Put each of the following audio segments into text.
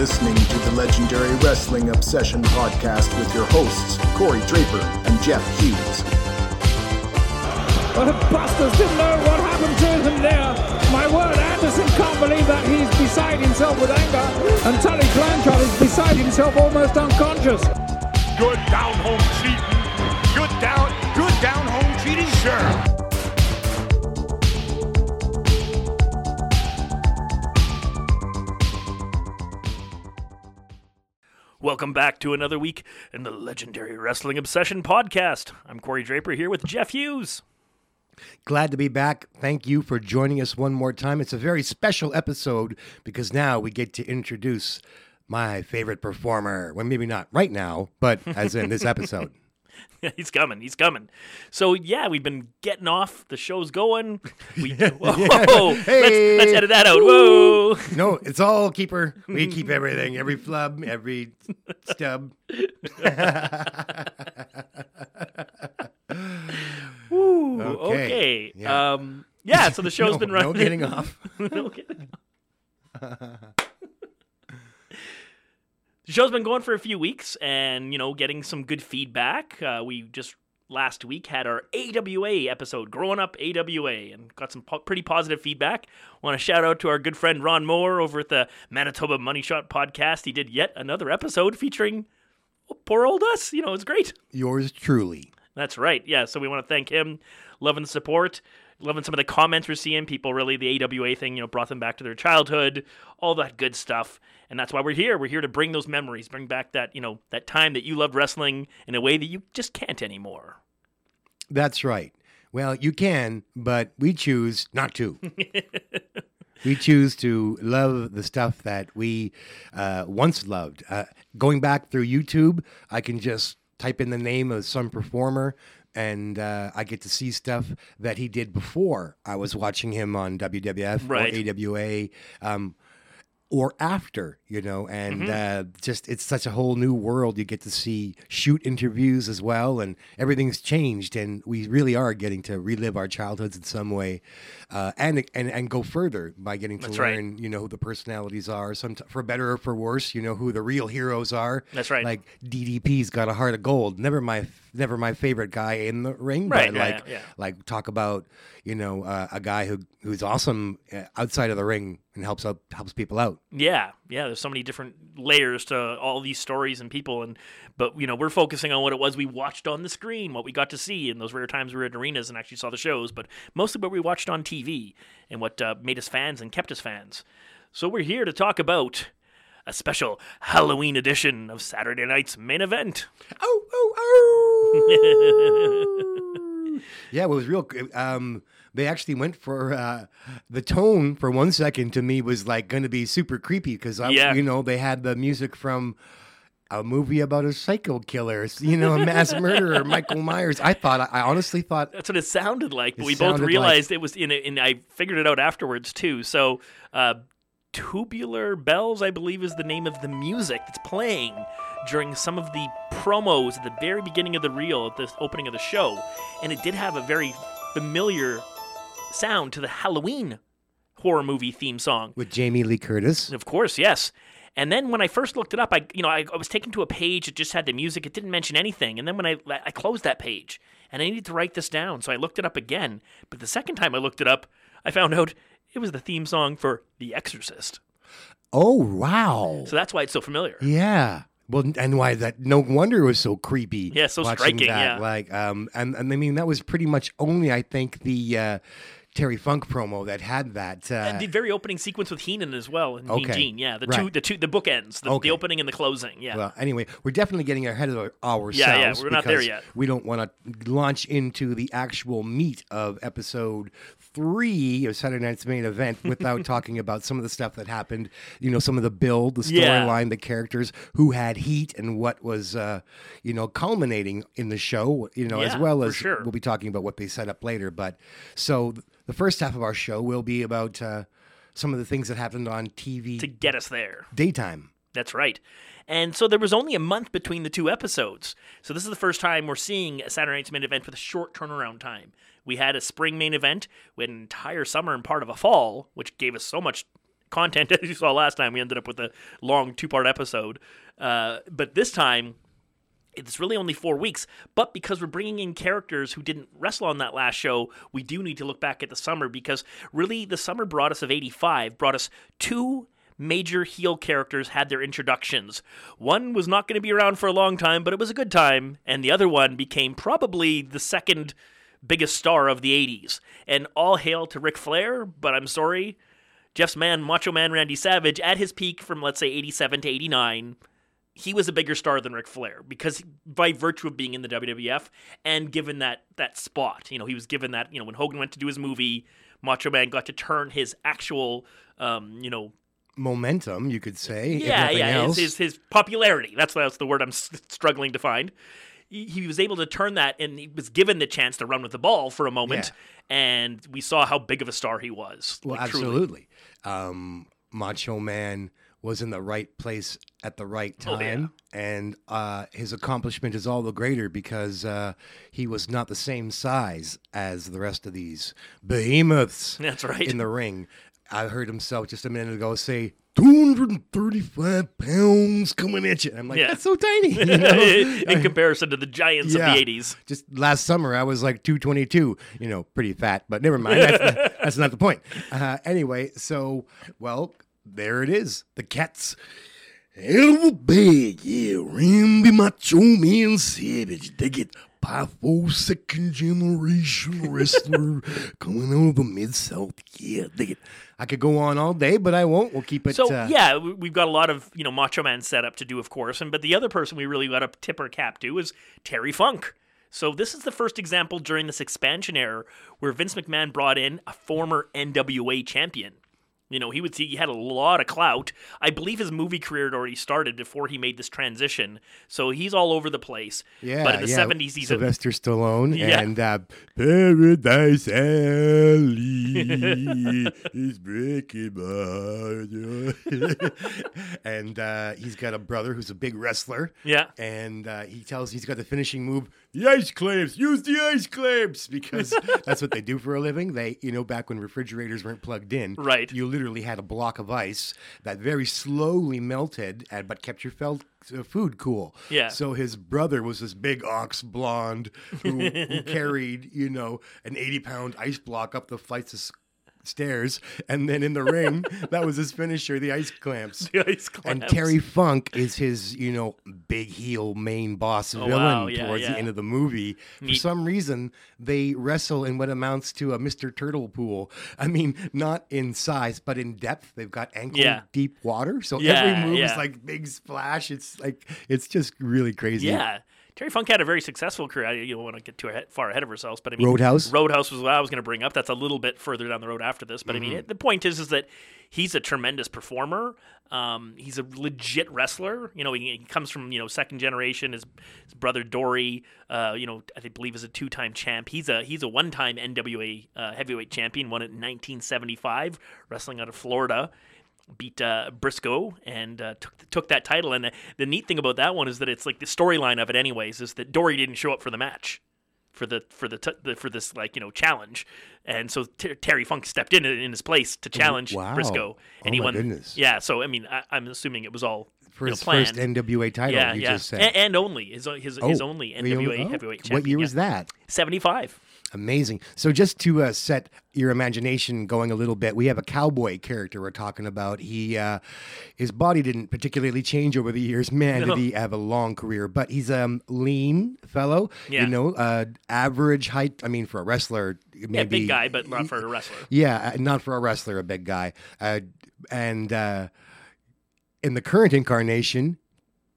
listening to the legendary Wrestling Obsession podcast with your hosts, Corey Draper and Jeff Hughes. But if Busters didn't know what happened to him there, my word, Anderson can't believe that he's beside himself with anger, and Tully Blanchard is beside himself almost unconscious. Good down home cheating. Good down, good down home cheating. Sure. Welcome back to another week in the legendary Wrestling Obsession podcast. I'm Corey Draper here with Jeff Hughes. Glad to be back. Thank you for joining us one more time. It's a very special episode because now we get to introduce my favorite performer. Well, maybe not right now, but as in this episode. he's coming. He's coming. So yeah, we've been getting off. The show's going. We whoa. Hey. Let's let's edit that out. Whoa. No, it's all keeper. We keep everything, every flub, every stub. Ooh, Okay. okay. Yeah. Um. Yeah. So the show's No- been running. no getting off. no kidding. The show's been going for a few weeks, and you know, getting some good feedback. Uh, we just last week had our AWA episode, growing up AWA, and got some po- pretty positive feedback. Want to shout out to our good friend Ron Moore over at the Manitoba Money Shot podcast. He did yet another episode featuring poor old us. You know, it's great. Yours truly. That's right. Yeah. So we want to thank him, loving the support, loving some of the comments we're seeing. People really the AWA thing, you know, brought them back to their childhood, all that good stuff. And that's why we're here. We're here to bring those memories, bring back that, you know, that time that you loved wrestling in a way that you just can't anymore. That's right. Well, you can, but we choose not to. we choose to love the stuff that we uh, once loved. Uh, going back through YouTube, I can just type in the name of some performer and uh, I get to see stuff that he did before I was watching him on WWF Right. or AWA. Um, or after, you know, and uh, just it's such a whole new world. You get to see shoot interviews as well, and everything's changed, and we really are getting to relive our childhoods in some way, uh, and and and go further by getting to That's right. learn, you know, who the personalities are. Some for better or for worse, you know, who the real heroes are. That's right. Like DDP's got a heart of gold. Never my never my favorite guy in the ring, Right, but yeah, like yeah, yeah. like talk about you know uh, a guy who who's awesome uh, outside of the ring and helps out helps people out. Yeah, yeah. There's so many different layers to all these stories and people, and but you know we're focusing on what it was we watched on the screen, what we got to see in those rare times we were at arenas and actually saw the shows, but mostly what we watched on TV and what uh, made us fans and kept us fans. So we're here to talk about a special Halloween edition of Saturday Night's main event. Oh, oh, oh. yeah, it was real. Um, they actually went for uh, the tone for one second to me was like going to be super creepy because Yeah. you know they had the music from a movie about a psycho killer, you know, a mass murderer, Michael Myers. I thought, I honestly thought, That's what it sounded like, but we both sounded like- realized it was in it, and I figured it out afterwards too. So, uh, Tubular Bells, I believe, is the name of the music that's playing during some of the promos at the very beginning of the reel at the opening of the show, and it did have a very familiar sound to the Halloween horror movie theme song. with Jamie Lee Curtis. Of course, yes. And then when I first looked it up, I you know I, I was taken to a page that just had the music. It didn't mention anything. And then when I I closed that page and I needed to write this down, so I looked it up again. But the second time I looked it up, I found out it was the theme song for The Exorcist. Oh, wow. So that's why it's so familiar. Yeah. Well, and why that? No wonder it was so creepy. Yeah, so striking, That. yeah. Like, um, and and I mean that was pretty much only I think the uh, Terry Funk promo that had that. Uh, And the very opening sequence with Heenan as well and Okay. Gene, yeah, the two Right. the two the bookends, the, Okay. the opening and the closing, yeah. well, anyway, we're definitely getting ahead of our- ourselves. Yeah, yeah, we're not there yet. We don't want to launch into the actual meat of episode three of Saturday Night's main event without talking about some of the stuff that happened. You know, some of the build, the Yeah. storyline, the characters, who had heat, and what was, uh, you know, culminating in the show. You know, as well as sure. we'll be talking about what they set up later. But so the first half of our show will be about uh, some of the things that happened on TV to get us there. daytime. That's right. And so there was only a month between the two episodes. So this is the first time we're seeing a Saturday Night's main event with a short turnaround time. We had a spring main event, we had an entire summer and part of a fall, which gave us so much content as you saw last time. We ended up with a long two part episode, uh, but this time it's really only four weeks, but because we're bringing in characters who didn't wrestle on that last show, we do need to look back at the summer because really the summer brought us of 85, brought us two major heel characters had their introductions. One was not going to be around for a long time, but it was a good time, and the other one became probably the second biggest star of the 80s. And all hail to Ric Flair, but I'm sorry, Jeff's man, Macho Man Randy Savage, at his peak from let's say 87 to 89, he was a bigger star than Ric Flair because by virtue of being in the WWF and given that that spot, you know, he was given that, you know, when Hogan went to do his movie, Macho Man got to turn his actual, um, you know, Momentum, you could say. yeah, yeah, his, his his popularity. That's that's the word I'm s- struggling to find. He, he was able to turn that, and he was given the chance to run with the ball for a moment, and we saw how big of a star he was. Well, like, absolutely. Um, Macho Man was in the right place at the right Oh, time, and uh, his accomplishment is all the greater because uh, he was not the same size as the rest of these behemoths That's right. in the ring. I heard himself just a minute ago say. 235 pounds coming at you. I'm like, Yeah. that's so tiny. you know? in comparison to the giants Yeah. of the '80s. Just last summer, I was like 222, you know, pretty fat, but never mind. That's, not, that's not the point. Uh, anyway, so, well, there it is. The Cats. Hell of a bag, yeah. Randy Macho Man Savage. Dig it. Powerful second generation wrestler coming out of the Mid South. Yeah, dig it. I could go on all day, but I won't. We'll keep it. So uh, yeah, we- we've got a lot of you know Macho Man setup to do, of course, and but the other person we really got to tip our cap to is Terry Funk. So this is the first example during this expansion era where Vince McMahon brought in a former NWA champion. You know, he would see he had a lot of clout. I believe his movie career had already started before he made this transition. So he's all over the place. Yeah, but in the yeah. seventies, he's a, Sylvester Stallone Yeah. and uh, Paradise Alley is breaking my heart. and uh, he's got a brother who's a big wrestler. Yeah. and uh, he tells he's got the finishing move: the ice clamps. Use the ice clamps because that's what they do for a living. They, you know, back when refrigerators weren't plugged in, Right. You literally had a block of ice that very slowly melted, and but kept your felt uh, food cool. Yeah. So his brother was this big ox blonde who, who carried, you know, an 80 pound ice block up the flights of stairs. And then in the ring, that was his finisher, the ice clamps. the ice clamps. And. Terry Funk is his, you know, big heel main boss oh, villain Oh, wow. Yeah, towards yeah. the end of the movie. For some reason, they wrestle in what amounts to a Mr. Turtle pool. I mean, not in size, but in depth. They've got ankle Yeah. deep water. So every move is like big splash. It's like, it's just really crazy. Yeah. Terry Funk had a very successful career. I, you don't want to get too ahead, far ahead of ourselves, but I mean, Roadhouse? Roadhouse was what I was going to bring up. That's a little bit further down the road after this, but I Mm-hmm. mean, it, the point is, is that he's a tremendous performer. Um, he's a legit wrestler. You know, he, he comes from you know second generation. His, his brother Dory, uh, you know, I believe is a two-time champ. He's a he's a one-time NWA uh, heavyweight champion. Won it in 1975, wrestling out of Florida beat uh, Brisco and uh, took took that title. And the, the neat thing about that one is that it's like the storyline of it, anyways, is that Dory didn't show up for the match. For the for the, t- the for this like you know challenge, and so Ter- Terry Funk stepped in in his place to challenge wow. Brisco, and Oh he won. goodness. Yeah, so I mean, I, I'm assuming it was all For you know, his planned. first NWA title, yeah, you yeah, just said. and, and only his his, his only Oh, NWA oh, heavyweight champion. What year yeah. was that? Seventy five. Amazing. So, just to uh, set your imagination going a little bit, we have a cowboy character we're talking about. He, uh, his body didn't particularly change over the years. Man, No. did he have a long career! But he's a um, lean fellow. Yeah. You know, uh, average height. I mean, for a wrestler, Yeah, big guy, but not for a wrestler. Yeah, uh, not for a wrestler, a big guy. Uh, and uh, in the current incarnation,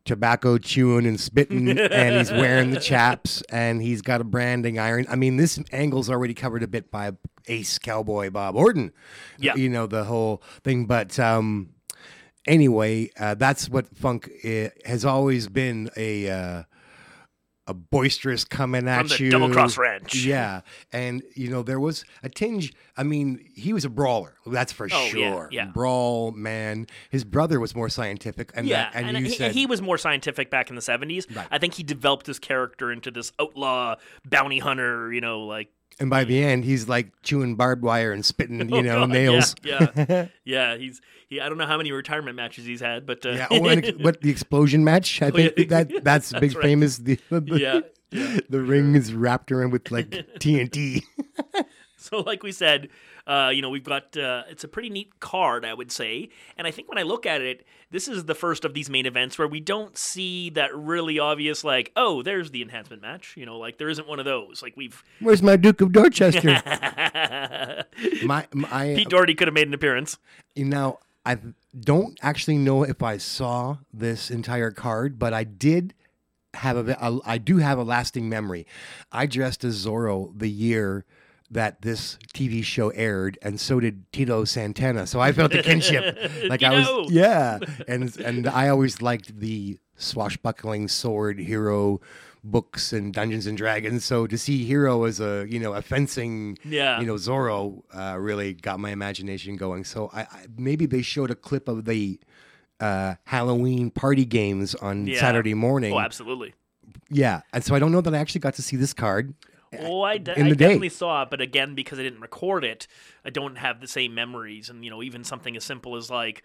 tobacco chewing and spitting, and he's wearing the chaps, and he's got a branding iron. I mean, this angle's already covered a bit by Ace Cowboy Bob Orton. Yeah. you know the whole thing. But um, anyway, uh, that's what funk uh, has always been a. Uh, a boisterous coming at the you. Double Cross Ranch. Yeah. And, you know, there was a tinge. I mean, he was a brawler. That's for Oh, yeah, sure. yeah. Brawl, man. His brother was more scientific. And Yeah, that, and, and, you he, said. he was more scientific back in the 70s. Right. I think he developed his character into this outlaw bounty hunter, you know, like And by the end, he's like chewing barbed wire and spitting, you Oh, know, God, nails. Yeah, yeah, yeah. He's he. I don't know how many retirement matches he's had, but uh, Yeah, oh, and what the explosion match? I think yeah. that that's big right. famous. The, the, Yeah, yeah. the ring is wrapped around with like TNT. So, like we said, uh, you know, we've got uh, it's a pretty neat card, I would say. And I think when I look at it, this is the first of these main events where we don't see that really obvious, like, oh, there's the enhancement match. You know, like there isn't one of those. Like we've Where's my Duke of Dorchester? my my Pete Doherty could have made an appearance. You know, I don't actually know if I saw this entire card, but I did have a, a I do have a lasting memory. I dressed as Zorro the year that this TV show aired, and so did Tito Santana. So I felt the kinship. like I was, yeah, and and I always liked the swashbuckling sword hero books and Dungeons and Dragons. So to see Hero as a you know a fencing Yeah. you know Zorro uh, really got my imagination going. So I, I maybe they showed a clip of the uh, Halloween party games on Yeah. Saturday morning. Oh, absolutely. yeah, and so I don't know that I actually got to see this card. Oh, I, de- I day. definitely saw it, but again, because I didn't record it, I don't have the same memories. And you know, even something as simple as like,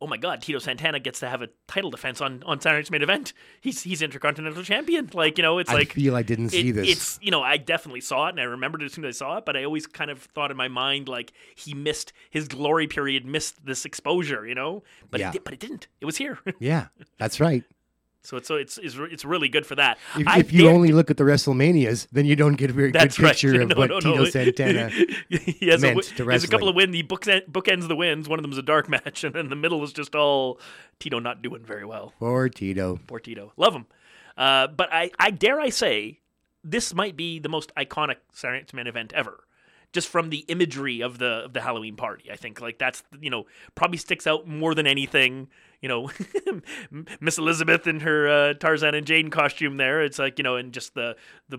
oh my God, Tito Santana gets to have a title defense on on Saturday's main event. He's he's intercontinental champion. Like you know, it's I like feel I didn't see it- this. It's you know I definitely saw it and I remembered it as soon as I saw it, but I always kind of thought in my mind like he missed his glory period, missed this exposure, you know. But Yeah. it, but it didn't. It was here, yeah, that's right. So it's so it's it's, it's really good for that. If, if you only look at the WrestleManias, then you don't get a very good right. picture of No, what no, Tito no. Santana. he has, meant wi- to he has a couple of wins. He books bookends the wins. One of them is a dark match, and then the middle is just all Tito not doing very well. Poor Tito. Poor Tito. Love him. Uh, but I, I dare I say, this might be the most iconic Saturday Night's event ever. Just from the imagery of the of the Halloween party, I think like that's you know probably sticks out more than anything. You know, Miss Elizabeth in her uh, Tarzan and Jane costume there. It's like you know, and just the the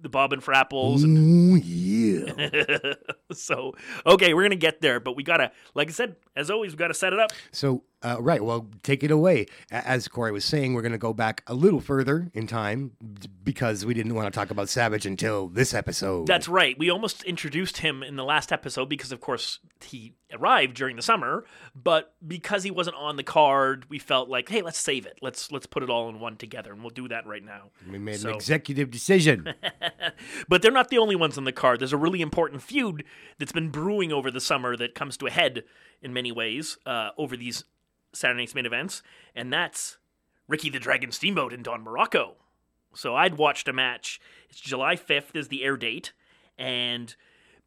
the bobbing for apples and Ooh, yeah. so okay, we're gonna get there, but we gotta, like I said, as always, we gotta set it up. So, uh, right, well, take it away. As Corey was saying, we're going to go back a little further in time because we didn't want to talk about Savage until this episode. That's right. We almost introduced him in the last episode because, of course, he arrived during the summer. But because he wasn't on the card, we felt like, hey, let's save it. Let's let's put it all in one together, and we'll do that right now. we made So- an executive decision. But they're not the only ones on the card. There's a really important feud that's been brewing over the summer that comes to a head in many ways uh, over these Saturday Night's main events, and that's Ricky the Dragon Steamboat and Don Muraco. So I'd watched a match. It's July 5th is the air date, and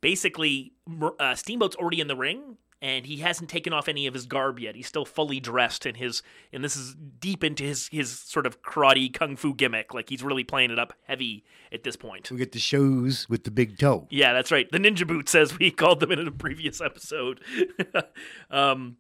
basically uh, Steamboat's already in the ring. And he hasn't taken off any of his garb yet. He's still fully dressed in his, and this is deep into his his sort of karate kung fu gimmick. Like he's really playing it up heavy at this point. we get the shows with the big toe. Yeah, that's right. The ninja boots, as we called them in a previous episode. um,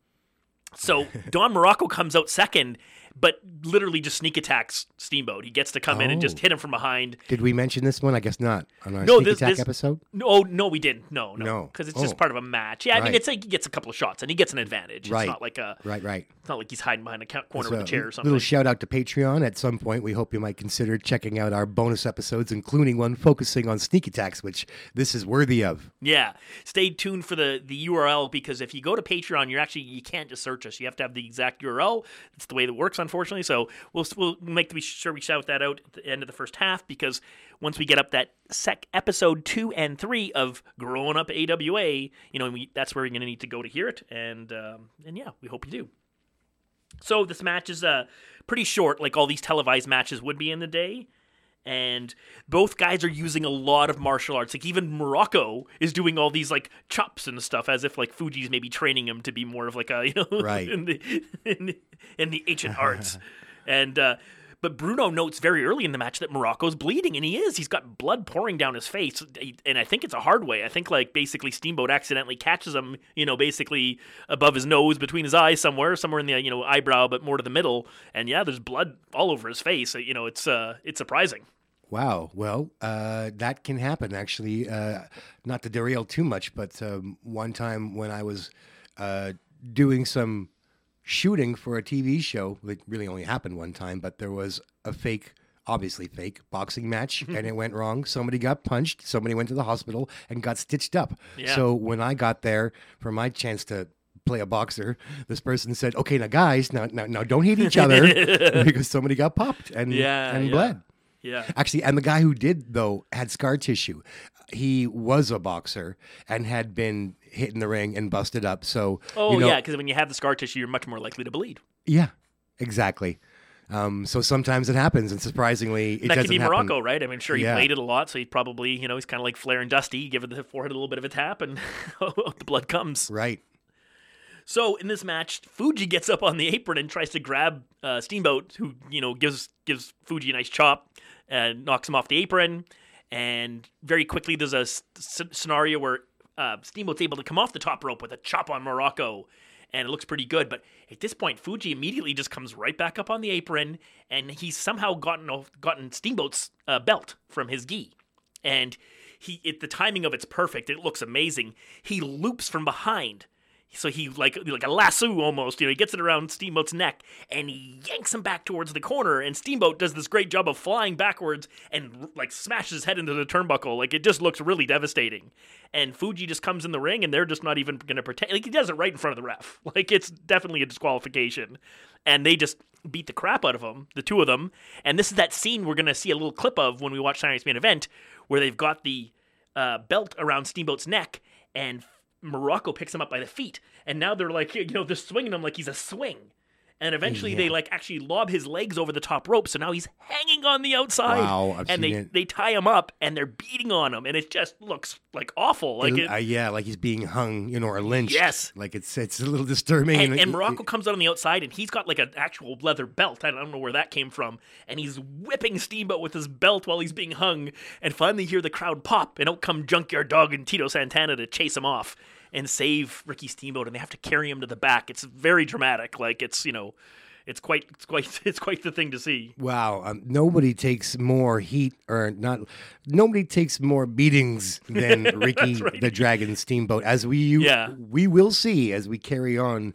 so Don Muraco comes out second, but literally just sneak attacks Steamboat. He gets to come in and just Oh. hit him from behind. Did we mention this one? I guess not on our No, sneak this- attack this- episode. No, no, we didn't. No, no, No. because it's just Oh. part of a match. Yeah, I mean, Right. it's like he gets a couple of shots and he gets an advantage. It's Right. not like a, Right, right. it's not like he's hiding behind a corner of a chair or something. Little shout out to Patreon at some point. We hope you might consider checking out our bonus episodes, including one focusing on sneak attacks, which this is worthy of. Yeah, stay tuned for the the URL because if you go to Patreon, you're actually you can't just search us. You have to have the exact URL. It's the way that works, unfortunately. So we'll we'll make sure we shout that out at the end of the first half because once we get up that sec episode two and three of growing up AWA, you know, we, that's where you're gonna need to go to hear it. And um, and yeah, we hope you do. So this match is uh pretty short, like all these televised matches would be in the day. And both guys are using a lot of martial arts. Like even Muraco is doing all these like chops and stuff, as if like Fuji's maybe training him to be more of like a you know Right. in the in the, in the ancient arts. And uh, but Bruno notes very early in the match that Muraco's bleeding, and he is. He's got blood pouring down his face, and I think it's a hard way. I think like basically Steamboat accidentally catches him, you know, basically above his nose, between his eyes, somewhere, somewhere in the you know eyebrow, but more to the middle. And yeah, there's blood all over his face. You know, it's uh, it's surprising. Wow. Well, uh, that can happen, actually. Uh, not to derail too much, but um, one time when I was uh, doing some shooting for a TV show, it really only happened one time, but there was a fake obviously fake boxing match and it went wrong. Somebody got punched, somebody went to the hospital and got stitched up. Yeah. So when I got there for my chance to play a boxer, this person said, "Okay, now guys, now now, now don't hit each other because somebody got popped and Yeah, and yeah. bled." Yeah. Actually, and the guy who did though had scar tissue. He was a boxer and had been hit in the ring and busted up. So Oh you know, yeah, because when you have the scar tissue, you're much more likely to bleed. yeah, exactly. Um, so sometimes it happens, and surprisingly, it that doesn't could be happen. Muraco, right? I mean, sure, he Yeah. bladed a lot, so he probably, you know, he's kind of like Flair and Dusty, give the forehead a little bit of a tap, and the blood comes. Right. So in this match, Fuji gets up on the apron and tries to grab uh, Steamboat, who you know gives gives Fuji a nice chop and knocks him off the apron. And very quickly, there's a s- scenario where uh, Steamboat's able to come off the top rope with a chop on Muraco, and it looks pretty good. But at this point, Fuji immediately just comes right back up on the apron, and he's somehow gotten off- gotten Steamboat's uh, belt from his gi, and he it, the timing of it's perfect. It looks amazing. He loops from behind. So he like like a lasso almost, you know, he gets it around Steamboat's neck and he yanks him back towards the corner and Steamboat does this great job of flying backwards and like smashes his head into the turnbuckle. Like it just looks really devastating. And Fuji just comes in the ring and they're just not even to protect like he does it right in front of the ref. Like it's definitely a disqualification. And they just beat the crap out of him, the two of them. And this is that scene we're to see a little clip of when we watch Saturday's main event where they've got the uh, belt around Steamboat's neck, and Muraco picks him up by the feet, and now they're like, you know, they're swinging him like he's a swing. And eventually they like actually lob his legs over the top rope, so now he's hanging on the outside. Wow, I've and they it. they tie him up and they're beating on him, and it just looks like awful. Like It- it, uh, yeah, like he's being hung, you know, or lynched. Yes. Like it's it's a little disturbing. and, and it- Muraco comes out on the outside, and he's got like an actual leather belt. I don't know where that came from. And he's whipping Steamboat with his belt while he's being hung. And finally, hear the crowd pop, and out come Junkyard Dog and Tito Santana to chase him off and save Ricky Steamboat. And they have to carry him to the back. It's very dramatic. Like it's you know, it's quite it's quite it's quite the thing to see. Wow, um, nobody takes more heat or not. Nobody takes more beatings than Ricky right. the Dragon Steamboat, as we Yeah. we will see as we carry on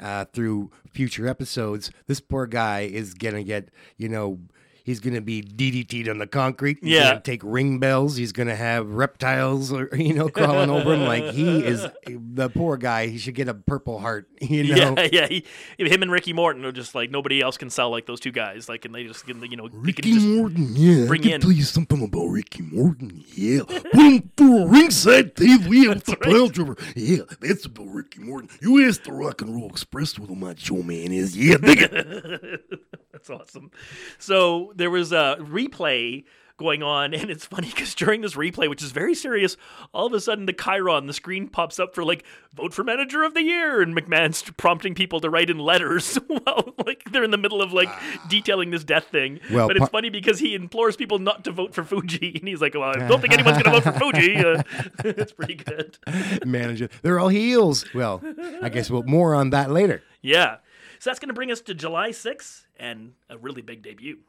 uh, through future episodes. This poor guy is gonna get, you know. He's gonna be DDT'd on the concrete. He's Yeah. gonna take ring bells. He's gonna have reptiles, or, you know, crawling over him. Like he is the poor guy. He should get a Purple Heart. You know, Yeah, yeah. He, him and Ricky Morton are just like nobody else can sell like those two guys. Like, and they just you know Ricky Morton, yeah. bring I can in- tell you something about Ricky Morton, yeah. Put him through a ringside TV with the pile driver. Yeah, that's about Ricky Morton. You ask the Rock and Roll Express who the macho man is. Yeah, dig it. That's awesome. So there was a replay going on, and it's funny because during this replay, which is very serious, all of a sudden the chyron, the screen pops up for like vote for manager of the year, and McMahon's prompting people to write in letters while like they're in the middle of like detailing this death thing. Well, but it's funny because he implores people not to vote for Fuji, and he's like, "Well, I don't think anyone's going to vote for Fuji." Uh, it's pretty good. manager. They're all heels. Well, I guess we'll more on that later. Yeah. So that's going to bring us to July 6th and a really big debut.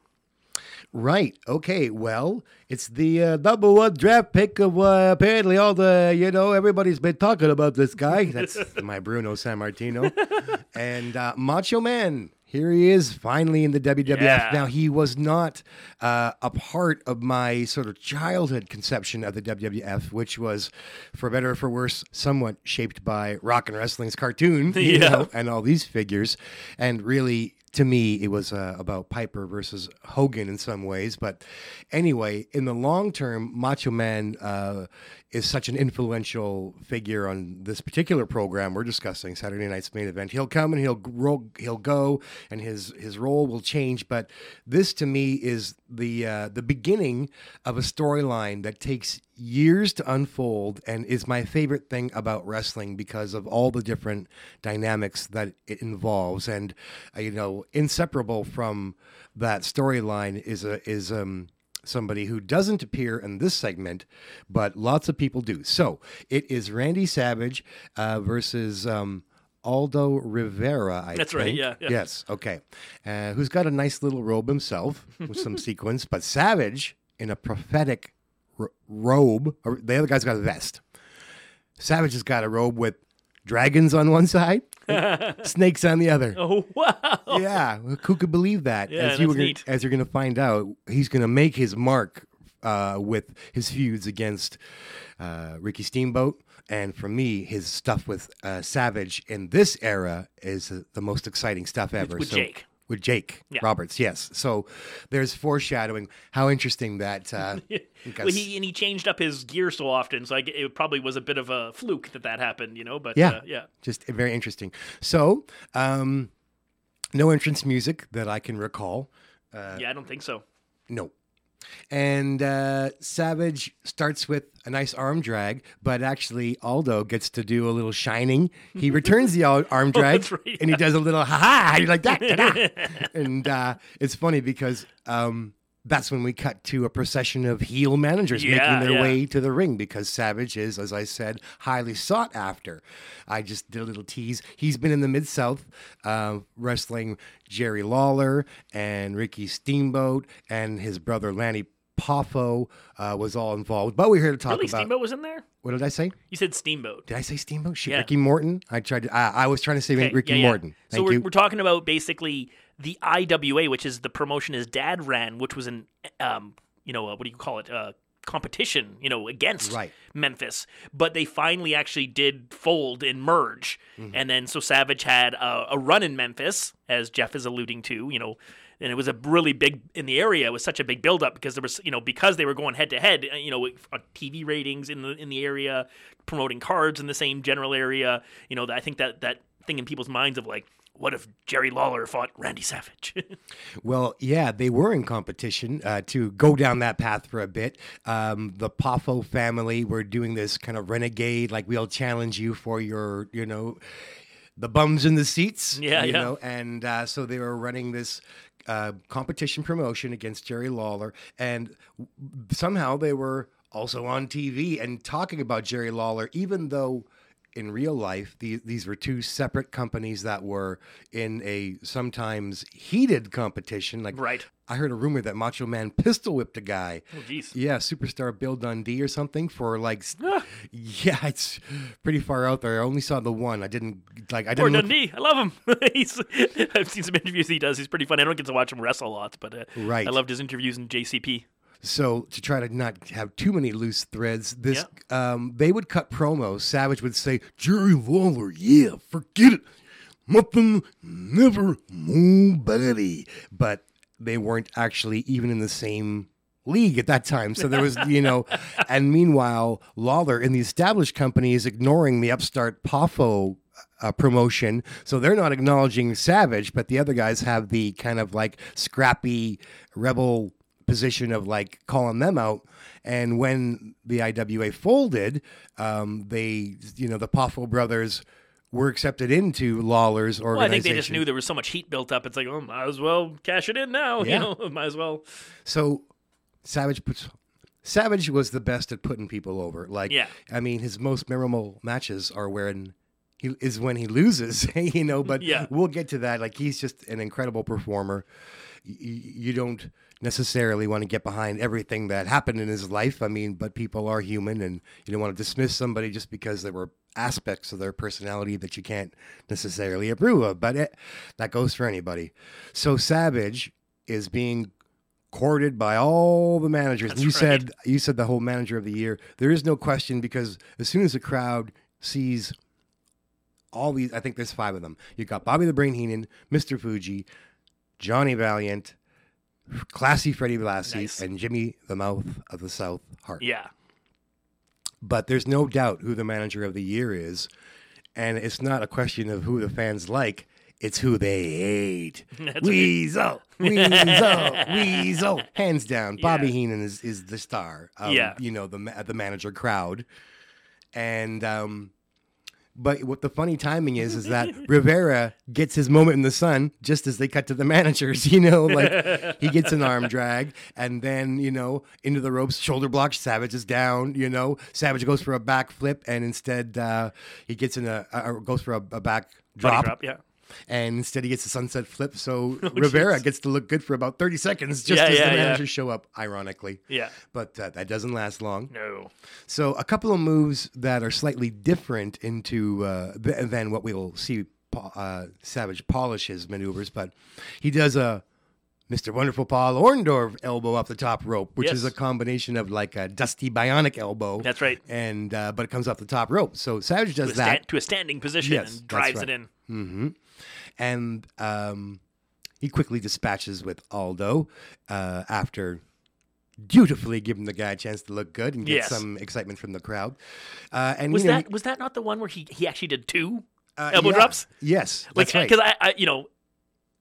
Right. Okay. Well, it's the uh, number one draft pick of uh, apparently all the, you know, everybody's been talking about this guy. That's my Bruno Sammartino. and uh, Macho Man. Here he is finally in the WWF. Yeah. Now, he was not uh, a part of my sort of childhood conception of the WWF, which was, for better or for worse, somewhat shaped by rock and wrestling's cartoon you Yeah. know, and all these figures. And really, to me, it was uh, about Piper versus Hogan in some ways. But anyway, in the long term, Macho Man uh, is such an influential figure on this particular program we're discussing, Saturday Night's main event. He'll come and he'll grow, he'll go, and his his role will change. But this, to me, is the uh, the beginning of a storyline that takes years to unfold and is my favorite thing about wrestling because of all the different dynamics that it involves and uh, you know inseparable from that storyline is a is um somebody who doesn't appear in this segment but lots of people do so it is Randy Savage uh, versus um Aldo Rivera, I That's right, yeah, yeah. Yes, okay. Uh, who's got a nice little robe himself with some sequins, but Savage in a prophetic r- robe. Or the other guy's got a vest. Savage has got a robe with dragons on one side snakes on the other. Oh wow! Yeah, who could believe that? Yeah, as you that's were gonna, neat. as you're going to find out, he's going to make his mark uh, with his feuds against uh, Ricky Steamboat, and for me, his stuff with uh, Savage in this era is uh, the most exciting stuff ever. with Jake. With Jake Yeah. Roberts, yes. So there's foreshadowing. How interesting that. Uh, Well, he and he changed up his gear so often, so I it probably was a bit of a fluke that that happened, you know. But Yeah. uh, yeah, just very interesting. So, um, no entrance music that I can recall. Uh, yeah, I don't think so. No. And uh, Savage starts with a nice arm drag, but actually Aldo gets to do a little shining. He returns the arm drag, that's right, and he does a little ha ha. Like that, and uh, it's funny because um, that's when we cut to a procession of heel managers Yeah, making their yeah. way to the ring because Savage is, as I said, highly sought after. I just did a little tease. He's been in the Mid South uh, wrestling Jerry Lawler and Ricky Steamboat, and his brother Lanny Poffo uh, was all involved. But we're here to talk Really, about. Steamboat was in there. What did I say? You said Steamboat. Did I say Steamboat? Shit, Yeah. Ricky Morton. I tried to. I, I was trying to say Okay, Ricky yeah, yeah. Morton. So we're, you. we're talking about basically the IWA, which is the promotion his dad ran, which was an um, you know, uh, what do you call it? Uh, competition, you know, against Right. Memphis. But they finally actually did fold and merge, Mm-hmm. and then so Savage had a, a run in Memphis, as Jeff is alluding to, you know. And it was a really big in the area. It was such a big buildup because there was, you know, because they were going head to head, uh, you know, TV ratings in the in the area, promoting cards in the same general area. You know, I think that that thing in people's minds of like, what if Jerry Lawler fought Randy Savage? Well, yeah, they were in competition uh, to go down that path for a bit. Um, the Poffo family were doing this kind of renegade, like we'll challenge you for your, you know, the bums in the seats. Yeah, you yeah. know, and uh, so they were running this uh, competition promotion against Jerry Lawler, and w- somehow they were also on TV and talking about Jerry Lawler, even though in real life these, these were two separate companies that were in a sometimes heated competition. Like, Right. I heard a rumor that Macho Man pistol whipped a guy. oh, jeez. Yeah, superstar Bill Dundee or something for like, yeah, it's pretty far out there. I only saw the one. I didn't like. I Poor didn't. Look, Dundee, I love him. He's, I've seen some interviews he does. He's pretty funny. I don't get to watch him wrestle lots, but uh, Right. I loved his interviews in JCP. So to try to not have too many loose threads, this um, they would cut promos. Savage would say, Jerry Lawler, yeah, forget it. Nothing, never, nobody. but they weren't actually even in the same league at that time. So there was, you know, and meanwhile, Lawler in the established company is ignoring the upstart Poffo uh, promotion. So they're not acknowledging Savage, but the other guys have the kind of like scrappy rebel position of like calling them out. And when the IWA folded, um, they, you know, the Poffo brothers were accepted into Lawler's Well, I think they just knew there was so much heat built up. It's like, oh, might as well cash it in now. Yeah. You know, might as well. So Savage puts Savage was the best at putting people over. Like, Yeah. I mean, his most memorable matches are when he is when he loses, you know. But Yeah. we'll get to that. Like, he's just an incredible performer. Y- you don't necessarily want to get behind everything that happened in his life. I mean, but people are human, and you don't want to dismiss somebody just because there were aspects of their personality that you can't necessarily approve of. But it, that goes for anybody. So Savage is being courted by all the managers. and you right. said you said the whole manager of the year. There is no question because as soon as the crowd sees all these, I think there's five of them. You got Bobby the Brain Heenan, Mr. Fuji, Johnny Valiant, Classy Freddie Blassie, Nice. and Jimmy the Mouth of the South Hart. Yeah. But there's no doubt who the manager of the year is, and it's not a question of who the fans like. It's who they hate. That's Weasel, Weasel, Weasel. Hands down, Bobby Yeah. Heenan is, is the star. Of, Yeah. you know the the manager crowd, and um, but what the funny timing is is that Rivera gets his moment in the sun just as they cut to the managers. You know, like he gets an arm drag, and then you know into the ropes, shoulder block. Savage is down. You know, Savage goes for a back flip, and instead uh, he gets in a uh, goes for a, a back drop, drop. Yeah. And instead he gets a sunset flip. So Rivera jeez. gets to look good for about thirty seconds, just Yeah, as yeah, the yeah. managers show up. Ironically, Yeah. but uh, that doesn't last long. No. So a couple of moves that are slightly different into uh, than what we will see uh, Savage polish his maneuvers, but he does a Mr. Wonderful Paul Orndorff elbow up the top rope, which is a combination of like a dusty bionic elbow. That's right. And uh, but it comes off the top rope. So Savage to does sta- that, to a standing position Yes, and drives right. it in. And um, he quickly dispatches with Aldo uh, after dutifully giving the guy a chance to look good and get Yes. some excitement from the crowd. Uh, and Was you know, that was that not the one where he he actually did two uh, elbow yeah. drops? Yes, Like that's right. because I, I you know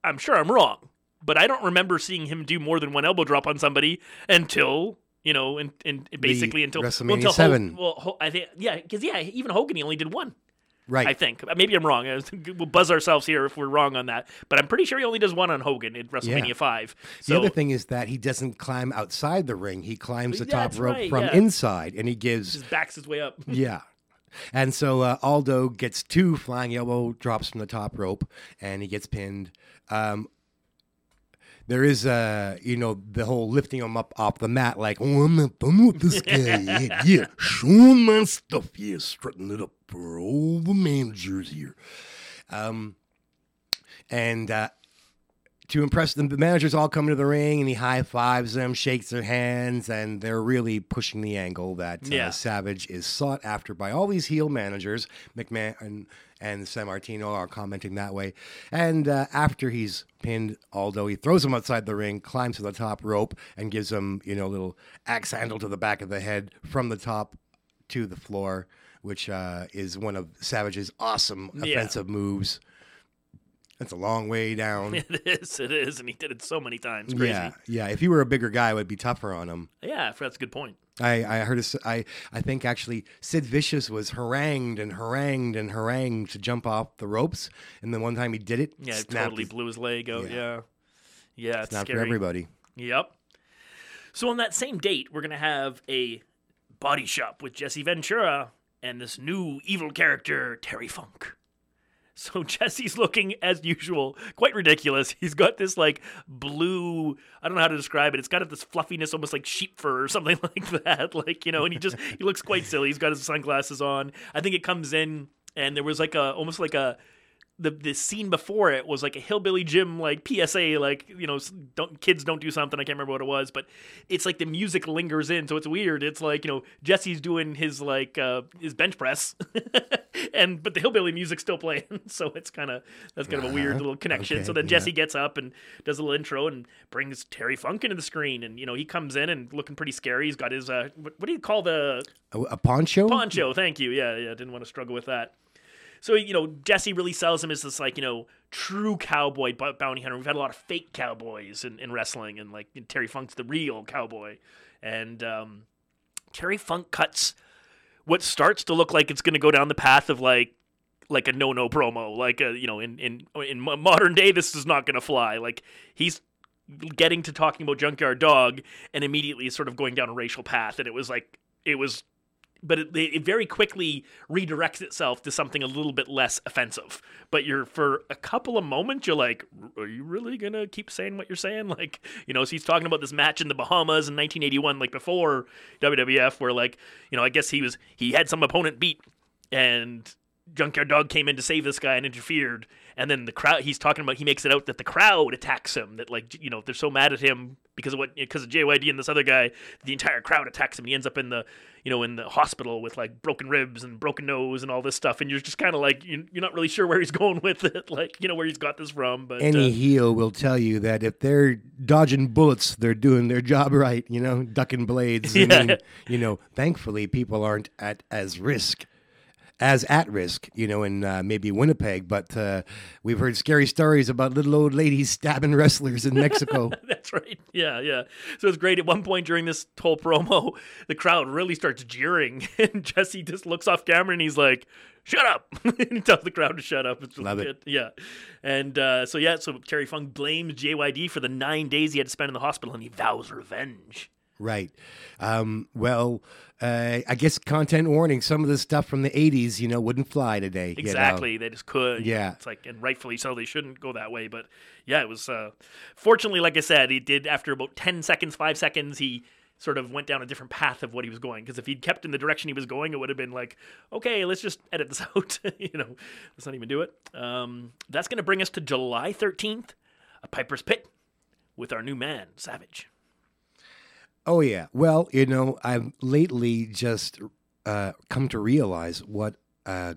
I'm sure I'm wrong, but I don't remember seeing him do more than one elbow drop on somebody until. You know, and, and basically until WrestleMania well, until Ho- 7. well, I think yeah, because yeah, even Hogan he only did one. Right. I think maybe I'm wrong. We'll buzz ourselves here if we're wrong on that. But I'm pretty sure he only does one on Hogan in WrestleMania Yeah. Five. The other thing is that he doesn't climb outside the ring. He climbs the top That's rope right, from yeah. inside, and he gives just backs his way up. yeah. And so uh, Aldo gets two flying elbow drops from the top rope, and he gets pinned. Um, there is, uh, you know, the whole lifting him up off the mat, like, Oh, I'm not done with this guy yet. Yeah, showing my stuff. Yeah, strutting it up for all the managers here. um and uh, to impress them, the managers all come into the ring, and he high fives them, shakes their hands, and they're really pushing the angle that uh, Yeah. Savage is sought after by all these heel managers. McMahon and, Sammartino are commenting that way. And uh, after he's pinned Aldo, he throws him outside the ring, climbs to the top rope, and gives him, you know, a little axe handle to the back of the head from the top to the floor, which uh, is one of Savage's awesome Yeah. offensive moves. That's a long way down. It is, it is, and he did it so many times. Crazy. Yeah, yeah. If you were a bigger guy, it would be tougher on him. Yeah, that's a good point. I, I heard. A, I I think actually Sid Vicious was harangued and harangued and harangued to jump off the ropes, and then one time he did it. Yeah, it totally his- blew his leg out. Yeah. Yeah, yeah, it's Not scary. for everybody. Yep. So on that same date, we're gonna have a body shop with Jesse Ventura and this new evil character Terry Funk. So Jesse's looking as usual, quite ridiculous. He's got this like blue, I don't know how to describe it. It's got this fluffiness, almost like sheep fur or something like that. Like, you know, and he just he looks quite silly. He's got his sunglasses on. I think it comes in and there was like a almost like a the the scene before it was like a hillbilly Jim like PSA like you know don't kids don't do something I can't remember what it was but it's like the music lingers in so it's weird it's like you know Jesse's doing his like uh his bench press and but the hillbilly music's still playing so it's kind of that's kind of a weird little connection so Okay, then yeah. Jesse gets up and does a little intro and brings Terry Funk into the screen and you know he comes in and looking pretty scary he's got his uh what, what do you call the A, a poncho. Poncho, thank you. Yeah, yeah, didn't want to struggle with that. So, you know, Jesse really sells him as this, like, you know, true cowboy bounty hunter. We've had a lot of fake cowboys in, in wrestling, and, like, Terry Funk's the real cowboy. And um, Terry Funk cuts what starts to look like it's going to go down the path of, like, like a no-no promo. Like, a, you know, in, in, in modern day, this is not going to fly. Like, he's getting to talking about Junkyard Dog and immediately sort of going down a racial path. And it was like, it was but it, it very quickly redirects itself to something a little bit less offensive. But you're for a couple of moments, you're like, are you really gonna keep saying what you're saying? Like, you know, so he's talking about this match in the Bahamas in 1981, like before WWF, where like, you know, I guess he was he had some opponent beat, and Junkyard Dog came in to save this guy and interfered. And then the crowd, he's talking about, he makes it out that the crowd attacks him. That like, you know, they're so mad at him because of what, because of JYD and this other guy, the entire crowd attacks him. And he ends up in the, you know, in the hospital with like broken ribs and broken nose and all this stuff. And you're just kind of like, you- you're not really sure where he's going with it, like, you know, where he's got this from. But Any uh, heel will tell you that if they're dodging bullets, they're doing their job right. You know, ducking blades. I Yeah. mean, you know, thankfully people aren't at as risk. As at risk, you know, in uh, maybe Winnipeg, but uh, we've heard scary stories about little old ladies stabbing wrestlers in Mexico. That's right. Yeah, yeah. So it's great. At one point during this whole promo, the crowd really starts jeering, and Jesse just looks off camera and he's like, "Shut up!" and he tells the crowd to shut up. It's really Love it. Yeah. And uh, so yeah, so Terry Funk blames JYD for the nine days he had to spend in the hospital, and he vows revenge. Right. Um, well, uh, I guess content warning. Some of the stuff from the '80s, you know, wouldn't fly today. you know. Exactly. They just could. Yeah. It's like, and rightfully so. They shouldn't go that way. But yeah, it was. Uh, fortunately, like I said, he did after about ten seconds, five seconds, he sort of went down a different path of what he was going. Because if he'd kept in the direction he was going, it would have been like, okay, let's just edit this out. you know, let's not even do it. Um, that's going to bring us to July 13th, a Piper's Pit with our new man, Savage. Oh yeah. Well, you know, I've lately just uh, come to realize what a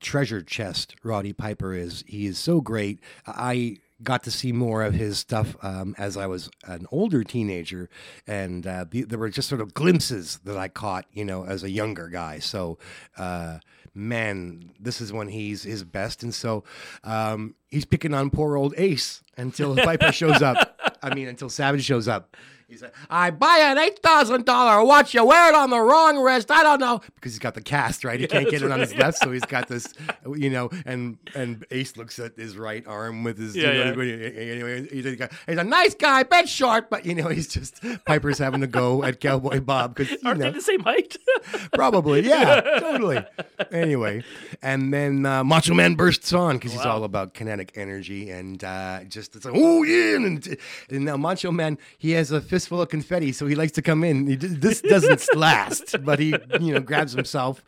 treasure chest Roddy Piper is. He is so great. I got to see more of his stuff um, as I was an older teenager, and uh, there were just sort of glimpses that I caught, you know, as a younger guy. So, uh, man, this is when he's his best, and so um, he's picking on poor old Ace until Piper shows up. I mean, until Savage shows up. He said, I buy an $8,000 watch. You wear it on the wrong wrist. I don't know. Because he's got the cast, right? He can't get it on his left. So he's got this, you know, and and Ace looks at his right arm with his, Yeah, you know, yeah. anyway, he's, a, he's a nice guy, bit short, but, you know, he's just, Piper's having to go at Cowboy Bob. Because, Aren't know, they the same height? Probably, yeah, totally. Anyway, and then uh, Macho Man bursts on because he's all about kinetic energy and uh, just it's like, oh yeah, and, and now Macho Man he has a fistful of confetti, so he likes to come in. He, this doesn't last, but he you know grabs himself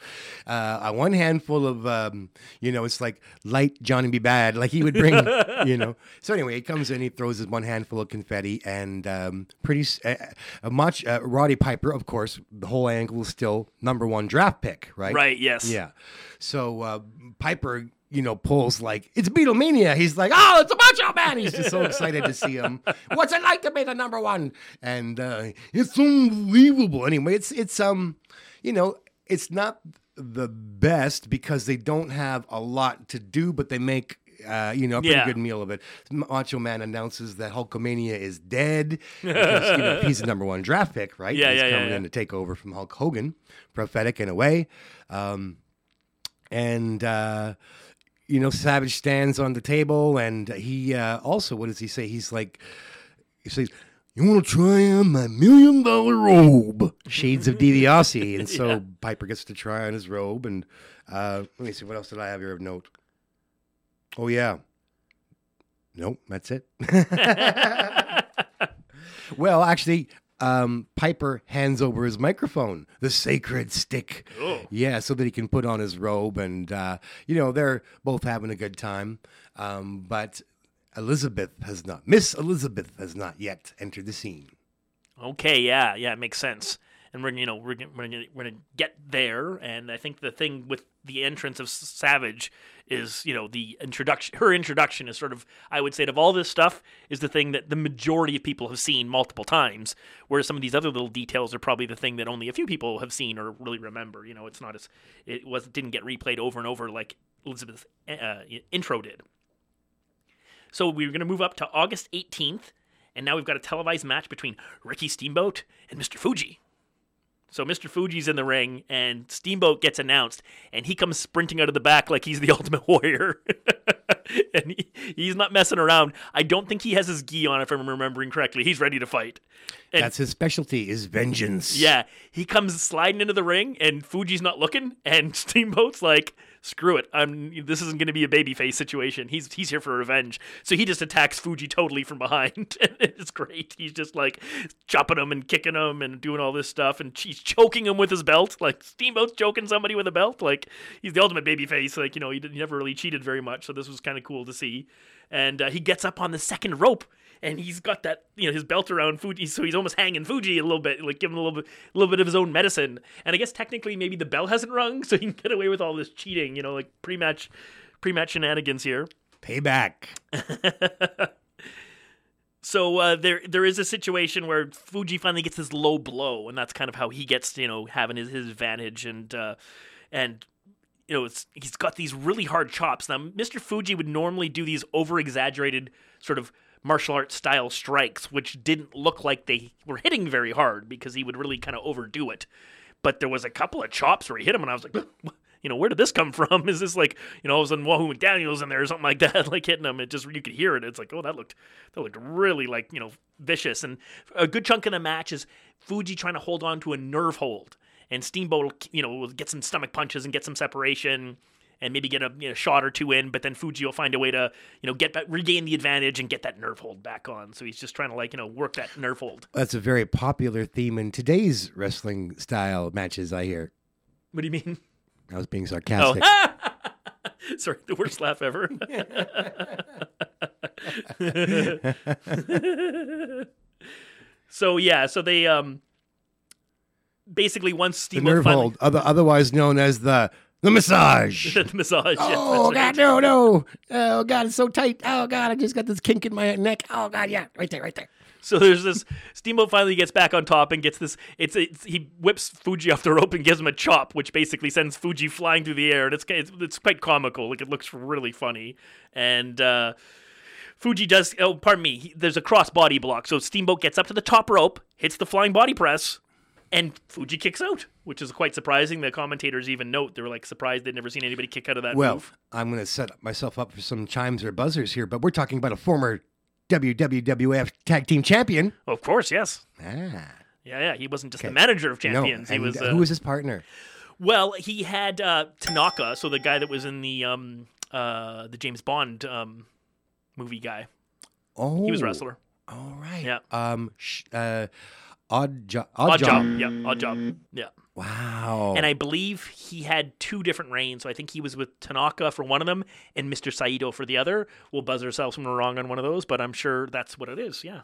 uh, a one handful of um, you know it's like light Johnny B. Badd, like he would bring, you know. So anyway, he comes in, he throws his one handful of confetti, and um, pretty uh, uh, much uh, Roddy Piper, of course, the whole angle is still number one draft pick, right? right, yes. Yeah. So uh, Piper, you know, pulls like it's Beatlemania. He's like, "Oh, it's a Macho Man!" He's just so excited to see him. What's it like to be the number one? And uh, it's unbelievable. Anyway, it's it's um, you know, it's not the best because they don't have a lot to do, but they make. Uh, you know, a pretty Yeah. good meal of it. Macho Man announces that Hulkamania is dead because you know, he's the number one draft pick, right? Yeah, he's yeah, coming yeah. in to take over from Hulk Hogan, prophetic in a way. Um, and uh, you know, Savage stands on the table, and he uh, also, what does he say? He's like, he says, You want to try on my million dollar robe? "Shades of DiBiase," and so Yeah. Piper gets to try on his robe. And uh, let me see, what else did I have here of note? Oh yeah, nope, that's it. well, actually. Um, Piper hands over his microphone, the sacred stick. Oh. Yeah, so that he can put on his robe, and uh, you know they're both having a good time. Um, but Elizabeth has not, Miss Elizabeth has not yet entered the scene. Okay, yeah, yeah, it makes sense. And we're you know we're we're we're gonna get there, and I think the thing with the entrance of Savage is you know the introduction. Her introduction is sort of I would say of all this stuff is the thing that the majority of people have seen multiple times, whereas some of these other little details are probably the thing that only a few people have seen or really remember. You know, it's not as it was didn't get replayed over and over like Elizabeth's uh, intro did. So we're going to move up to August 18th, and now we've got a televised match between Ricky Steamboat and Mr. Fuji. So Mr. Fuji's in the ring, and Steamboat gets announced, and he comes sprinting out of the back like he's the Ultimate Warrior. and he, he's not messing around. I don't think he has his gi on, if I'm remembering correctly. He's ready to fight. And That's his specialty is vengeance. yeah, he comes sliding into the ring, and Fuji's not looking, and Steamboat's like, "Screw it, I'm. This isn't going to be a babyface situation. He's he's here for revenge." So he just attacks Fuji totally from behind. And it's great. He's just like chopping him and kicking him and doing all this stuff, and he's choking him with his belt. Like Steamboat's choking somebody with a belt. Like he's the ultimate babyface. Like you know, he, he never really cheated very much, so this was kind of cool to see. And uh, he gets up on the second rope and he's got that you know his belt around Fuji, so he's almost hanging Fuji a little bit, like giving a little bit, a little bit of his own medicine. And I guess technically maybe the bell hasn't rung, so he can get away with all this cheating, you know, like pre-match, pre-match shenanigans here. Payback. So uh, there there is a situation where Fuji finally gets this low blow, and that's kind of how he gets you know having his, his advantage, and uh, and you know it's, he's got these really hard chops. Now Mr. Fuji would normally do these over exaggerated sort of martial arts style strikes, which didn't look like they were hitting very hard because he would really kind of overdo it. But there was a couple of chops where he hit him, and I was like, you know, where did this come from? Is this like, you know, all of a sudden Wahoo McDaniel's in there or something like that, like hitting him? It just you could hear it. It's like, oh, that looked that looked really like you know vicious. And a good chunk of the match is Fuji trying to hold on to a nerve hold, and Steamboat, you know, get some stomach punches and get some separation. And maybe get a you know, shot or two in, but then Fuji will find a way to you know get back, regain the advantage and get that nerve hold back on. So he's just trying to like you know work that nerve hold. That's a very popular theme in today's wrestling style matches. I hear. What do you mean? I was being Oh, sarcastic. sorry, the worst laugh ever. so yeah, so they um basically once the Steamboat nerve finally hold, otherwise known as the the massage. the massage. yeah, Oh. God, no, no! Oh God, it's so tight. Oh God, I just got this kink in my neck. Oh God, yeah, right there, right there. So there's this Steamboat finally gets back on top and gets this. It's, it's he whips Fuji off the rope and gives him a chop, which basically sends Fuji flying through the air, and it's it's, it's quite comical. Like it looks really funny, and uh, Fuji does. Oh, pardon me. He, there's a cross body block, so Steamboat gets up to the top rope, hits the flying body press, and Fuji kicks out, which is quite surprising. The commentators even note they were like surprised they'd never seen anybody kick out of that Well, move. I'm going to set myself up for some chimes or buzzers here, but we're talking about a former WWF Tag Team Champion. Of course, yes. Ah, Yeah, yeah. He wasn't just the manager of no, champions. he was uh, uh, who was his partner? Well, he had uh, Tanaka, so the guy that was in the um, uh, the James Bond um, movie guy. Oh, He was a wrestler. All right. Yeah. Um. Sh- uh, odd job. Odd, Odd job. job. Yeah, odd job. Yeah. Wow. And I believe he had two different reigns. So I think he was with Tanaka for one of them and Mr. Saito for the other. We'll buzz ourselves when we're wrong on one of those, but I'm sure that's what it is. Yeah.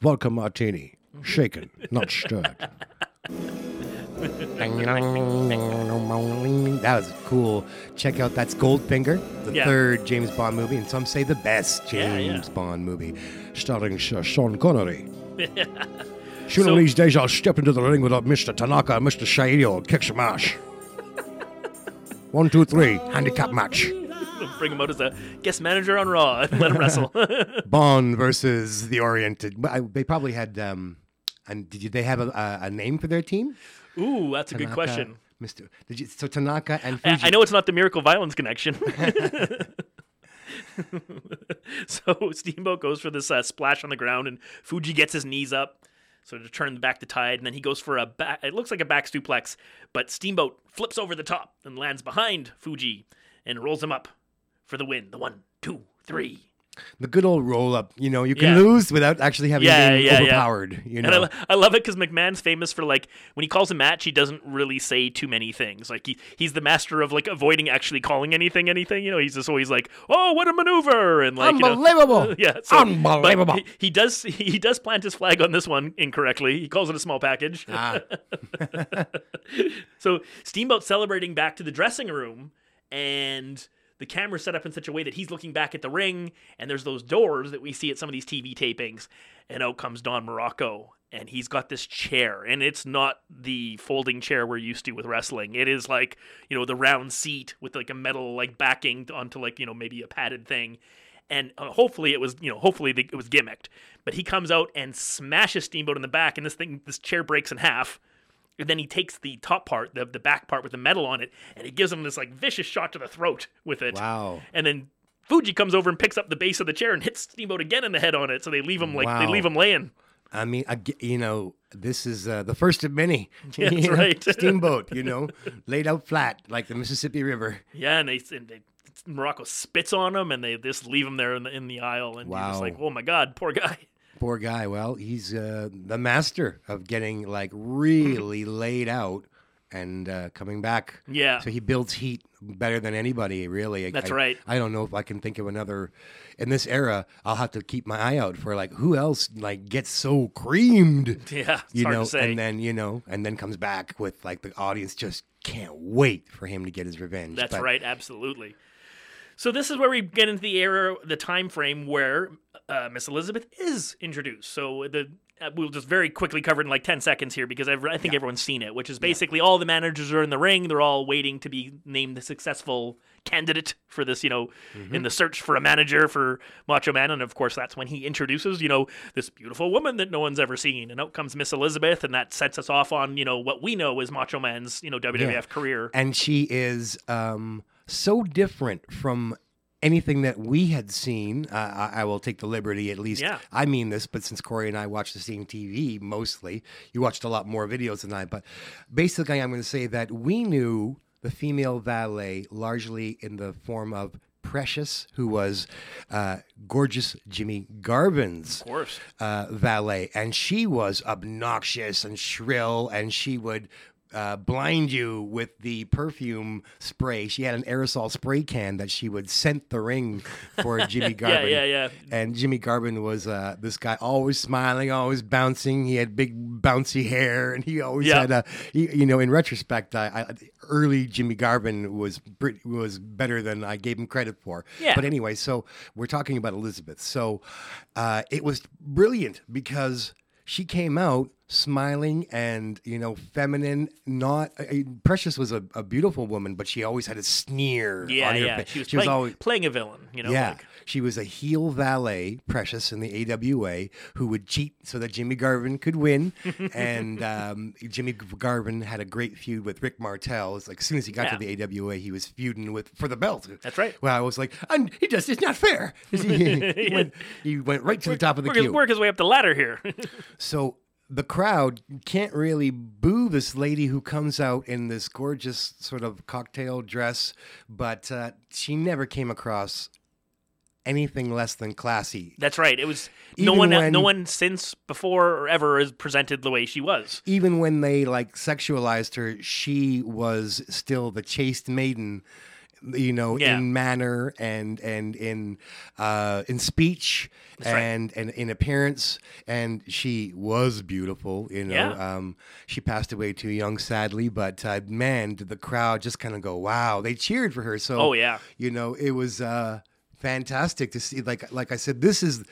Vodka martini, shaken, not stirred. that was cool. Check out that's Goldfinger, the Yeah. third James Bond movie, and some say the best James yeah. Bond movie, starring Sean Connery. Soon So- one of these days, I'll step into the ring with uh, Mr. Tanaka and Mr. Saito and kick some ass. One, two, three, handicap match. Bring him out as a guest manager on Raw and let him wrestle. Bond versus the Oriented. I- They probably had. Um, and did you, they have a, a, a name for their team? Ooh, that's a good question. Mr. Did you, so Tanaka and I, Fuji. I know it's not the Miracle Violence connection. so Steamboat goes for this uh, splash on the ground, and Fuji gets his knees up, so to turn back the tide, and then he goes for a back. It looks like a back suplex, but Steamboat flips over the top and lands behind Fuji and rolls him up for the win. The one, two, three. The good old roll up. You know, you can Yeah. lose without actually having Yeah, been yeah, overpowered. You And I, know, I love it because McMahon's famous for like when he calls a match, he doesn't really say too many things. Like he he's the master of like avoiding actually calling anything anything. You know, he's just always like, "Oh, what a maneuver!" and like you know- Unbelievable. yeah, so- Unbelievable. He, he does he does plant his flag on this one incorrectly. He calls it a small package. Ah. So Steamboat celebrating back to the dressing room, and the camera's set up in such a way that he's looking back at the ring, and there's those doors that we see at some of these TV tapings, and out comes Don Muraco, and he's got this chair, and it's not the folding chair we're used to with wrestling. It is like you know the round seat with like a metal like backing onto like you know maybe a padded thing. And uh, hopefully it was, you know, hopefully the, it was gimmicked. But he comes out and smashes Steamboat in the back, and this thing, this chair breaks in half. And then he takes the top part, the, the back part with the metal on it, and he gives him this like vicious shot to the throat with it. Wow. And then Fuji comes over and picks up the base of the chair and hits Steamboat again in the head on it. So they leave him like they leave him laying. I mean, I you know, this is uh, the first of many. That's right. Steamboat, you know, laid out flat like the Mississippi River. Yeah, and they and they Muraco spits on him and they just leave him there in the in the aisle and you're just Wow. like, oh my god, poor guy. Poor guy. Well, he's uh, the master of getting like really laid out and uh, coming back. Yeah. So he builds heat better than anybody, really. I- That's I- right. I don't know if I can think of another in this era. I'll have to keep my eye out for like who else like gets so creamed. Yeah, you know, and then you know, and then comes back with like the audience just can't wait for him to get his revenge. That's But right, absolutely. So this is where we get into the era, the time frame where uh, Miss Elizabeth is introduced. So the uh, we'll just very quickly cover it in like ten seconds here because I've, I think everyone's seen it, which is basically all the managers are in the ring. They're all waiting to be named the successful candidate for this, you know, in the search for a manager for Macho Man. And of course, that's when he introduces, you know, this beautiful woman that no one's ever seen. And out comes Miss Elizabeth, and that sets us off on, you know, what we know is Macho Man's, you know, WWF Yeah. career. and she is um, so different from anything that we had seen. Uh, I, I will take the liberty, at least. Yeah. I mean this, but since Corey and I watched the same TV mostly, you watched a lot more videos than I. But basically, I'm going to say that we knew. the female valet, largely in the form of Precious, who was uh, gorgeous Jimmy Garvin's Of course. uh, valet, and she was obnoxious and shrill, and she would. Uh, blind you with the perfume spray. She had an aerosol spray can that she would scent the ring for Jimmy Garvin. yeah, yeah. yeah. And Jimmy Garvin was uh, this guy, always smiling, always bouncing. He had big bouncy hair, and he always Yeah. had a. He, you know, in retrospect, I, I early Jimmy Garvin was was better than I gave him credit for. Yeah. But anyway, so we're talking about Elizabeth. So uh, it was brilliant because she came out smiling and you know feminine not uh, precious was a, a beautiful woman but she always had a sneer Yeah, on her yeah. face. She was, she was always playing a villain, you know? yeah, Like, she was a heel valet, Precious, in the AWA, who would cheat so that Jimmy Garvin could win. and um, Jimmy Garvin had a great feud with Rick Martel. It's like as soon as he got to the AWA, he was feuding with for the belt. That's right. Well, I was like, and he just it's not fair. he, he went, he went right to the top of the work, his, queue. work his way up the ladder here. So the crowd can't really boo this lady who comes out in this gorgeous sort of cocktail dress, but uh, she never came across anything less than classy. That's right. It was no one, when- no one since before or ever has presented the way she was. Even when they like sexualized her, she was still the chaste maiden. You know, Yeah. in manner and and in uh, in speech right. and and in appearance, and she was beautiful. You know, Yeah. um, she passed away too young, sadly. But uh, man, did the crowd just kind of go, "Wow!" They cheered for her. So, Oh, yeah. you know, it was uh, fantastic to see. Like like I said, this is.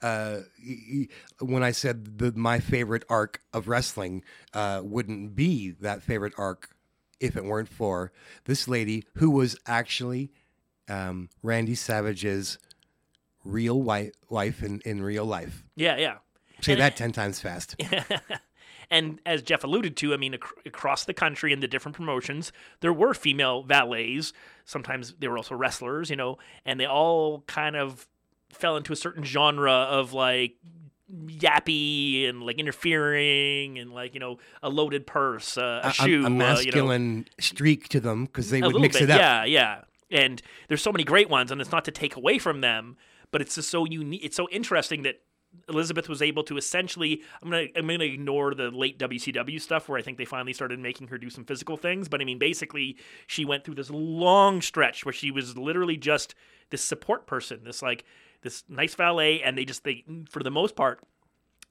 Uh, when I said the, my favorite arc of wrestling uh, wouldn't be that favorite arc if it weren't for this lady who was actually um, Randy Savage's real wife, wife in, in real life. Yeah, yeah. Say And- that 10 times fast. And as Jeff alluded to, I mean, ac- across the country in the different promotions, there were female valets. Sometimes they were also wrestlers, you know, and they all kind of fell into a certain genre of like yappy and like interfering and like you know a loaded purse, uh, a, A- shoe, a, uh, you know. masculine streak to them because they a would mix bit, it up. Yeah, yeah. And there's so many great ones, and it's not to take away from them, but it's just so unique. It's so interesting that Elizabeth was able to essentially. I'm gonna I'm gonna ignore the late WCW stuff where I think they finally started making her do some physical things. But I mean, basically, she went through this long stretch where she was literally just this support person, this like this nice valet, and they just they for the most part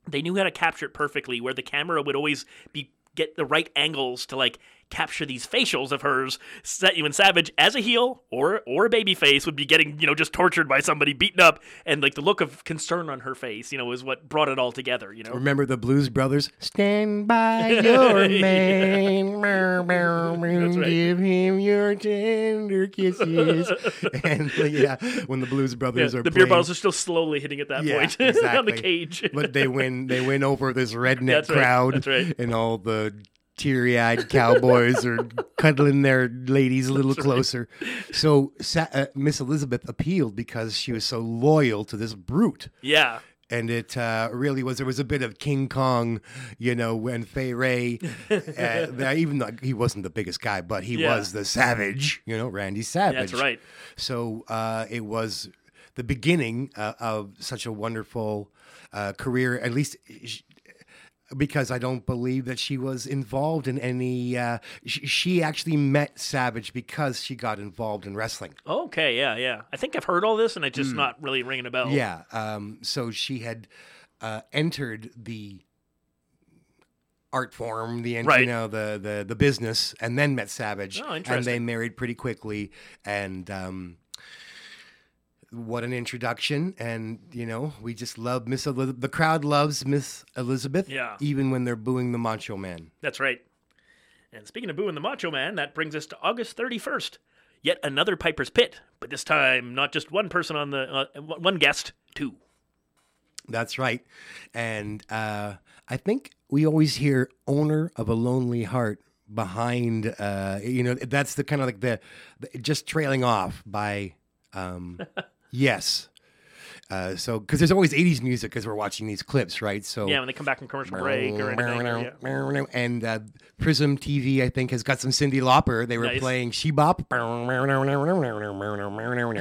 they knew how to capture it perfectly where the camera would always be get the right angles to like capture these facials of hers Sa- even savage as a heel or or a baby face would be getting you know just tortured by somebody beaten up and like the look of concern on her face you know is what brought it all together you know Remember the Blues Brothers? Stand by your man, right. give him your tender kisses. and yeah, when the Blues Yeah, Brothers are the beer bottles are still slowly hitting at that Yeah, point on the cage but they win. They win over this redneck That's right, crowd, that's right. and all the teary-eyed cowboys are cuddling their ladies a little closer. So uh, Miss Elizabeth appealed because she was so loyal to this brute. yeah and it uh, really was. There was a bit of King Kong, you know, when Fay Wray, uh, even though he wasn't the biggest guy, but he Yeah. was the savage, you know, Randy Savage. that's right So uh, it was the beginning uh, of such a wonderful uh, career, at least. Because I don't believe that she was involved in any. Uh, sh- she actually met Savage because she got involved in wrestling. okay yeah yeah i think i've heard all this and it's just not really ringing a bell. Yeah. Um, so she had uh, entered the art form, the Right. you know the, the the business, and then met Savage, Oh, and they married pretty quickly. And um, what an introduction! And you know, we just love Miss Elizabeth. The crowd loves Miss Elizabeth, Yeah. even when they're booing the Macho Man. That's right. And speaking of booing the Macho Man, that brings us to August 31st. Yet another Piper's Pit, but this time not just one person on the uh, one guest, two. That's right. And uh, I think we always hear owner of a lonely heart behind, uh, you know, that's the kind of like the, the just trailing off by, um, yes. Uh, so, because there's always 80s music as we're watching these clips, right? So, Yeah, when they come back from commercial break or anything. yeah. and uh, Prism TV, I think, has got some Cyndi Lauper. They were Nice. playing She Bop.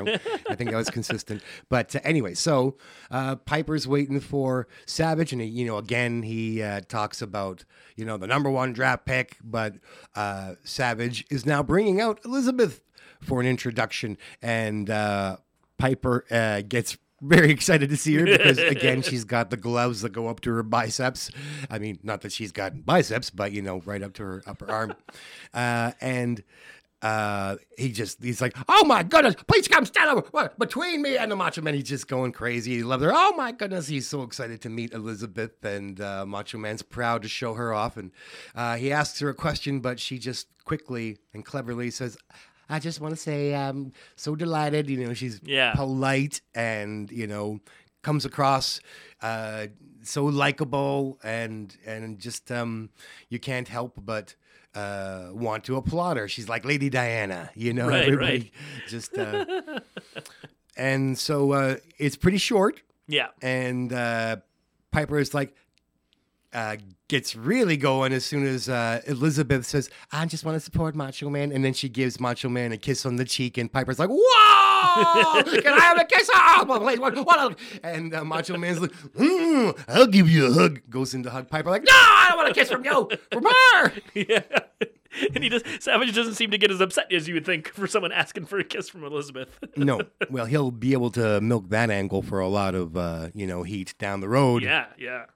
I think that was consistent. But uh, anyway, so uh, Piper's waiting for Savage, and he, you know, again, he uh, talks about you know the number one draft pick, but uh, Savage is now bringing out Elizabeth for an introduction, and uh, Piper uh, gets very excited to see her because again she's got the gloves that go up to her biceps. I mean not that she's got biceps but you know right up to her upper arm. Uh, and uh, he just he's like oh my goodness please come stand over between me and the macho man. He's just going crazy. He loves her. Oh my goodness he's so excited to meet elizabeth and uh, macho man's proud to show her off. And uh, he asks her a question but she just quickly and cleverly says I just want to say I'm so delighted. You know, she's Yeah. polite and you know comes across uh, so likable and and just um, you can't help but uh, want to applaud her. She's like Lady Diana. You know, Right, right. just. Uh, and so uh, it's pretty short, Yeah. and uh, Piper is like. Uh, gets really going as soon as uh, Elizabeth says, "I just want to support Macho Man," and then she gives Macho Man a kiss on the cheek, and Piper's like, "Whoa! Can I have a kiss?" Oh, please, what, what? And uh, Macho Man's like, "Hmm, "I'll give you a hug." Goes in to hug Piper, like, "No, I don't want a kiss from you, from her." Yeah. and he does Savage doesn't seem to get as upset as you would think for someone asking for a kiss from Elizabeth. no, well, he'll be able to milk that angle for a lot of uh, you know heat down the road. yeah, yeah.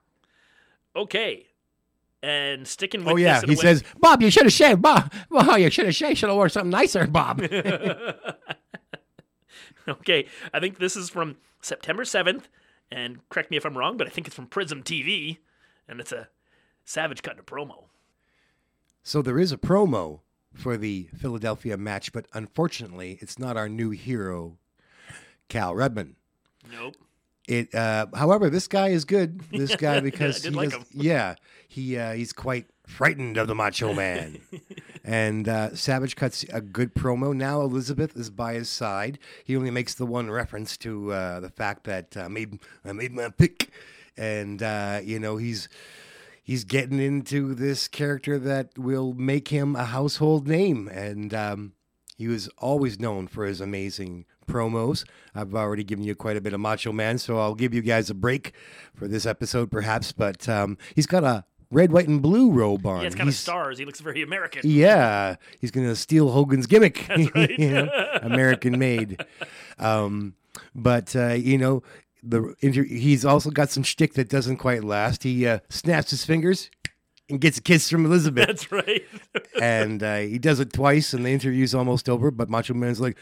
Okay. And sticking oh, with Oh yeah, he way- says, "Bob, you should have shaved, Bob. Well, you should have shaved. Should have worn something nicer, Bob." Okay, I think this is from September 7th, and correct me if I'm wrong, but I think it's from Prism TV, and it's a Savage cutting a promo. So there is a promo for the Philadelphia match, but unfortunately, it's not our new hero, Cal Rudman. Nope. It, uh, however, this guy is good. This guy because did he like does, yeah, he uh, he's quite frightened of the Macho Man. and uh, Savage cuts a good promo. Now Elizabeth is by his side. He only makes the one reference to uh, the fact that uh, made I made my pick, and uh, you know he's he's getting into this character that will make him a household name. And um, he was always known for his amazing promos. I've already given you quite a bit of Macho Man, so I'll give you guys a break for this episode, perhaps. But um, he's got a red, white, and blue robe on. Yeah, it's kind of stars. He looks very American. yeah, he's gonna steal Hogan's gimmick. That's right. you know, American made. Um, but uh, you know, the inter- he's also got some shtick that doesn't quite last. He uh, snaps his fingers and gets a kiss from Elizabeth, That's right. and uh, he does it twice, and the interview's almost over. But Macho Man's like,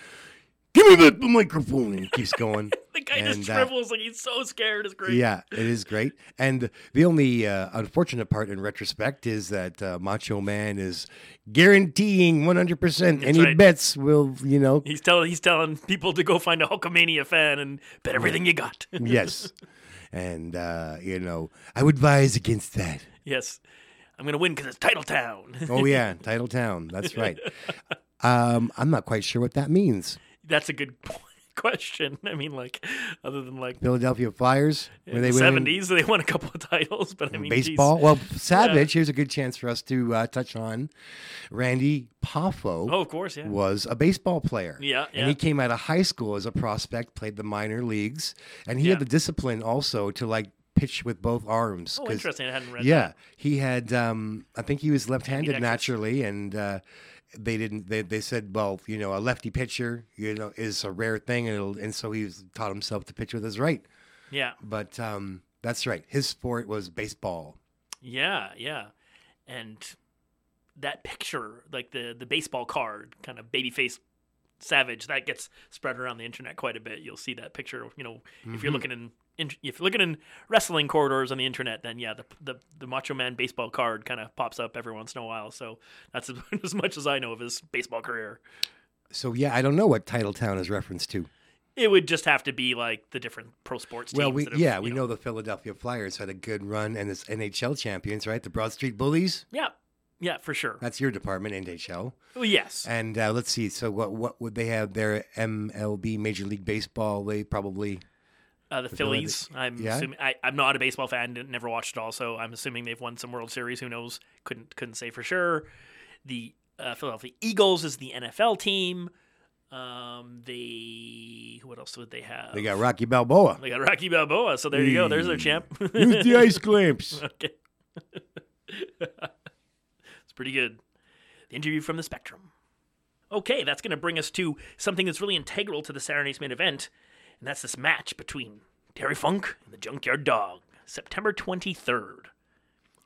"Give me the microphone," and he keeps going. the guy And, just uh, like he's so scared. It's great. Yeah, it is great. And the only uh, unfortunate part in retrospect is that uh, Macho Man is guaranteeing 100% any right. bets will, you know, He's telling he's telling people to go find a Hulkamania fan and bet everything you got. yes. And, uh, you know, I would advise against that. yes. I'm gonna win because it's Title Town. Oh, yeah, Title Town. That's right. Um, I'm not quite sure what that means. That's a good question. I mean, like, other than like Philadelphia Flyers, were in they the seventies, they won a couple of titles, but I mean, geez. baseball? Well, Savage, here's a good chance for us to uh, touch on Randy Poffo. Oh, of course, yeah. was a baseball player. Yeah, And he came out of high school as a prospect, played the minor leagues, and he Yeah. had the discipline also to like pitch with both arms. Oh, interesting. I hadn't read Yeah, that. he had. Um, I think he was left-handed naturally, and uh, they didn't. They, they said, well, you know, a lefty pitcher, you know, is a rare thing, and it'll, and so he taught himself to pitch with his right. Yeah, But um, that's right. His sport was baseball. yeah, yeah. And that picture, like the the baseball card, kind of baby face savage, that gets spread around the internet quite a bit. You'll see that picture. You know, if Mm-hmm. you're looking in, in if you're looking in wrestling corridors on the internet, then yeah, the the, the Macho Man baseball card kind of pops up every once in a while. So that's as, as much as I know of his baseball career. So yeah, I don't know what Titletown is referenced to. It would just have to be like the different pro sports teams. Well, we have, yeah, we know the Philadelphia Flyers had a good run and it's NHL champions, right? The Broad Street Bullies. Yeah, yeah, for sure. That's your department, NHL. Well, yes. And uh, let's see. So what what would they have their MLB, Major League Baseball. They probably Uh, the Phillies. I'm yeah? assuming I, I'm not a baseball fan. Never watched it all, so I'm assuming they've won some World Series. Who knows? Couldn't couldn't say for sure. The uh, Philadelphia Eagles is the NFL team. Um, they what else would they have? They got Rocky Balboa. They got Rocky Balboa. So there you go. There's their champ. Use the ice clamps. okay. it's pretty good. The interview from the Spectrum. Okay, that's going to bring us to something that's really integral to the Saturday Night's main event, and that's this match between Terry Funk and the Junkyard Dog, September 23rd.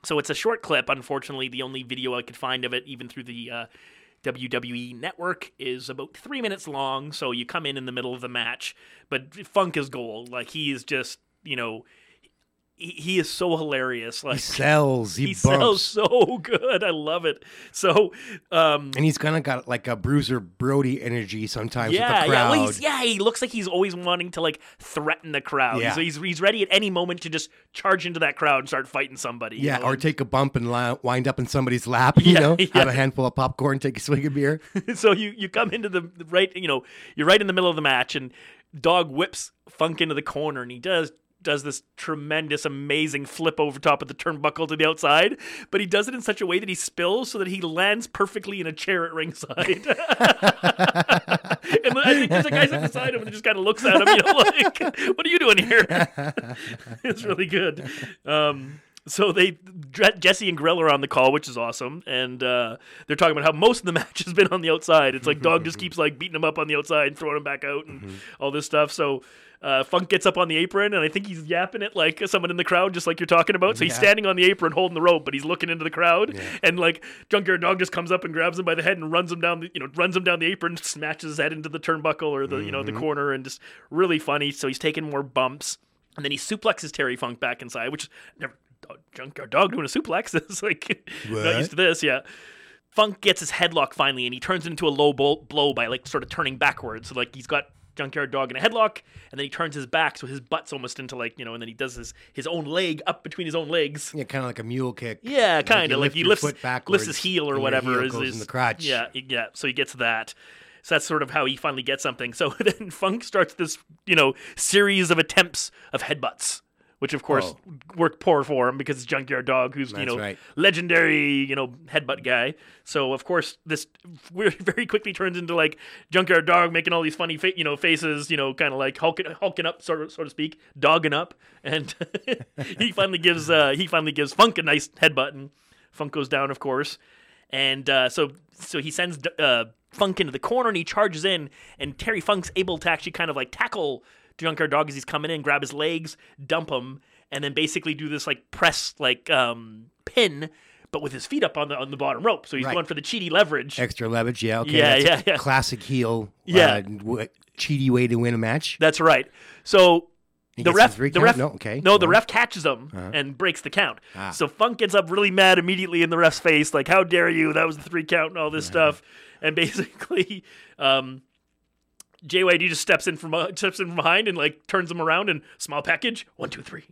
So it's a short clip. Unfortunately, the only video I could find of it, even through the uh, WWE network, is about three minutes long. So you come in in the middle of the match, but Funk is gold. Like he is just, you know, he, he is so hilarious. Like He sells. He, he sells so good. I love it. So, um, and he's kind of got like a Bruiser Brody energy sometimes yeah, with the yeah, well, he's, yeah. He looks like he's always wanting to like threaten the crowd. Yeah. So he's he's ready at any moment to just charge into that crowd and start fighting somebody. you Yeah, know, or take a bump and li- wind up in somebody's lap. You Yeah, know, yeah. have a handful of popcorn, take a swig of beer. so you you come into the the right, you know, you're right in the middle of the match, and Dog whips Funk into the corner, and he does does this tremendous, amazing flip over top of the turnbuckle to the outside, but he does it in such a way that he spills so that he lands perfectly in a chair at ringside. and I think there's a guy sitting beside him and just kind of looks at him, you know, like, "What are you doing here?" it's really good. Um, so they Jesse and Gorilla are on the call, which is awesome, and uh, they're talking about how most of the match has been on the outside. It's like Dog just keeps like beating him up on the outside and throwing him back out and all this stuff. So. Uh, Funk gets up on the apron, and I think he's yapping it like someone in the crowd, just like you're talking about. So he's Yeah. standing on the apron holding the rope, but he's looking into the crowd, and like Junkyard Dog just comes up and grabs him by the head and runs him down the, you know, runs him down the apron, smashes his head into the turnbuckle or the, you know, the corner, and just really funny. So he's taking more bumps, and then he suplexes Terry Funk back inside, which never Junkyard Dog doing a suplex is like not used to this, yeah. Funk gets his headlock finally, and he turns it into a low blow, blow by like sort of turning backwards. So like he's got Junkyard Dog in a headlock, and then he turns his back, so his butt's almost into like you know, and then he does his his own leg up between his own legs. Yeah, kind of like a mule kick. Yeah, kind of like lift he lifts lifts his heel or whatever. heel is, goes is- in the crotch. Yeah, yeah. So he gets that. So that's sort of how he finally gets something. So then Funk starts this, you know, series of attempts of headbutts, which of course Oh. worked poor for him because it's Junkyard Dog, who's you know right. legendary, you know, headbutt guy. So of course this very quickly turns into like Junkyard Dog making all these funny, fa- you know, faces, you know, kind of like hulking, hulking up, sort of, so to speak, dogging up, and he finally gives uh, he finally gives Funk a nice headbutt, and Funk goes down, of course, and uh, so so he sends uh, Funk into the corner, and he charges in, and Terry Funk's able to actually kind of like tackle Junkyard Dog as he's coming in, grab his legs, dump him, and then basically do this like press like um, pin. But with his feet up on the on the bottom rope, so he's Right. going for the cheaty leverage. Extra leverage. Yeah. Okay. Yeah, yeah, yeah. Classic heel. Yeah. Uh, w- cheaty way to win a match. That's right. So He the ref, the three the count? ref, No, okay, no, the ref catches him Uh-huh. and breaks the count. Ah. So Funk gets up really mad immediately in the ref's face, like "How dare you? That was the three count and all this stuff." And basically, um, JYD just steps in from uh, steps in from behind and like turns him around and small package one two three.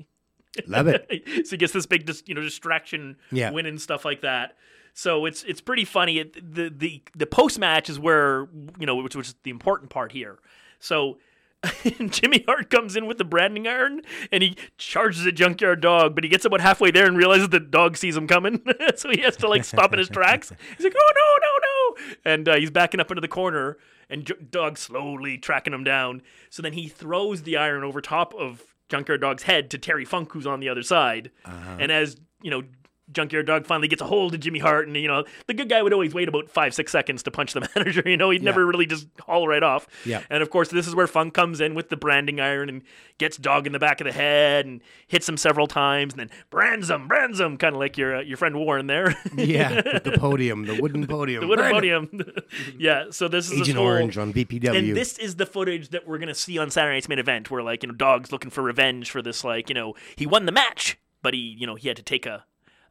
Love it. so he gets this big, dis, you know, distraction Yeah. win and stuff like that. So it's it's pretty funny. It, the the the post match is where you know which was the important part here. So Jimmy Hart comes in with the branding iron and he charges a Junkyard Dog, but he gets about halfway there and realizes the dog sees him coming, so he has to like stop in his tracks. He's like, "Oh no, no, no!" And uh, he's backing up into the corner, and J- Dog slowly tracking him down. So then he throws the iron over top of Junkyard Dog's head to Terry Funk, who's on the other side. Uh-huh. And as you know, Junkyard Dog finally gets a hold of Jimmy Hart, and you know the good guy would always wait about five, six seconds to punch the manager. You know, he'd never really just haul right off. Yeah. And of course, this is where Funk comes in with the branding iron and gets Dog in the back of the head and hits him several times, and then brands him, brands him, kind of like your uh, your friend Warren there. yeah. The podium, the wooden podium. the wooden podium. yeah. So this is Agent whole- Orange on BPW. and this is the footage that we're gonna see on Saturday Night's main event, where like you know, Dog's looking for revenge for this. Like you know, he won the match, but he you know he had to take a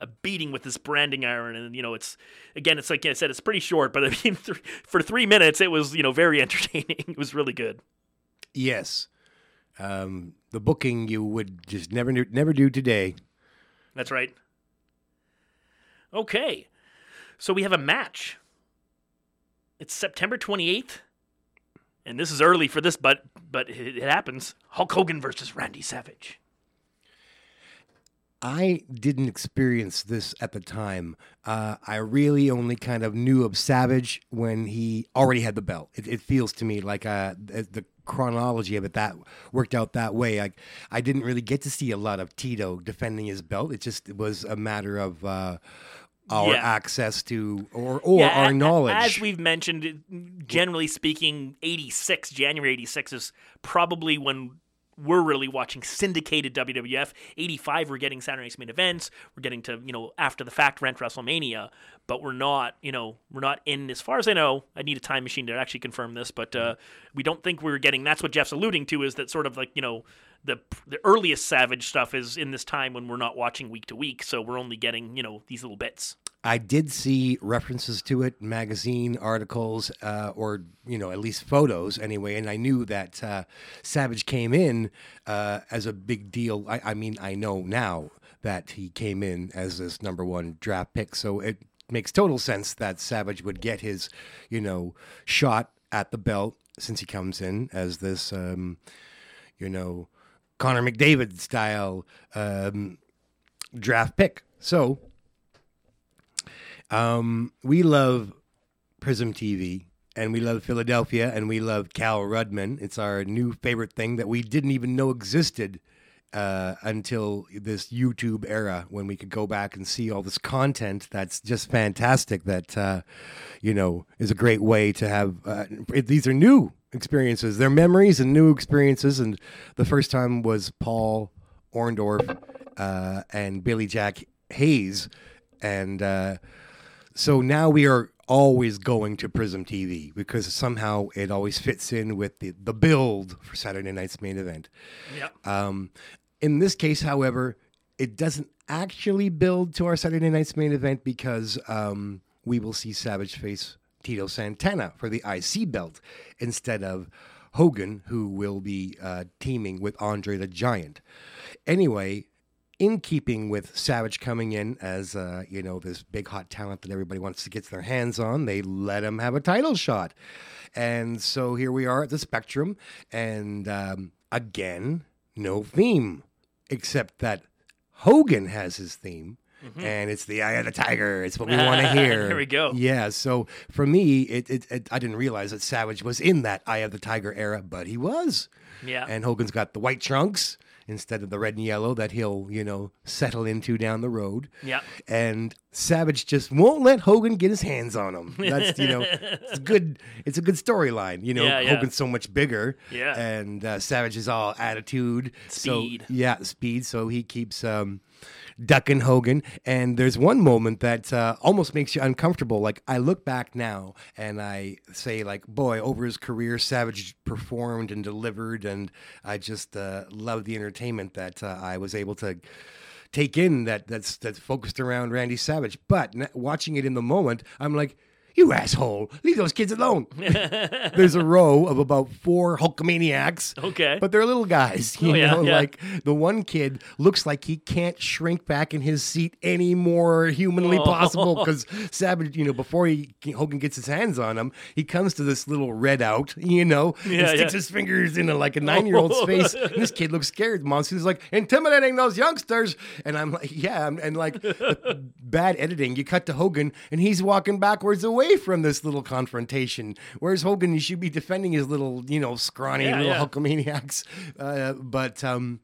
a beating with this branding iron, and you know it's again it's like I said, it's pretty short, but I mean th- for three minutes it was you know very entertaining. it was really good. yes. Um, the booking you would just never do, never do today. That's right. Okay, so we have a match. It's September twenty eighth, and this is early for this, but but it happens. Hulk Hogan versus Randy Savage. I didn't experience this at the time. Uh, I really only kind of knew of Savage when he already had the belt. It, it feels to me like uh, the chronology of it that worked out that way. I I didn't really get to see a lot of Tito defending his belt. It just was a matter of uh, our Yeah. access to or or Yeah, our knowledge. As we've mentioned, generally speaking, 86, January 86 is probably when we're really watching syndicated WWF. 85, we're getting Saturday Night's main events. We're getting to, you know, after the fact rent WrestleMania, but we're not, you know, we're not in, as far as I know, I need a time machine to actually confirm this, but uh, we don't think we're getting, that's what Jeff's alluding to, is that sort of like, you know, the the earliest Savage stuff is in this time when we're not watching week to week, so we're only getting, you know, these little bits. I did see references to it, magazine articles, uh, or you know, at least photos anyway. And I knew that uh, Savage came in uh, as a big deal. I, I mean, I know now that he came in as this number one draft pick, so it makes total sense that Savage would get his, you know, shot at the belt since he comes in as this, um, you know, Connor McDavid style um, draft pick. So um, we love Prism TV and we love Philadelphia and we love Cal Rudman. It's our new favorite thing that we didn't even know existed uh, until this YouTube era when we could go back and see all this content that's just fantastic. That, uh, you know, is a great way to have. Uh, these are new experiences, they're memories and new experiences. And the first time was Paul Orndorff uh, and Billy Jack Haynes. And, uh, so now we are always going to Prism TV because somehow it always fits in with the, the build for Saturday night's main event. Yep. Um, in this case, however, it doesn't actually build to our Saturday night's main event because um, we will see Savage face Tito Santana for the IC belt instead of Hogan, who will be uh, teaming with Andre the Giant. Anyway, in keeping with Savage coming in as uh, you know this big hot talent that everybody wants to get their hands on, they let him have a title shot, and so here we are at the Spectrum, and um, again, no theme, except that Hogan has his theme. And it's the eye of the tiger. It's what we want to hear. Here we go. Yeah. So for me, it, it, it I didn't realize that Savage was in that eye of the tiger era, but he was. Yeah. And Hogan's got the white trunks instead of the red and yellow that he'll, you know, settle into down the road. Yeah. And Savage just won't let Hogan get his hands on him. That's, you know, it's good. It's a good storyline. You know, Yeah, yeah. Hogan's so much bigger. Yeah. And uh, Savage is all attitude. Speed. So, yeah, speed. So he keeps um, ducking Hogan. And there's one moment that uh, almost makes you uncomfortable. Like I look back now and I say, like, boy, over his career, Savage performed and delivered, and I just uh, love the entertainment that uh, I was able to take in. That that's that's focused around Randy Savage. But watching it in the moment, I'm like. You asshole! Leave those kids alone. There's a row of about four Hulkamaniacs. Okay. But they're little guys. You Oh, yeah, know, yeah. like the one kid looks like he can't shrink back in his seat any more humanly Oh. possible because Savage, you know, before he Hogan gets his hands on him, he comes to this little red out, you know, Yeah, and sticks his fingers in a, like a nine year old's oh. face. And this kid looks scared. Monsters like intimidating those youngsters, and I'm like, yeah, and like bad editing. You cut to Hogan, and he's walking backwards away from this little confrontation. Whereas Hogan, he should be defending his little, you know, scrawny Yeah, little yeah. Hulkamaniacs. Uh, but um,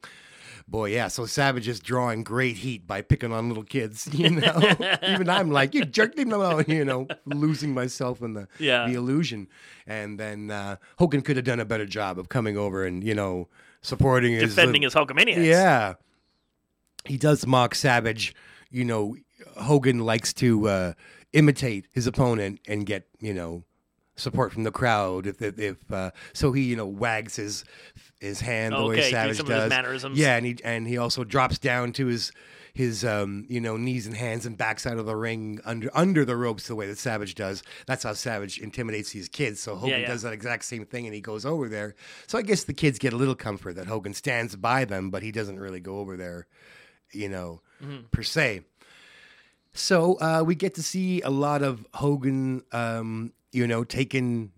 boy, yeah. So Savage is drawing great heat by picking on little kids. You know, even I'm like, you jerk them alone. You know, losing myself in the Yeah. the illusion. And then uh, Hogan could have done a better job of coming over and you know supporting his Defending little- his Hulkamaniacs. yeah. He does mock Savage. You know, Hogan likes to uh, imitate his opponent and get, you know, support from the crowd. If, if, if uh, so, he you know wags his his hand the way Okay, Savage some of his does. mannerisms. Yeah, and he and he also drops down to his his um you know knees and hands and backs out of the ring under under the ropes the way that Savage does. That's how Savage intimidates these kids. So Hogan yeah. does that exact same thing and he goes over there. So I guess the kids get a little comfort that Hogan stands by them, but he doesn't really go over there, you know, per se. So uh, we get to see a lot of Hogan, um, you know, taking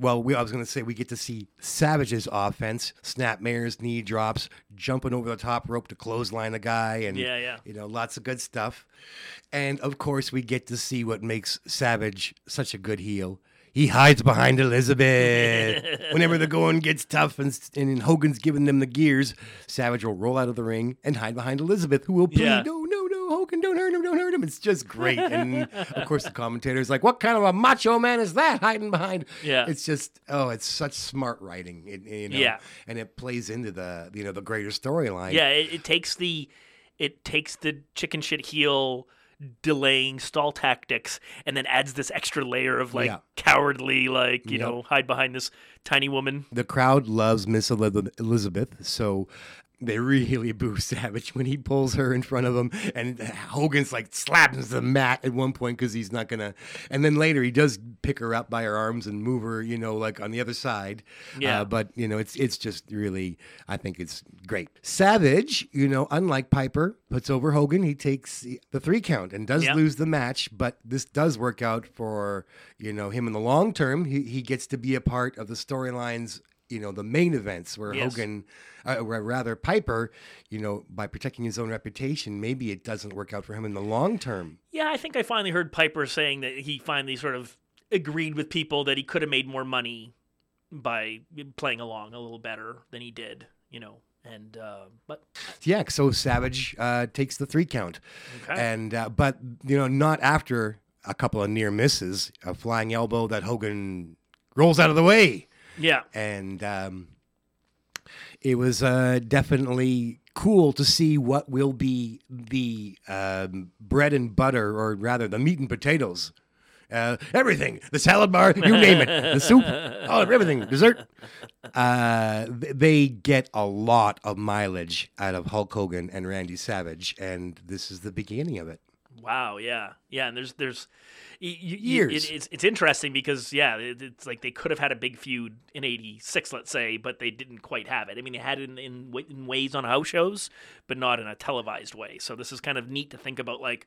well, we, I was going to say we get to see Savage's offense, snap mares, knee drops, jumping over the top rope to clothesline a guy, and Yeah, yeah. you know, lots of good stuff. And of course, we get to see what makes Savage such a good heel. He hides behind Elizabeth. Whenever the going gets tough and, and Hogan's giving them the gears, Savage will roll out of the ring and hide behind Elizabeth, who will plead, Yeah. Hogan, don't hurt him, don't hurt him. It's just great. And of course, the commentator's like, what kind of a macho man is that hiding behind? Yeah. It's just, oh, it's such smart writing. It, you know, Yeah. And it plays into the, you know, the greater storyline. Yeah, it, it takes the it takes the chicken shit heel delaying stall tactics and then adds this extra layer of like Yeah. cowardly like you Yep. know hide behind this tiny woman the crowd loves Miss Elizabeth, so they really boo Savage when he pulls her in front of him, and Hogan's like slaps the mat at one point because he's not gonna. And then later he does pick her up by her arms and move her, you know, like on the other side. Yeah. Uh, but you know, it's it's just really, I think it's great. Savage, you know, unlike Piper, puts over Hogan. He takes the three count and does Yeah. lose the match, but this does work out for you know him in the long term. He he gets to be a part of the storylines. You know the main events where Yes. Hogan, uh, or rather Piper, you know, by protecting his own reputation, maybe it doesn't work out for him in the long term. yeah i think i finally heard piper saying that he finally sort of agreed with people that he could have made more money by playing along a little better than he did you know and uh, but Yeah, so Savage uh, takes the three count, Okay. and uh, but you know not after a couple of near misses, a flying elbow that Hogan rolls out of the way, yeah and um, it was uh, definitely cool to see what will be the um, bread and butter, or rather the meat and potatoes. Uh, everything, the salad bar, you name it, the soup, all of everything, dessert. Uh, they get a lot of mileage out of Hulk Hogan and Randy Savage, and this is the beginning of it. Wow, yeah, yeah, and there's there's y- y- y- Years. It, it's it's interesting because yeah, it, it's like they could have had a big feud in '86, let's say, but they didn't quite have it. I mean, they had it in, in in ways on house shows, but not in a televised way. So this is kind of neat to think about, like.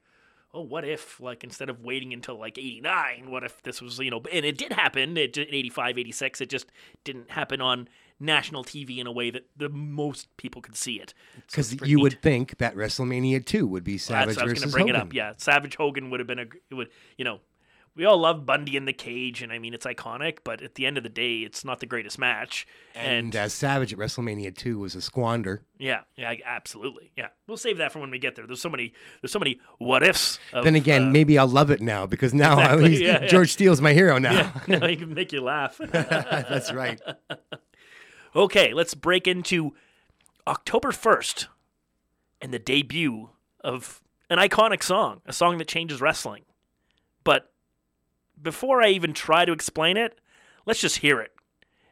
Oh, what if, like, instead of waiting until like 89, what if this was, you know, and it did happen in 85, 86. It just didn't happen on national TV in a way that the most people could see it. Because pretty you neat. would think that WrestleMania 2 would be Savage was versus going to bring Hogan. it up. Yeah, Savage Hogan would have been a. It would you know, we all love Bundy in the cage, and I mean it's iconic. But at the end of the day, it's not the greatest match. And uh, Savage at WrestleMania 2 was a squander. yeah, yeah, absolutely. Yeah, we'll save that for when we get there. There's so many. There's so many what ifs. Of, then again, uh, maybe I'll love it now because now Exactly, yeah, yeah. George Steele's my hero now. now he can make you laugh. That's right. Okay, let's break into October 1st and the debut of an iconic song, a song that changes wrestling. But before I even try to explain it, let's just hear it.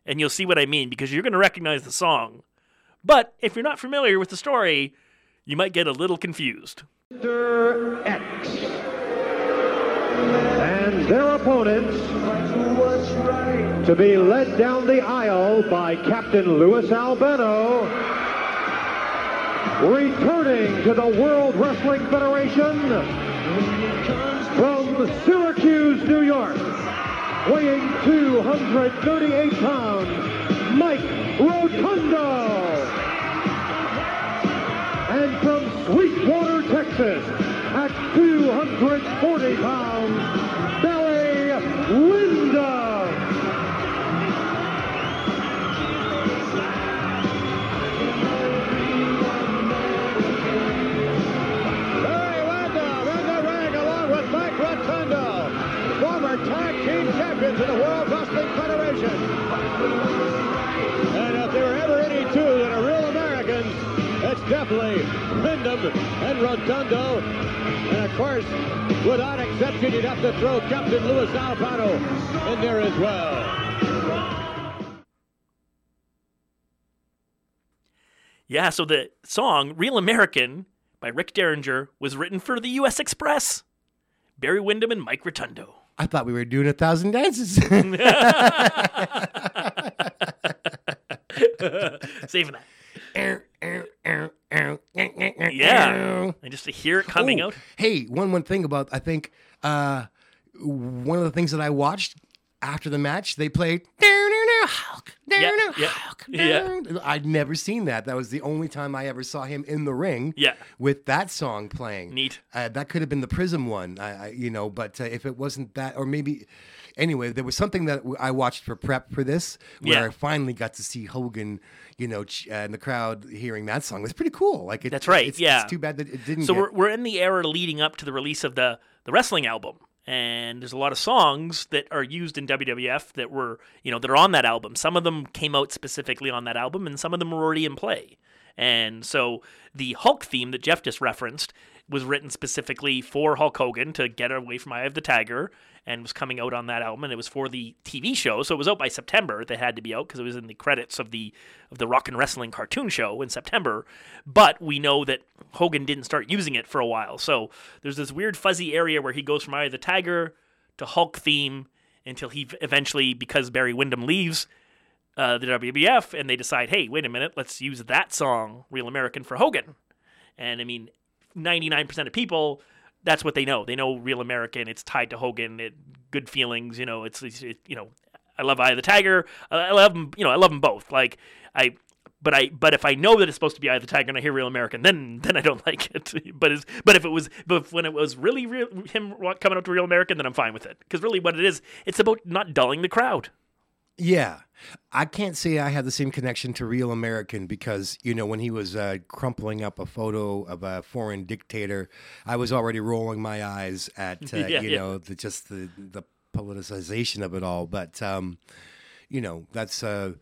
And you'll see what I mean because you're going to recognize the song. But if you're not familiar with the story, you might get a little confused. Mr. X and their opponents to be led down the aisle by Captain Louis Albano, returning to the World Wrestling Federation from Syracuse, New York, weighing 238 pounds, Mike Rotundo. And from Sweetwater, Texas, at 240 pounds, Billy Linda. In the ring along with Mike Rotundo, former tag team champions of the World Wrestling Federation. And if there were ever any two that are real Americans, it's definitely Windham and Rotundo. And of course, without exception, you'd have to throw Captain Luis Albano in there as well. Yeah, so the song Real American by Rick Derringer was written for the U.S. Express. Barry Windham and Mike Rotundo. I thought we were doing a thousand dances. Saving that. Yeah. And just to hear it coming Oh, out. Hey, one one thing about I think uh, one of the things that I watched after the match they played Hulk, Yeah, yeah, Hulk. yeah. I'd never seen that. That was the only time I ever saw him in the ring. Yeah. with that song playing. Neat. Uh, that could have been the Prism one, I, I, you know. But uh, if it wasn't that, or maybe anyway, there was something that I watched for prep for this, where Yeah. I finally got to see Hogan, you know, ch- uh, in the crowd hearing that song. It was pretty cool. Like it, That's right, It's, yeah. it's too bad that it didn't. So get, we're we're in the era leading up to the release of the the wrestling album, and there's a lot of songs that are used in WWF that were you know that are on that album. Some of them came out specifically on that album, and some of them were already in play. And so the Hulk theme that Jeff just referenced was written specifically for Hulk Hogan to get away from Eye of the Tiger and was coming out on that album. And it was for the TV show. So it was out by September. They had to be out because it was in the credits of the of the rock and wrestling cartoon show in September. But we know that Hogan didn't start using it for a while. So there's this weird fuzzy area where he goes from Eye of the Tiger to Hulk theme until he eventually because Barry Windham leaves uh, the WWF and they decide, hey, wait a minute, let's use that song, Real American, for Hogan. And I mean, 99% of people, that's what they know. They know Real American. It's tied to Hogan. It, good feelings. You know, it's, it's it, you know, I love Eye of the Tiger. I, I love them. You know, I love them both. Like I, but I, but if I know that it's supposed to be Eye of the Tiger and I hear Real American, then then I don't like it. But it's, but if it was, but when it was really real, him coming up to Real American, then I'm fine with it. Because really, what it is, it's about not dulling the crowd. Yeah. I can't say I have the same connection to Real American because, you know, when he was uh, crumpling up a photo of a foreign dictator, I was already rolling my eyes at, uh, Yeah, you yeah. know, the, just the, the politicization of it all. But, um, you know, that's uh,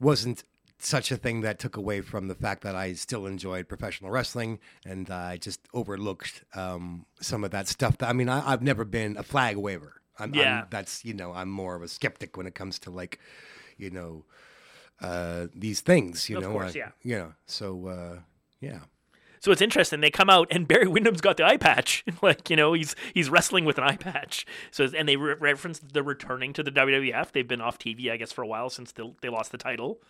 wasn't such a thing that took away from the fact that I still enjoyed professional wrestling and I just overlooked um, some of that stuff. I mean, I, I've never been a flag waver. I'm, Yeah. I'm, that's you know I'm more of a skeptic when it comes to like, you know, uh, these things. You Of know, course, I- yeah. You know, so uh, yeah. So it's interesting. They come out and Barry Windham's got the eye patch. like you know, he's he's wrestling with an eye patch. So and they re- reference they're returning to the WWF. They've been off TV, I guess, for a while since they, they lost the title.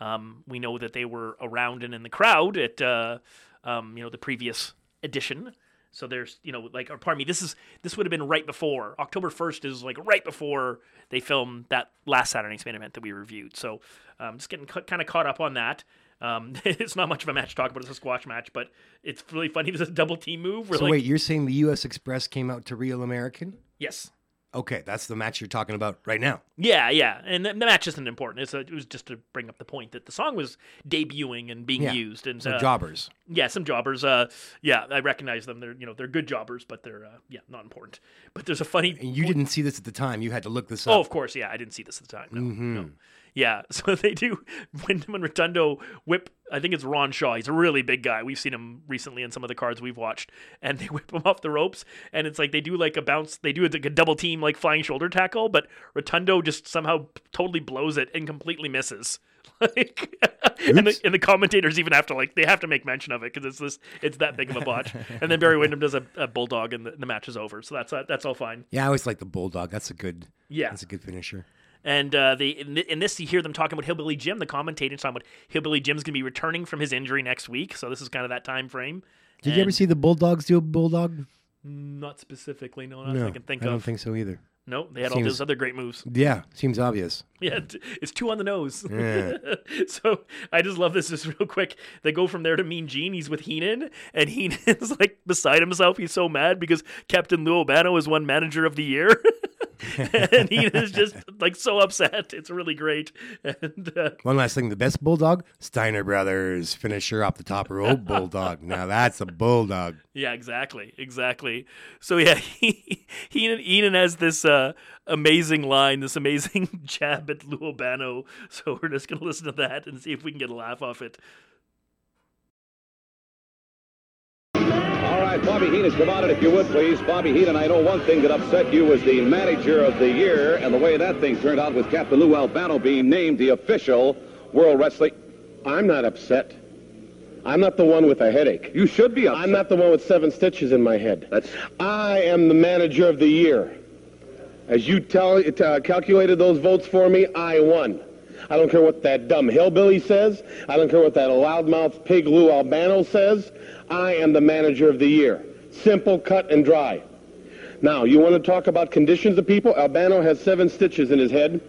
Um, we know that they were around and in the crowd at uh, um, you know the previous edition. So there's you know like or pardon me. This is this would have been right before October first is like right before they filmed that last Saturday's main event that we reviewed. So um, just getting ca- kind of caught up on that. Um, it's not much of a match to talk about. It's a squash match, but it's really funny. There's a double team move. Where So like, wait, you're saying the U.S. Express came out to Real American? yes, Okay, that's the match you're talking about right now. yeah, yeah, and the, the match isn't important. It's a, it was just to bring up the point that the song was debuting and being Yeah. used, and So uh, jobbers. Yeah, some jobbers. Uh, yeah, I recognize them. They're you know they're good jobbers, but they're uh, yeah not important. But there's a funny. And you didn't see this at the time. You had to look this up. Oh, of course, yeah. I didn't see this at the time. No, no. Yeah, so they do. Windham and Rotundo whip. I think it's Ron Shaw. He's a really big guy. We've seen him recently in some of the cards we've watched, and they whip him off the ropes. And it's like they do like a bounce. They do like a double team like flying shoulder tackle, but Rotundo just somehow totally blows it and completely misses. Like, and the, and the commentators even have to like they have to make mention of it because it's this it's that big of a botch. and then Barry Windham does a, a bulldog and the, the match is over. So that's uh, that's all fine. Yeah, I always like the bulldog. That's a good. Yeah. that's a good finisher. And uh, they in, thi- in this, you hear them talking about Hillbilly Jim. The commentators talking about Hillbilly Jim's going to be returning from his injury next week. So this is kind of that time frame. Did you ever see the bulldogs do a bulldog? Not specifically, no, not No, I can think I don't think so either. no, they had all those other great moves. Yeah, seems obvious. Yeah, it's two on the nose. Yeah. so I just love this. Just real quick, they go from there to Mean Gene. He's with Heenan, and Heenan's like beside himself. He's so mad because Captain Lou Albano is one manager of the year, and he is just like so upset. It's really great. And uh, One last thing, the best bulldog, Steiner Brothers finisher off the top rope bulldog. Now that's a bulldog. Yeah, exactly, exactly. So yeah, he, Heenan, Heenan has this uh, amazing line, this amazing jab at Lou Albano. So we're just gonna listen to that and see if we can get a laugh off it. Right, Bobby Heenan's come out, and if you would please, Bobby Heenan, I know one thing that upset you was the manager of the year and the way that thing turned out with Captain Lou Albano being named the official World Wrestling. I'm not upset. I'm not the one with a headache. You should be upset. I'm not the one with seven stitches in my head. That's- I am the manager of the year. As you tell, uh, calculated those votes for me, I won. I don't care what that dumb hillbilly says. I don't care what that loudmouth pig Lou Albano says. I am the manager of the year. Simple, cut, and dry. Now, you want to talk about conditions of people? Albano has seven stitches in his head.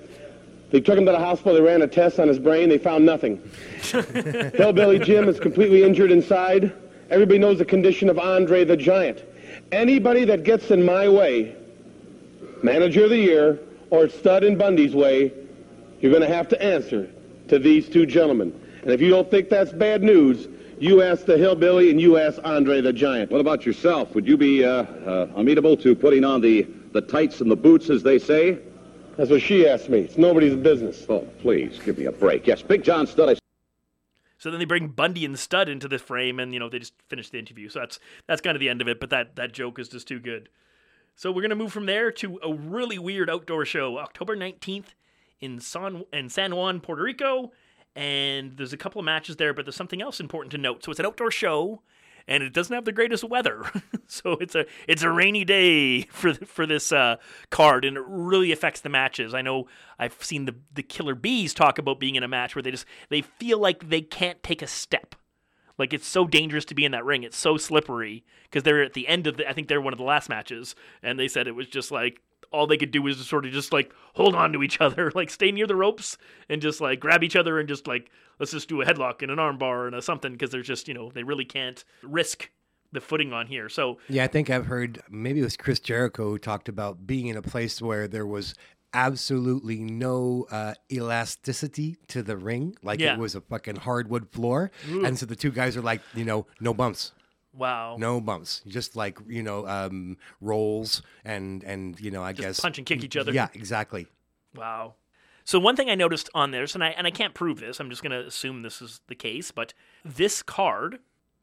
They took him to the hospital. They ran a test on his brain. They found nothing. Hillbilly Jim is completely injured inside. Everybody knows the condition of Andre the Giant. Anybody that gets in my way, manager of the year, or stud in Bundy's way, you're going to have to answer to these two gentlemen. And if you don't think that's bad news, you ask the hillbilly and you ask Andre the Giant. What about yourself? Would you be uh, uh, amenable to putting on the, the tights and the boots, as they say? That's what she asked me. It's nobody's business. Oh, please, give me a break. Yes, Big John Studd, I So then they bring Bundy and Studd into the frame, and you know they just finish the interview. So that's that's kind of the end of it. But that that joke is just too good. So we're gonna move from there to a really weird outdoor show, October nineteenth in San in San Juan, Puerto Rico, and there's a couple of matches there. But there's something else important to note. So it's an outdoor show, and it doesn't have the greatest weather. so it's a it's a rainy day for for this uh, card, and it really affects the matches. I know I've seen the the Killer Bees talk about being in a match where they just they feel like they can't take a step. Like it's so dangerous to be in that ring. It's so slippery because they're at the end of the. I think they're one of the last matches, and they said it was just like all they could do was sort of just like hold on to each other, like stay near the ropes and just like grab each other and just like let's just do a headlock and an armbar and a something because they're just you know they really can't risk the footing on here. So Yeah, I think I've heard maybe it was Chris Jericho who talked about being in a place where there was absolutely no uh, elasticity to the ring, like Yeah. it was a fucking hardwood floor, and so the two guys are like, you know, no bumps. Wow, No bumps, just like you know, um, rolls and and you know, I guess punch and kick each other. Yeah, exactly. Wow. So one thing I noticed on this, and I and I can't prove this, I'm just gonna assume this is the case, but this card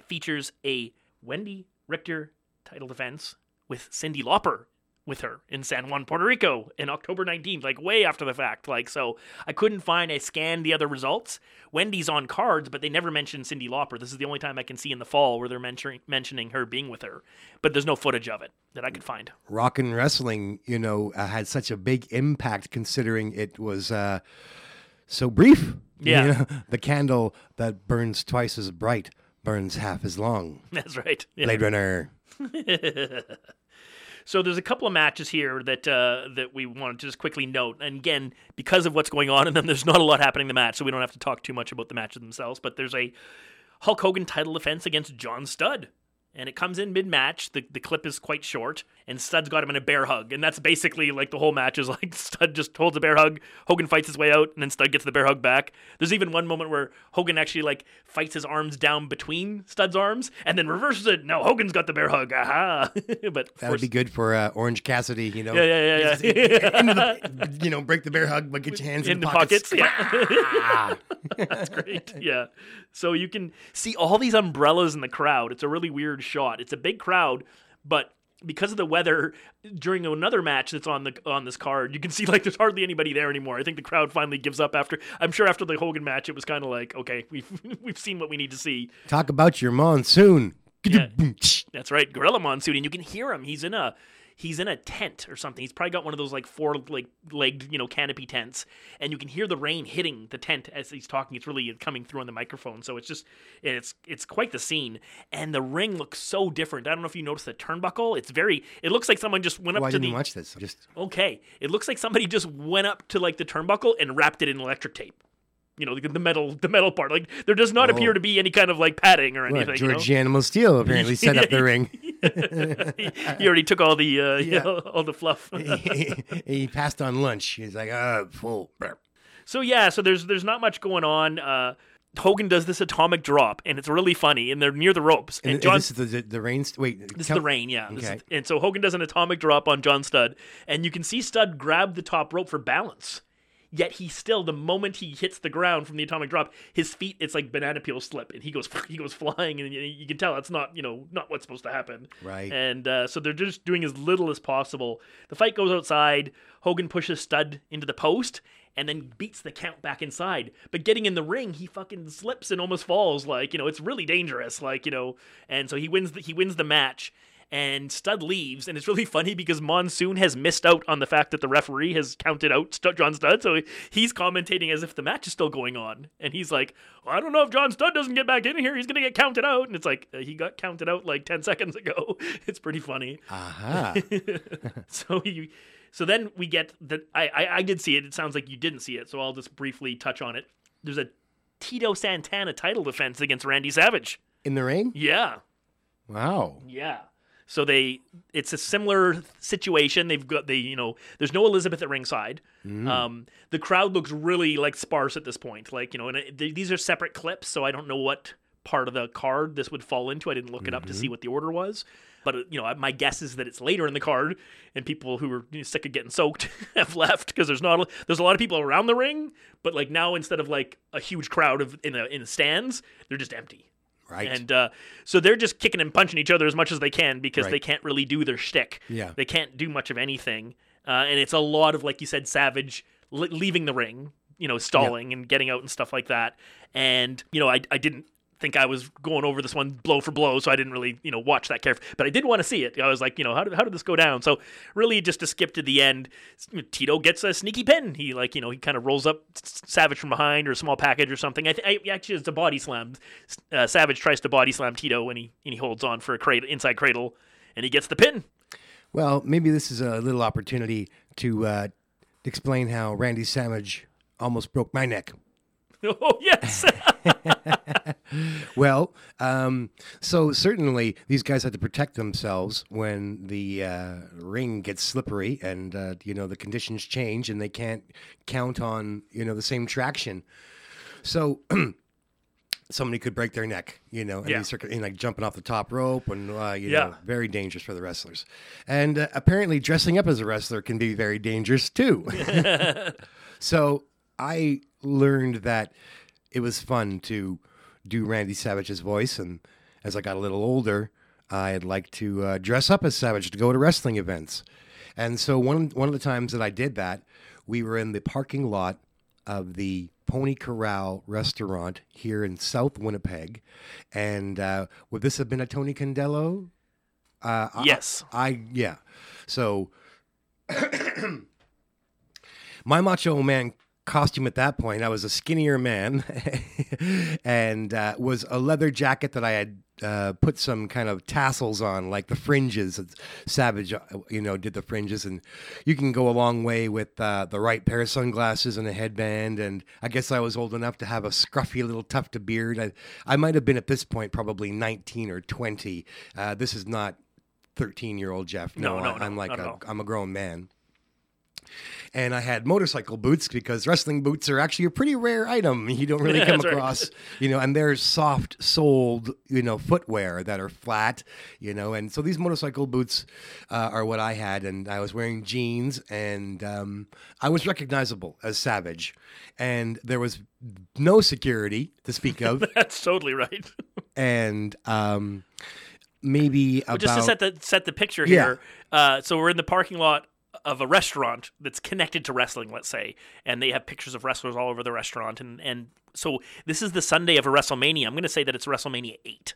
features a Wendi Richter title defense with Cyndi Lauper with her in San Juan, Puerto Rico in October 19th, like way after the fact. Like so I couldn't find I scanned the other results. Wendi's on cards, but they never mentioned Cyndi Lauper. This is the only time I can see in the fall where they're mentioning mentioning her being with her. But there's no footage of it that I could find. Rock and wrestling, you know, uh, had such a big impact considering it was uh, so brief. Yeah. You know, the candle that burns twice as bright burns half as long. That's right. Yeah. Blade Runner. So there's a couple of matches here that uh, that we wanted to just quickly note. And again, because of what's going on in them, there's not a lot happening in the match, so we don't have to talk too much about the matches themselves. But there's a Hulk Hogan title defense against John Studd. And it comes in mid match. The, the clip is quite short, and Studd's got him in a bear hug. And that's basically like the whole match is like Studd just holds a bear hug. Hogan fights his way out, and then Studd gets the bear hug back. There's even one moment where Hogan actually like fights his arms down between Studd's arms and then reverses it. No, Hogan's got the bear hug. Aha. but That would be good for uh, Orange Cassidy, you know. Yeah, yeah, yeah, yeah. The- you know, break the bear hug, but get your hands in, in the pockets. Yeah. That's great. Yeah. So you can see all these umbrellas in the crowd. It's a really weird shot. It's a big crowd, but because of the weather during another match that's on the on this card, you can see like there's hardly anybody there anymore. I think the crowd finally gives up after I'm sure after the Hogan match it was kind of like, okay, we've we've seen what we need to see. Talk about your monsoon. Yeah. That's right, Gorilla Monsoon, and you can hear him. He's in a he's in a tent or something. He's probably got one of those like four like legged you know canopy tents, and you can hear the rain hitting the tent as he's talking. It's really coming through on the microphone, so it's just it's it's quite the scene. And the ring looks so different. I don't know if you noticed the turnbuckle. It's very. It looks like someone just went up I to didn't the. watch this. Just Okay, it looks like somebody just went up to like the turnbuckle and wrapped it in electric tape. You know the, the metal, the metal part. Like there does not appear Oh. to be any kind of like padding or anything. you know? George Animal Steele apparently set up the ring. he, already took all the uh, you know, all the fluff. he, he passed on lunch. He's like, uh, full. so yeah, so there's there's not much going on. Uh, Hogan does this atomic drop, and it's really funny, and they're near the ropes. And, And, John, this is the, the, the rain. St- wait, this is the rain, yeah. This is- Okay. and so Hogan does an atomic drop on John Studd, and you can see Studd grab the top rope for balance. Yet he still, the moment he hits the ground from the atomic drop, his feet it's like banana peel slip, and he goes he goes flying, and you can tell that's not you know not what's supposed to happen. Right. And uh, so they're just doing as little as possible. The fight goes outside. Hogan pushes Studd into the post, and then beats the count back inside. But getting in the ring, he fucking slips and almost falls. Like you know, it's really dangerous. Like you know, and so he wins. The, he wins the match. And Studd leaves, and it's really funny because Monsoon has missed out on the fact that the referee has counted out Studd, John Studd, so he's commentating as if the match is still going on, and he's like, well, "I don't know if John Studd doesn't get back in here, he's gonna get counted out," and it's like uh, he got counted out like ten seconds ago. It's pretty funny. Aha. so you, so then we get that. I, I I did see it. It sounds like you didn't see it, so I'll just briefly touch on it. There's a Tito Santana title defense against Randy Savage. In the ring? Yeah. Wow. Yeah. So they, it's a similar situation. They've got they, you know, there's no Elizabeth at ringside. Um, the crowd looks really like sparse at this point. Like you know, and it, th- these are separate clips, so I don't know what part of the card this would fall into. I didn't look it up to see what the order was. But uh, you know, my guess is that it's later in the card, and people who are you know, sick of getting soaked have left because there's not a, there's a lot of people around the ring, but like now instead of like a huge crowd of in a, in the stands, they're just empty. Right. And uh, so they're just kicking and punching each other as much as they can because Right. they can't really do their shtick. Yeah. They can't do much of anything. Uh, and it's a lot of, like you said, Savage le- leaving the ring, you know, stalling and getting out and stuff like that. And, you know, I, I didn't think I was going over this one blow for blow, so I didn't really, you know, watch that carefully. But I did want to see it. I was like, you know, how did, how did this go down? So really just to skip to the end, Tito gets a sneaky pin. He, like, you know, he kind of rolls up Savage from behind or a small package or something. I, th- I Actually, it's a body slam. Uh, Savage tries to body slam Tito and he, and he holds on for a cradle, inside cradle and he gets the pin. Well, maybe this is a little opportunity to uh, explain how Randy Savage almost broke my neck. Oh, yes. Well, um, so certainly these guys have to protect themselves when the uh, ring gets slippery and uh, you know the conditions change and they can't count on you know the same traction. So. Somebody could break their neck, you know, and Yeah. you know, like jumping off the top rope, and uh, you Yeah. know, very dangerous for the wrestlers. And uh, apparently, dressing up as a wrestler can be very dangerous too. So I learned that it was fun to do Randy Savage's voice, and as I got a little older, I'd like to uh, dress up as Savage to go to wrestling events. And so one one of the times that I did that, we were in the parking lot of the Pony Corral restaurant here in South Winnipeg, and uh, would this have been a Tony Condello? Uh, I- Yes. I yeah. So my macho man costume at that point, I was a skinnier man, and uh, was a leather jacket that I had uh, put some kind of tassels on, like the fringes. Savage, uh, you know, did the fringes, and you can go a long way with uh, the right pair of sunglasses and a headband. And I guess I was old enough to have a scruffy little tufted beard. I, I might have been at this point probably 19 or 20. Uh, this is not 13 year old Jeff. No, no, I, no, I'm like not at a. I'm a grown man. And I had motorcycle boots because wrestling boots are actually a pretty rare item. You don't really come That's right. across, you know, and they're soft soled, you know, footwear that are flat, you know. And so these motorcycle boots uh, are what I had. And I was wearing jeans and um, I was recognizable as Savage. And there was no security to speak of. That's totally right. and um, maybe about. Just to set the set the picture Yeah. here. Uh, so we're in the parking lot of a restaurant that's connected to wrestling, let's say, and they have pictures of wrestlers all over the restaurant, and and so this is the Sunday of a WrestleMania. I'm going to say that it's WrestleMania eight,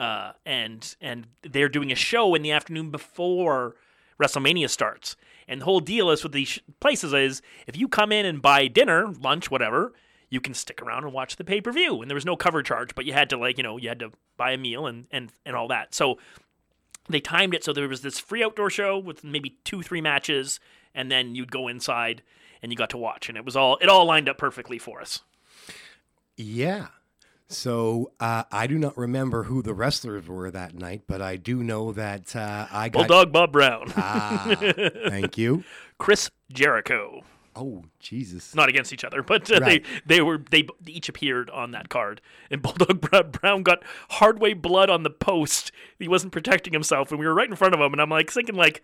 uh, and and they're doing a show in the afternoon before WrestleMania starts. And the whole deal is with these places is if you come in and buy dinner, lunch, whatever, you can stick around and watch the pay per view. And there was no cover charge, but you had to like you know you had to buy a meal and and and all that. So they timed it so there was this free outdoor show with maybe two three matches, and then you'd go inside and you got to watch, and it was all it all lined up perfectly for us. Yeah. So uh, I do not remember who the wrestlers were that night, but I do know that uh, I got. Bulldog Bob Brown, Ah, thank you. Chris Jericho. Oh Jesus! not against each other, but uh, Right. they they were they each appeared on that card. And Bulldog Brown got hardway blood on the post. He wasn't protecting himself, and we were right in front of him. And I'm like thinking like.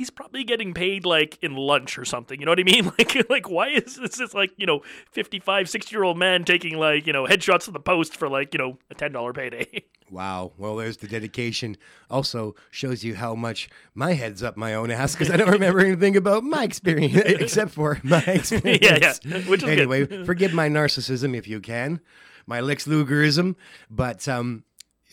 He's probably getting paid like in lunch or something. You know what I mean? Like, like why is this this like you know 55, 60 year old man taking like you know headshots of the post for like you know a ten dollar payday? Wow. Well, there's the dedication. Also shows you how much my head's up my own ass because I don't remember anything about my experience except for my experience. yeah, which is anyway, forgive my narcissism if you can, my Lex Lugerism, but um,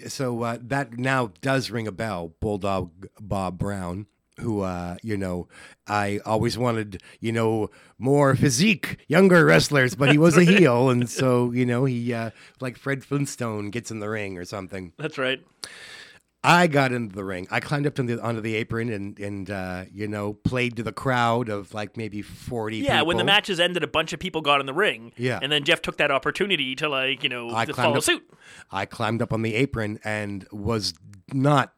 so uh, that now does ring a bell. Bulldog Bob Brown, who uh, you know, I always wanted, you know, more physique, younger wrestlers, but he was a heel, and so you know, he uh, like Fred Flintstone gets in the ring or something. That's right. I got into the ring. I climbed up on the, onto the apron and and uh, you know played to the crowd of like maybe forty. Yeah, when the matches ended, a bunch of people got in the ring. Yeah. and then Jeff took that opportunity to like you know I to follow up- suit. I climbed up on the apron and was not.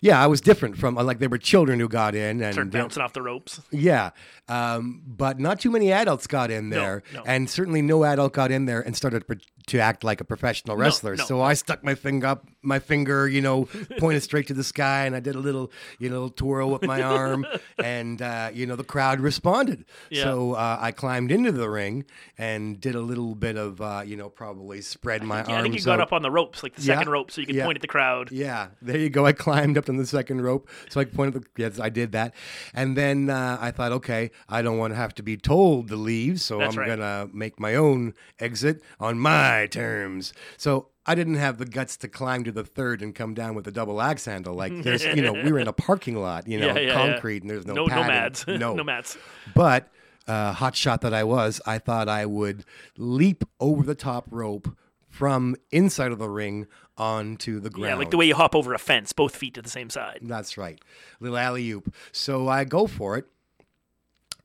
Yeah, I was different from like there were children who got in and Started bouncing off the ropes. Yeah, um, but not too many adults got in there, no. and certainly no adult got in there and started to act like a professional wrestler. no. So I stuck my finger up, my finger, you know, pointed straight to the sky, and I did a little, you know, twirl with my arm, and uh, you know, the crowd responded. Yeah. So uh, I climbed into the ring and did a little bit of, uh, you know, probably spread my Yeah, arms. I think you got up on the ropes, like the Yeah, second rope, so you could yeah. point at the crowd. Yeah, there you go. I climbed up on the second rope, so I pointed. The, yes, I did that, and then uh, I thought, okay, I don't want to have to be told to leave, so That's I'm right. gonna make my own exit on my terms. So I didn't have the guts to climb to the third and come down with a double axe handle. Like there's, you know, we were in a parking lot, you know, Yeah, yeah, yeah. concrete, and there's no No- no padding. mats. no, No mats. But uh, hot shot that I was, I thought I would leap over the top rope from inside of the ring onto the ground. Yeah, like the way you hop over a fence, both feet to the same side. That's right. Little alley oop. So I go for it.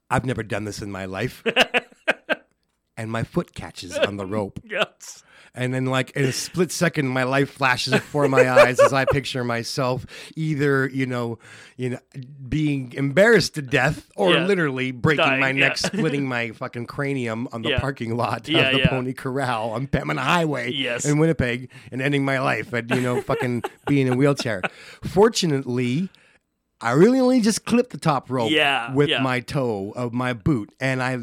I've never done this in my life. and my foot catches on the rope. Yes. And then, like, in a split second, my life flashes before my eyes as I picture myself either, you know, you know, being embarrassed to death or Yeah. literally breaking Dying, my yeah. neck, splitting my fucking cranium on the Yeah. parking lot of the. Pony Corral on Pembina Highway Yes. in Winnipeg and ending my life at, you know, fucking being in a wheelchair. Fortunately, I really only just clipped the top rope Yeah, with yeah. my toe of my boot, and I,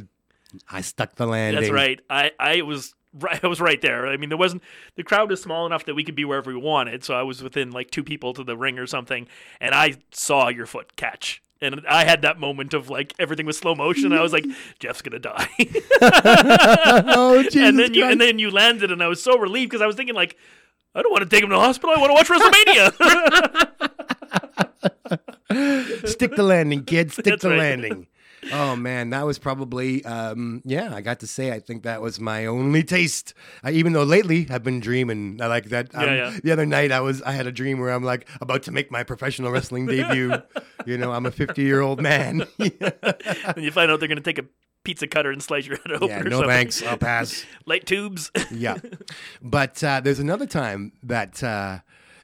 I stuck the landing. That's right. I, I was right. I was right there. I mean, there wasn't the crowd was small enough that we could be wherever we wanted. So I was within like two people to the ring or something, and I saw your foot catch. And I had that moment of like everything was slow motion. I was like, Jeff's gonna die. oh, Jesus and then you Christ. and then you landed, and I was so relieved because I was thinking like, I don't want to take him to the hospital. I want to watch WrestleMania. Stick the landing, kid. Stick That's the right. landing. Oh man, that was probably um, yeah. I got to say, I think that was my only taste. I, even though lately I've been dreaming I like that. Um, Yeah, yeah. The other night I was I had a dream where I'm like about to make my professional wrestling debut. you know, I'm a 50 year old man. and you find out they're gonna take a pizza cutter and slice your head open. yeah, no something. thanks. I'll pass. Light tubes. yeah. But uh, there's another time that uh,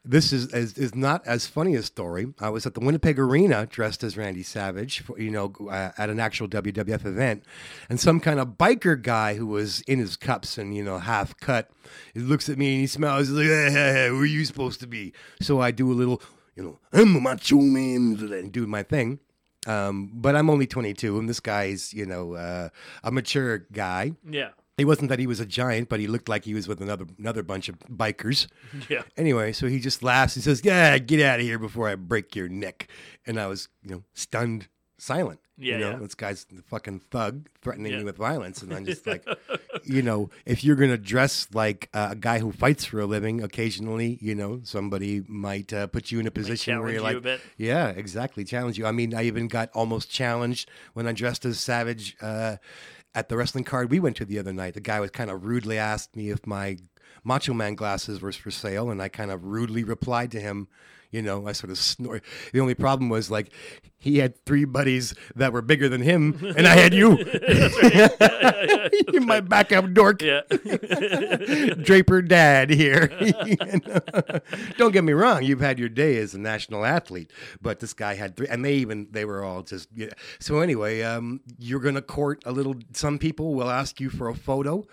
this is, is is not as funny a story. I was at the Winnipeg Arena dressed as Randy Savage, for, you know, uh, at an actual WWF event, and some kind of biker guy who was in his cups and you know half cut. He looks at me and he smiles. He's like, hey, hey, hey, "Where are you supposed to be?" So I do a little, you know, I'm a macho man, and do my thing. Um, but I'm only 22, and this guy's, you know, uh, a mature guy. yeah. It wasn't that he was a giant, but he looked like he was with another another bunch of bikers. Yeah. Anyway, so he just laughs. He says, "Yeah, get out of here before I break your neck." And I was, you know, stunned, silent. Yeah, you know, yeah. this guy's the fucking thug threatening Yeah. me with violence, and I'm just like, you know, if you're gonna dress like uh, a guy who fights for a living, occasionally, you know, somebody might uh, put you in a position where you're you like, yeah, exactly. Challenge you. I mean, I even got almost challenged when I dressed as Savage uh, at the wrestling card we went to the other night. The guy was kind of rudely asked me if my Macho Man glasses were for sale, and I kind of rudely replied to him. You know, I sort of snore. The only problem was like he had three buddies that were bigger than him, and I had you. You're my backup dork. Yeah. Draper dad here. Don't get me wrong, you've had your day as a national athlete, but this guy had three, and they even they were all just. Yeah. So anyway, um, you're gonna court a little. Some people will ask you for a photo,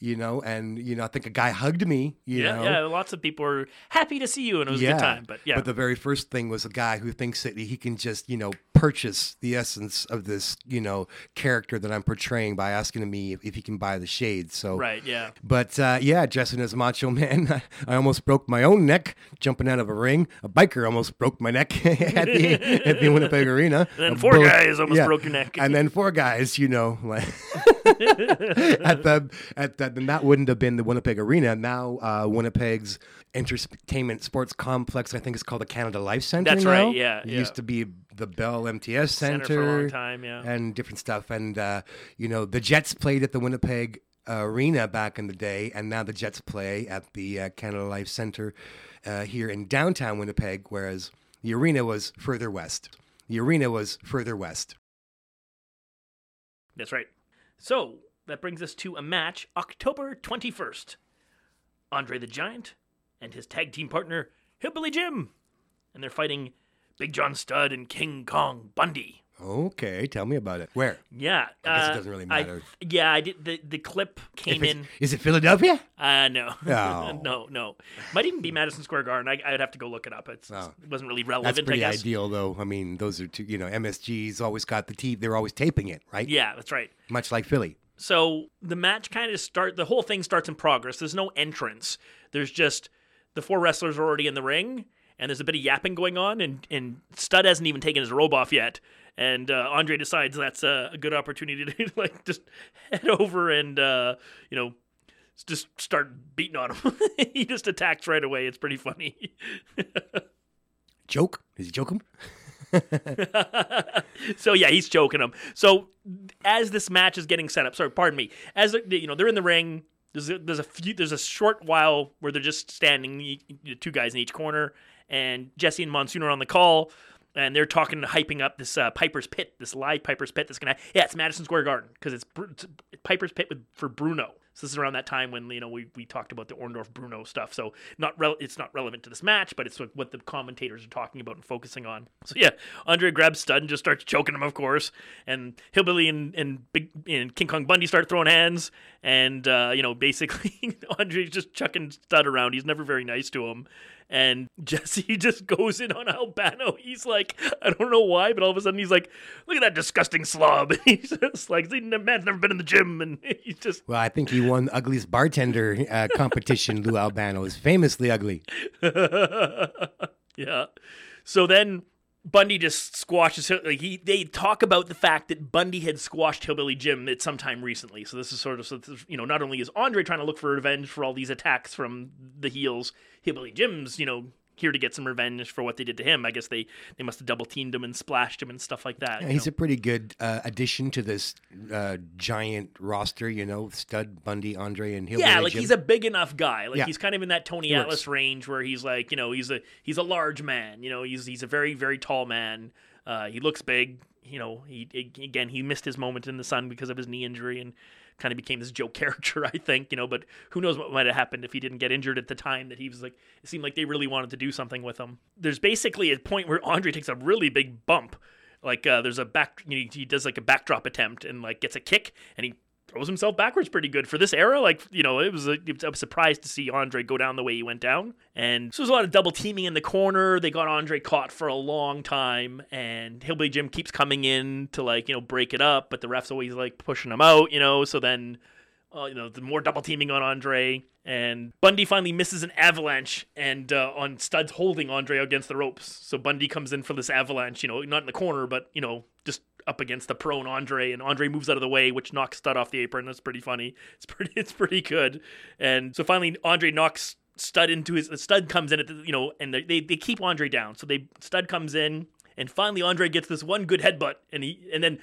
you know, and you know I think a guy hugged me. You yeah, know, yeah. Lots of people were happy to see you, and it was a good time. But yeah, But the very first thing was a guy who thinks that he can just, you know, purchase the essence of this, you know, character that I'm portraying by asking me if, if he can buy the shades. So right, yeah. But uh, yeah, dressing as Macho Man, I almost broke my own neck jumping out of a ring. A biker almost broke my neck at the at the Winnipeg Arena. And then A four bullet- guys almost broke your neck. And then four guys, you know, like at the at the then that wouldn't have been the Winnipeg Arena. Now uh, Winnipeg's entertainment sports complex, I think, is called the Canada Life Center. That's now. right, yeah, it yeah. used to be the Bell MTS Center, Center for a long time, yeah. and different stuff. And uh, you know, the Jets played at the Winnipeg Arena back in the day, and now the Jets play at the uh, Canada Life Center uh, here in downtown Winnipeg, whereas the arena was further west. The arena was further west. That's right. So that brings us to a match October 21st. Andre the Giant and his tag team partner, Hillbilly Jim. And they're fighting Big John Studd and King Kong Bundy. Okay, tell me about it. Where? Yeah. I guess it uh, doesn't really I- matter. yeah, I did. The, the clip came in. Is it Philadelphia? Uh, no. Oh. no, no. Might even be Madison Square Garden. I, I'd have to go look it up. It's, Oh. It wasn't really relevant, That's pretty I guess. ideal, though. I mean, those are two. You know, MSG's always got the tape. They're always taping it, right? Yeah, that's right. Much like Philly. So the match kind of start. The whole thing starts in progress. There's no entrance. There's just the four wrestlers are already in the ring, and there's a bit of yapping going on. And and Studd hasn't even taken his robe off yet. And uh, Andre decides that's a, a good opportunity to like just head over and uh, you know just start beating on him. he just attacks right away. It's pretty funny. Joke? Is he him? so yeah, he's choking him. So as this match is getting set up, sorry, pardon me. As you know, they're in the ring. There's a, there's a few there's a short while where they're just standing, e- two guys in each corner, and Jesse and Monsoon are on the call, and they're talking, hyping up this uh, Piper's Pit, this live Piper's Pit that's gonna yeah, it's Madison Square Garden because it's, it's Piper's Pit with for Bruno. So this is around that time when you know we, we talked about the Orndorff Bruno stuff. So not rel- it's not relevant to this match, but it's what, what the commentators are talking about and focusing on. So yeah, Andre grabs Studd and just starts choking him, of course. And Hillbilly and and Big and King Kong Bundy start throwing hands, and uh, you know basically Andre's just chucking Studd around. He's never very nice to him. And Jesse just goes in on Albano. He's like, I don't know why, but all of a sudden he's like, look at that disgusting slob. he's just like, the man's never been in the gym, and he's just Well, I think he won the ugliest bartender uh, competition. Lou Albano is famously ugly. yeah. So then Bundy just squashes like he they talk about the fact that Bundy had squashed Hillbilly Jim at some time recently. So this is sort of you know not only is Andre trying to look for revenge for all these attacks from the heels, Hillbilly Jim's you know here to get some revenge for what they did to him. I guess they they must have double teamed him and splashed him and stuff like that. Yeah, he's know? a pretty good uh, addition to this uh, giant roster. You know, Studd, Bundy, Andre, and yeah, like Jim. he's a big enough guy. Like Yeah. he's kind of in that Tony He works. Atlas range where he's like, you know, he's a he's a large man. You know, he's he's a very very tall man. Uh, he looks big. You know, he again he missed his moment in the sun because of his knee injury and kind of became this joke character, I think. You know, but who knows what might have happened if he didn't get injured at the time that he was like. It seemed like they really wanted to do something with him. There's basically a point where Andre takes a really big bump. Like uh, there's a back, you know, he does like a backdrop attempt and like gets a kick and he throws himself backwards pretty good for this era. Like you know, it was a, was- to see Andre go down the way he went down. And so there's a lot of double teaming in the corner. They got Andre caught for a long time, and Hillbilly Jim keeps coming in to like you know break it up, but the refs always like pushing him out. You know, so then. Uh, you know, the more double teaming on Andre, and Bundy finally misses an avalanche, and uh, on Studds holding Andre against the ropes. So Bundy comes in for this avalanche, you know, not in the corner, but you know, just up against the prone Andre, and Andre moves out of the way, which knocks Studd off the apron. That's pretty funny. It's pretty, it's pretty good. And so finally, Andre knocks Studd into his. The stud comes in at the, you know, and they, they they keep Andre down. So they Studd comes in, and finally Andre gets this one good headbutt, and he and then.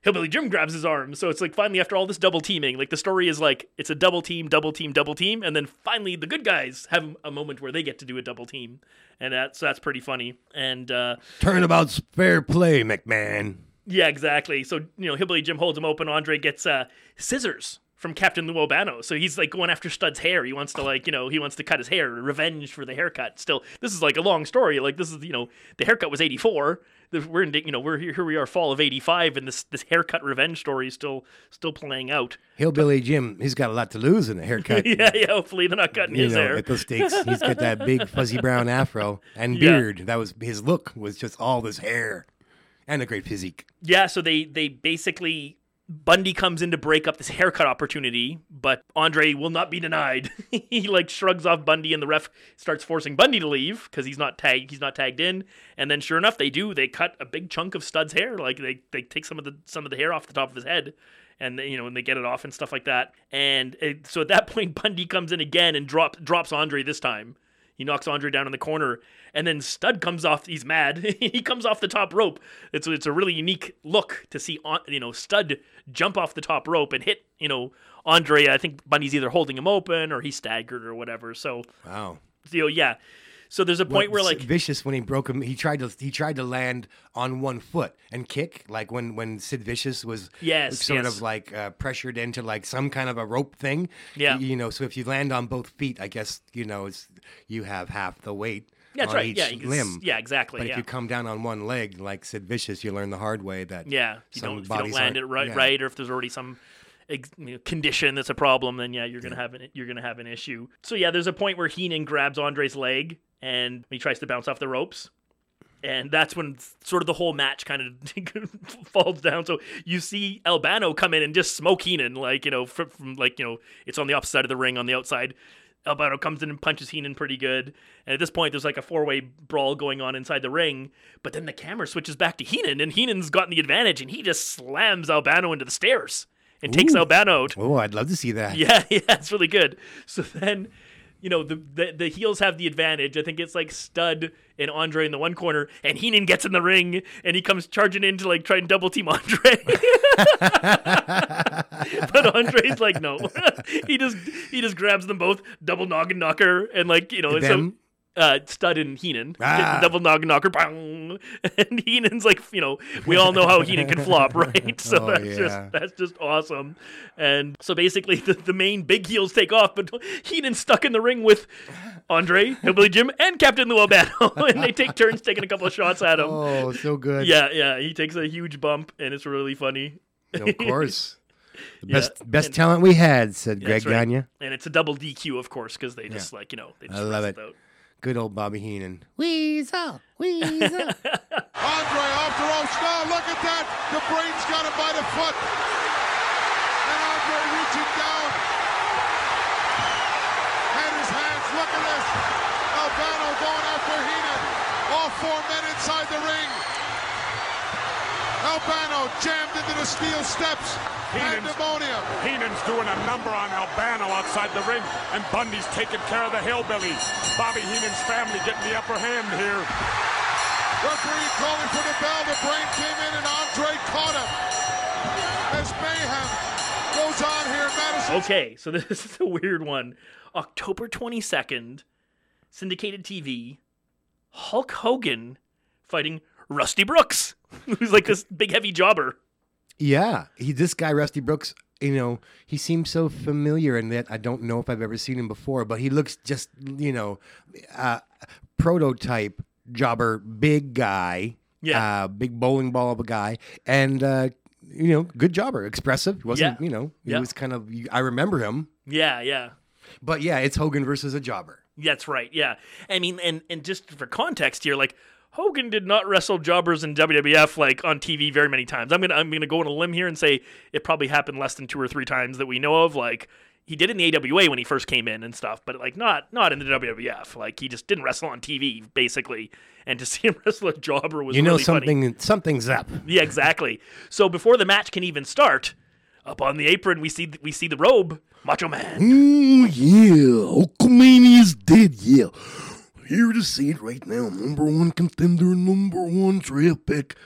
Hillbilly Jim grabs his arm. So it's like finally after all this double teaming, like the story is like it's a double team, double team, double team, and then finally the good guys have a moment where they get to do a double team, and that's that's pretty funny. And uh, Turnabout's fair play, McMahon. Yeah, exactly. So you know, Hillbilly Jim holds him open. Andre gets uh, scissors from Captain Lou Albano. So he's like going after Studd's hair. He wants to like you know he wants to cut his hair, revenge for the haircut. Still, this is like a long story. Like this is you know the haircut was eighty four. We're in you know we're here, here we are fall of eighty five, and this this haircut revenge story is still still playing out. Hillbilly Jim, he's got a lot to lose in a haircut. yeah, yeah. Hopefully they're not cutting You his know, hair. at the stakes, he's got that big fuzzy brown afro and Yeah. beard. That was his look was just all this hair and a great physique. Yeah, so they they basically Bundy comes in to break up this haircut opportunity, but Andre will not be denied. he like shrugs off Bundy, and the ref starts forcing Bundy to leave because he's not tagged. He's not tagged in. And then, sure enough, they do. They cut a big chunk of Studd's hair. Like they they take some of the some of the hair off the top of his head, and you know, and they get it off and stuff like that. And it, so at that point, Bundy comes in again and drop drops Andre this time. He knocks Andre down in the corner, and then Studd comes off. He's mad. he comes off the top rope. It's it's a really unique look to see on you know Studd jump off the top rope and hit you know Andre. I think Bundy's either holding him open or he's staggered or whatever. So Wow. you know yeah. So there's a point where like Vicious when he broke him, he tried to he tried to land on one foot and kick like when when Sid Vicious was Yes, sort yes. of like uh, pressured into like some kind of a rope thing. Yeah. you know. So if you land on both feet, I guess you know it's you have half the weight. Yeah, that's on right. Each Yeah, limb. yeah, exactly, But yeah. if you come down on one leg like Sid Vicious, you learn the hard way that Yeah, if you don't, if you don't land it right, yeah. right, or if there's already some ex, condition that's a problem, then yeah, you're gonna have an you're gonna have an issue. So yeah, there's a point where Heenan grabs Andre's leg and he tries to bounce off the ropes. And that's when sort of the whole match kind of falls down. So you see Albano come in and just smoke Heenan, like you know, from, from like you know, it's on the opposite side of the ring on the outside. Albano comes in and punches Heenan pretty good. And at this point, there's like a four way brawl going on inside the ring. But then the camera switches back to Heenan, and Heenan's gotten the advantage, and he just slams Albano into the stairs and takes Albano out. Oh, I'd love to see that. Yeah, yeah, it's really good. So then, you know, the, the the heels have the advantage. I think it's like Studd and Andre in the one corner, and Heenan gets in the ring, and he comes charging in to like try and double team Andre. but Andre's like, no, he just he just grabs them both, double noggin knocker, and like you know, Them? Uh, Studd and Heenan Ah. double noggin knocker, bang, and Heenan's like, you know, we all know how Heenan can flop, right? So Oh, that's yeah. just that's just awesome. And so basically, the, the main big heels take off, but Heenan's stuck in the ring with Andre, Hillbilly Jim, and Captain Lou Albano, and they take turns taking a couple of shots at him. Oh, so good. Yeah, yeah, he takes a huge bump, and it's really funny. of course. The Yeah, best best and- talent we had, said Greg right. Gagne. And it's a double DQ, of course, because they just like you know they just I love it. out. Good old Bobby Heenan. Weasel, weasel. Andre off the ropes. No, look at that. The brain's got him by the foot. And Andre reaching down. And his hands. Look at this. Albano going after Heenan. All four men inside the ring. Albano jammed into the steel steps. Pandemonium. Heenan's doing a number on Albano outside the ring, and Bundy's taking care of the hillbilly. Bobby Heenan's family getting the upper hand here. Referee calling for the bell. The brain came in and Andre caught him. As mayhem goes on here in Madison. Okay, so this is a weird one. October 22nd, syndicated TV, Hulk Hogan fighting Rusty Brooks, who's like this big heavy jobber. Yeah, he this guy Rusty Brooks. You know, he seems so familiar in that I don't know if I've ever seen him before, but he looks just you know, uh, prototype jobber, big guy. Yeah. uh, big bowling ball of a guy, and uh, you know, good jobber, expressive. He wasn't Yeah. you know, he Yeah. was kind of. I remember him, Yeah, yeah. but yeah, it's Hogan versus a jobber. That's right. Yeah. I mean, and and just for context here, like Hogan did not wrestle jobbers in WWF like on TV very many times. I'm gonna I'm gonna go on a limb here and say it probably happened less than two or three times that we know of. Like he did in the AWA when he first came in and stuff, but like not not in the WWF. Like he just didn't wrestle on TV basically. And to see him wrestle a jobber was You know really funny. something something's up. Yeah, exactly. So before the match can even start, up on the apron we see we see the robe, Macho Man. Oh yeah, Hulkamania's dead. Yeah, here to see it right now. Number one contender, number one draft pick.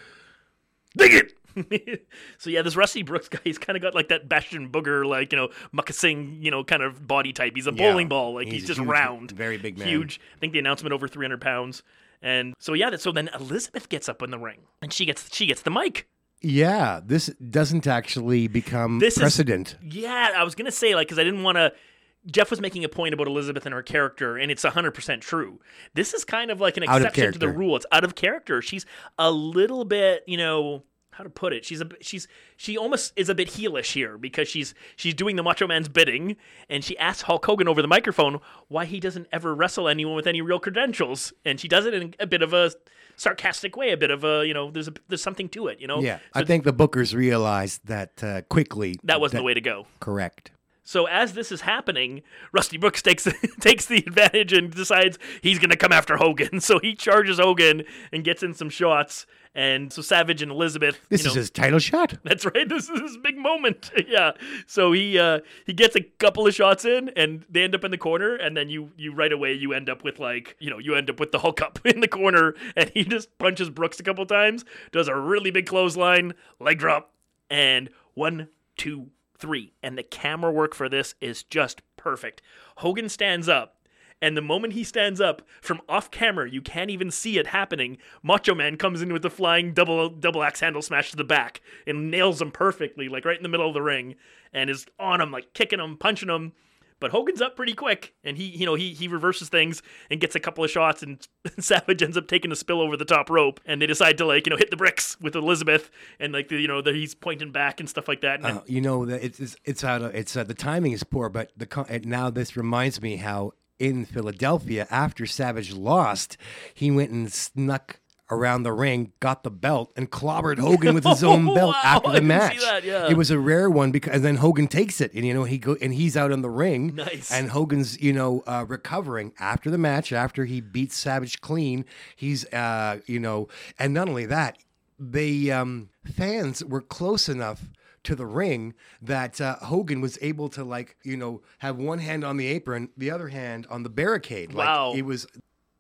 Dig it. so yeah, this Rusty Brooks guy, he's kind of got like that Bastion Booger, like you know, Muckasing, you know, kind of body type. He's a Yeah. bowling ball, like he's, He's just huge- round, very big man. huge. I think the announcement over 300 pounds, and so yeah, so then Elizabeth gets up in the ring and she gets she gets the mic. Yeah, this doesn't actually become This is- precedent. Yeah, I was gonna say like because I didn't want to. Jeff was making a point about Elizabeth and her character, and it's 100% true. This is kind of like an exception to the rule. It's out of character. She's a little bit, you know, how to put it? She's a she's she almost is a bit heelish here because she's she's doing the Macho Man's bidding, and she asks Hulk Hogan over the microphone why he doesn't ever wrestle anyone with any real credentials, and she does it in a bit of a sarcastic way, a bit of a you know, there's a there's something to it, you know. Yeah, So I think the bookers realized that uh, quickly. that wasn't the way to go. Correct. So as this is happening, Rusty Brooks takes takes the advantage and decides he's going to come after Hogan. So he charges Hogan and gets in some shots. And so Savage and Elizabeth. This you is his title shot. That's right. This is his big moment. yeah. So he uh, he gets a couple of shots in, and they end up in the corner, and then you you right away you end up with like you know you end up with the Hulk up in the corner, and he just punches Brooks a couple times, does a really big clothesline, leg drop, and one two three, and the camera work for this is just perfect. Hogan stands up. And the moment he stands up from off camera, you can't even see it happening. Macho Man comes in with the flying double double axe handle smash to the back and nails him perfectly, like right in the middle of the ring, and is on him, like kicking him, punching him. But Hogan's up pretty quick, and he, you know, he he reverses things and gets a couple of shots, and Savage ends up taking a spill over the top rope, and they decide to like, you know, hit the bricks with Elizabeth, and like, the, you know, that he's pointing back and stuff like that. Uh, you know that it's it's, out of it's uh, the timing is poor, but the now this reminds me how in Philadelphia after Savage lost, he went and snuck around the ring, got the belt, and clobbered Hogan with his own belt Wow, after the match. that, yeah. It was a rare one because and then Hogan takes it, and you know he go and he's out in the ring, Nice. and Hogan's you know uh, recovering after the match after he beats Savage clean. He's uh, you know, and not only that, the um, fans were close enough to the ring that uh, Hogan was able to like you know have one hand on the apron, the other hand on the barricade. Like, Wow. it was.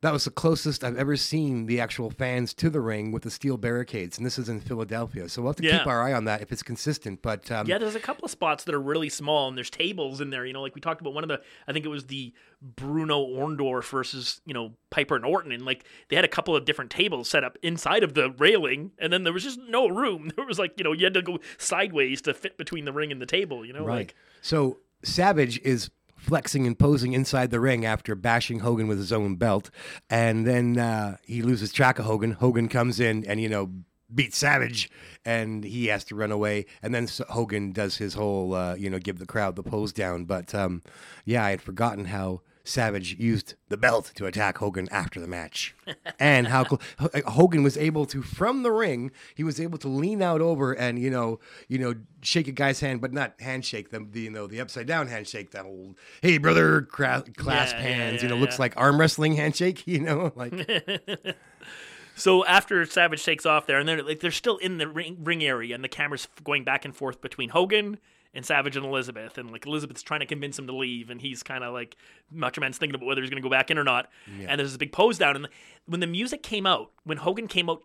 That was the closest I've ever seen the actual fans to the ring with the steel barricades, and this is in Philadelphia. So we'll have to Yeah. keep our eye on that if it's consistent. But um, Yeah, there's a couple of spots that are really small, and there's tables in there. You know, like we talked about one of the, I think it was the Bruno Orndorff versus you know Piper and Orton, and like they had a couple of different tables set up inside of the railing, and then there was just no room. There was like you know you had to go sideways to fit between the ring and the table. You know, Right. like So Savage is flexing and posing inside the ring after bashing Hogan with his own belt, and then uh, he loses track of Hogan. Hogan comes in and you know beats Savage, and he has to run away. And then Hogan does his whole uh, you know give the crowd the pose down. But um, yeah, I had forgotten how. Savage used the belt to attack Hogan after the match, and how cl- uh, Hogan was able to, from the ring, he was able to lean out over and you know, you know, shake a guy's hand, but not handshake them. The you know, the upside down handshake, that old "Hey brother" cra- clasp Yeah, yeah, hands. you yeah, know, looks like arm wrestling handshake. You know, like So after Savage takes off there, and they're like they're still in the ring, ring area, and the camera's going back and forth between Hogan and Savage and Elizabeth, and like Elizabeth's trying to convince him to leave, and he's kind of like Macho Man's thinking about whether he's going to go back in or not. And there's this big pose down, and when the music came out, when Hogan came out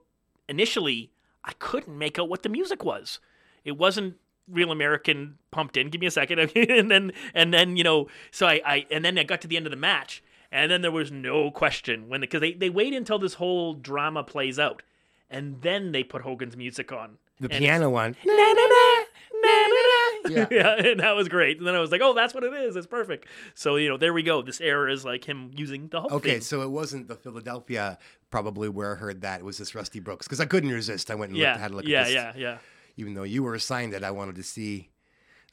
initially, I couldn't make out what the music was. It wasn't real American pumped in. Give me a second, and then and then you know, so I, I and then I got to the end of the match, and then there was no question when because they they wait until this whole drama plays out, and then they put Hogan's music on. The And piano one. na, na, na, na, na, na. Yeah. yeah, and that was great. And then I was like, oh, that's what it is. It's perfect. So you know, there we go. This era is like him using the whole Okay, thing. so it wasn't the Philadelphia probably where I heard that. It was this Rusty Brooks because I couldn't resist. I went and yeah, looked, had a look yeah, at this. yeah, yeah. Even though you were assigned it, I wanted to see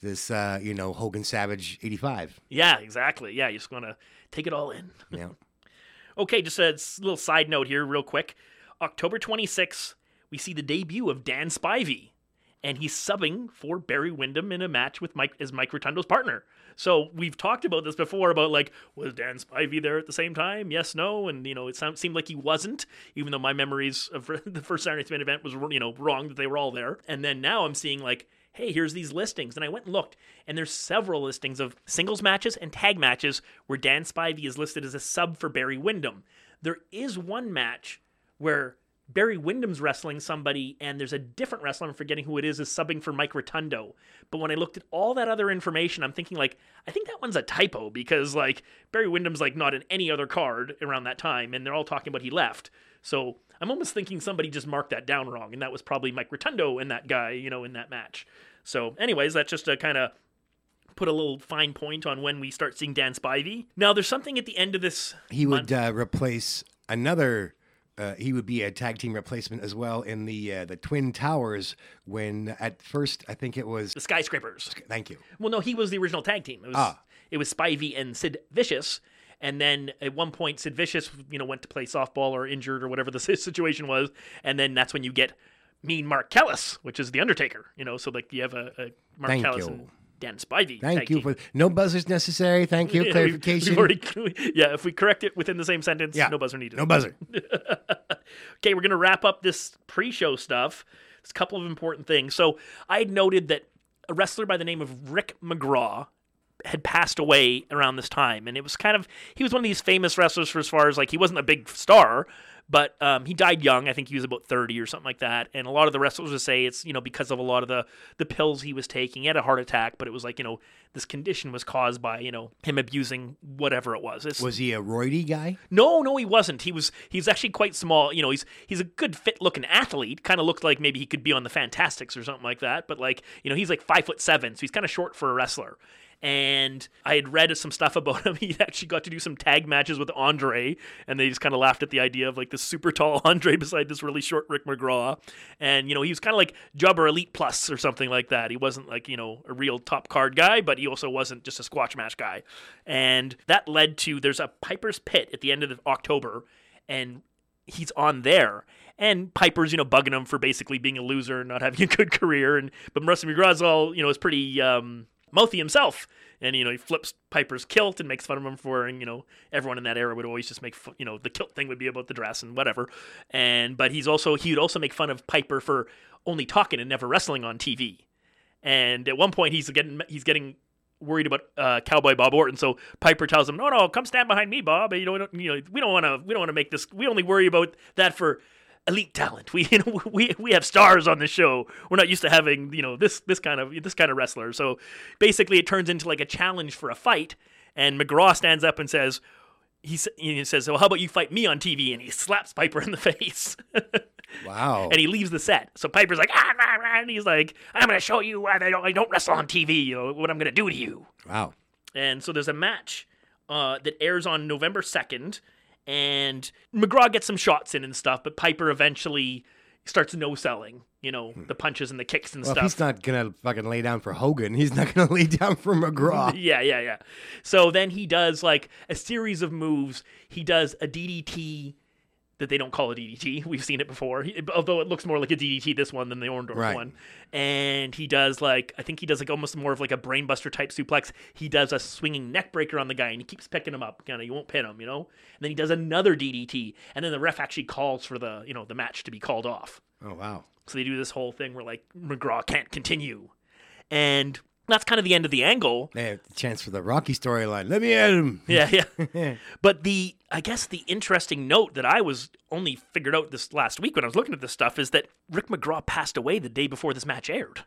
this, uh, you know, Hogan Savage '85. Yeah, exactly. Yeah, you just want to take it all in. Yeah. Okay, just a little side note here, real quick. October 26th, we see the debut of Dan Spivey, and he's subbing for Barry Windham in a match with Mike as Mike Rotundo's partner. So we've talked about this before about like was Dan Spivey there at the same time? Yes, no, and you know it sound, seemed like he wasn't, even though my memories of the first Saturday Night Main event was you know wrong that they were all there. And then now I'm seeing like hey, here's these listings. And I went and looked, and there's several listings of singles matches and tag matches where Dan Spivey is listed as a sub for Barry Windham. There is one match where Barry Windham's wrestling somebody, and there's a different wrestler, I'm forgetting who it is, is subbing for Mike Rotundo. But when I looked at all that other information, I'm thinking, like, I think that one's a typo because, like, Barry Windham's, like, not in any other card around that time, and they're all talking about he left. So I'm almost thinking somebody just marked that down wrong, and that was probably Mike Rotundo and that guy, you know, in that match. So, anyways, that's just a kind of put a little fine point on when we start seeing Dan Spivey. Now, there's something at the end of this. He would uh, replace another. Uh, he would be a tag team replacement as well in the uh, the Twin Towers. When at first I think it was. the skyscrapers. Thank you. Well, no, he was the original tag team. It was Ah. it was Spivey and Sid Vicious, and then at one point Sid Vicious, you know, went to play softball or injured or whatever the situation was, and then that's when you get Mean Mark Callous, which is the Undertaker. You know, so like you have a, a Mark Thank Callous you. and Dan Spivey. Thank you for no buzzers necessary. Thank you. Yeah, Clarification. we've already- yeah, if we correct it within the same sentence, Yeah. no buzzer needed. no buzzer. Okay, we're going to wrap up this pre-show stuff. There's a couple of important things. So I had noted that a wrestler by the name of Rick McGraw had passed away around this time, and it was kind of he was one of these famous wrestlers for as far as like he wasn't a big star, but um, he died young. I think he was about thirty or something like that. And a lot of the wrestlers would say it's you know because of a lot of the the pills he was taking. He had a heart attack, but it was like you know this condition was caused by you know him abusing whatever it was. It's, Was he a roidy guy? no, no, he wasn't. He was he's actually quite small. You know, he's he's a good fit looking athlete. Kind of looked like maybe he could be on the Fantastics or something like that. But like, you know, he's like five foot seven, so he's kind of short for a wrestler. And I had read some stuff about him. He actually got to do some tag matches with Andre, and they just kind of laughed at the idea of like this super tall Andre beside this really short Rick McGraw. And you know, he was kind of like Jobber Elite Plus or something like that. He wasn't like you know a real top card guy, but he also wasn't just a squash match guy. And that led to there's a Piper's Pit at the end of October, and he's on there. And Piper's, you know, bugging him for basically being a loser and not having a good career. And but Marissa McGraw's all, you know, is pretty um, mouthy himself. And you know, he flips Piper's kilt and makes fun of him for wearing. You know, everyone in that era would always just make, fu- you know, the kilt thing would be about the dress and whatever. And but he's also he would also make fun of Piper for only talking and never wrestling on TV. And at one point, he's getting he's getting worried about uh, Cowboy Bob Orton. So Piper tells him, "No, no, come stand behind me, Bob. You know, you know, we don't want to, we don't want to make this. We only worry about that for elite talent. We, you know, we we have stars on the show. We're not used to having, you know, this this kind of this kind of wrestler. So basically, it turns into like a challenge for a fight. And McGraw stands up and says." He, he says, "Well, how about you fight me on TV?" And he slaps Piper in the face. Wow. and he leaves the set. So Piper's like, ah, rah, rah, and he's like, I'm going to show you why I don't, I don't wrestle on TV, you know, what I'm going to do to you. wow. And so there's a match uh, that airs on November 2nd, and McGraw gets some shots in and stuff, but Piper eventually starts no selling, you know, hmm. the punches and the kicks and Well, stuff. he's not gonna fucking lay down for Hogan, he's not gonna lay down for McGraw. Yeah, yeah, yeah. So then he does like a series of moves. He does a DDT that they don't call a DDT. We've seen it before, He- although it looks more like a DDT this one than the Orndorff Right. one. And he does like I think he does like almost more of like a brainbuster type suplex. He does a swinging neck breaker on the guy, and he keeps picking him up. Kind of, you won't pin him, you know. And then he does another DDT, and then the ref actually calls for the you know the match to be called off. Oh wow. So they do this whole thing where like McGraw can't continue, and that's kind of the end of the angle. They have the chance for the Rocky storyline. Let me at him. Yeah, yeah. but the I guess the interesting note that I was only figured out this last week when I was looking at this stuff is that Rick McGraw passed away the day before this match aired.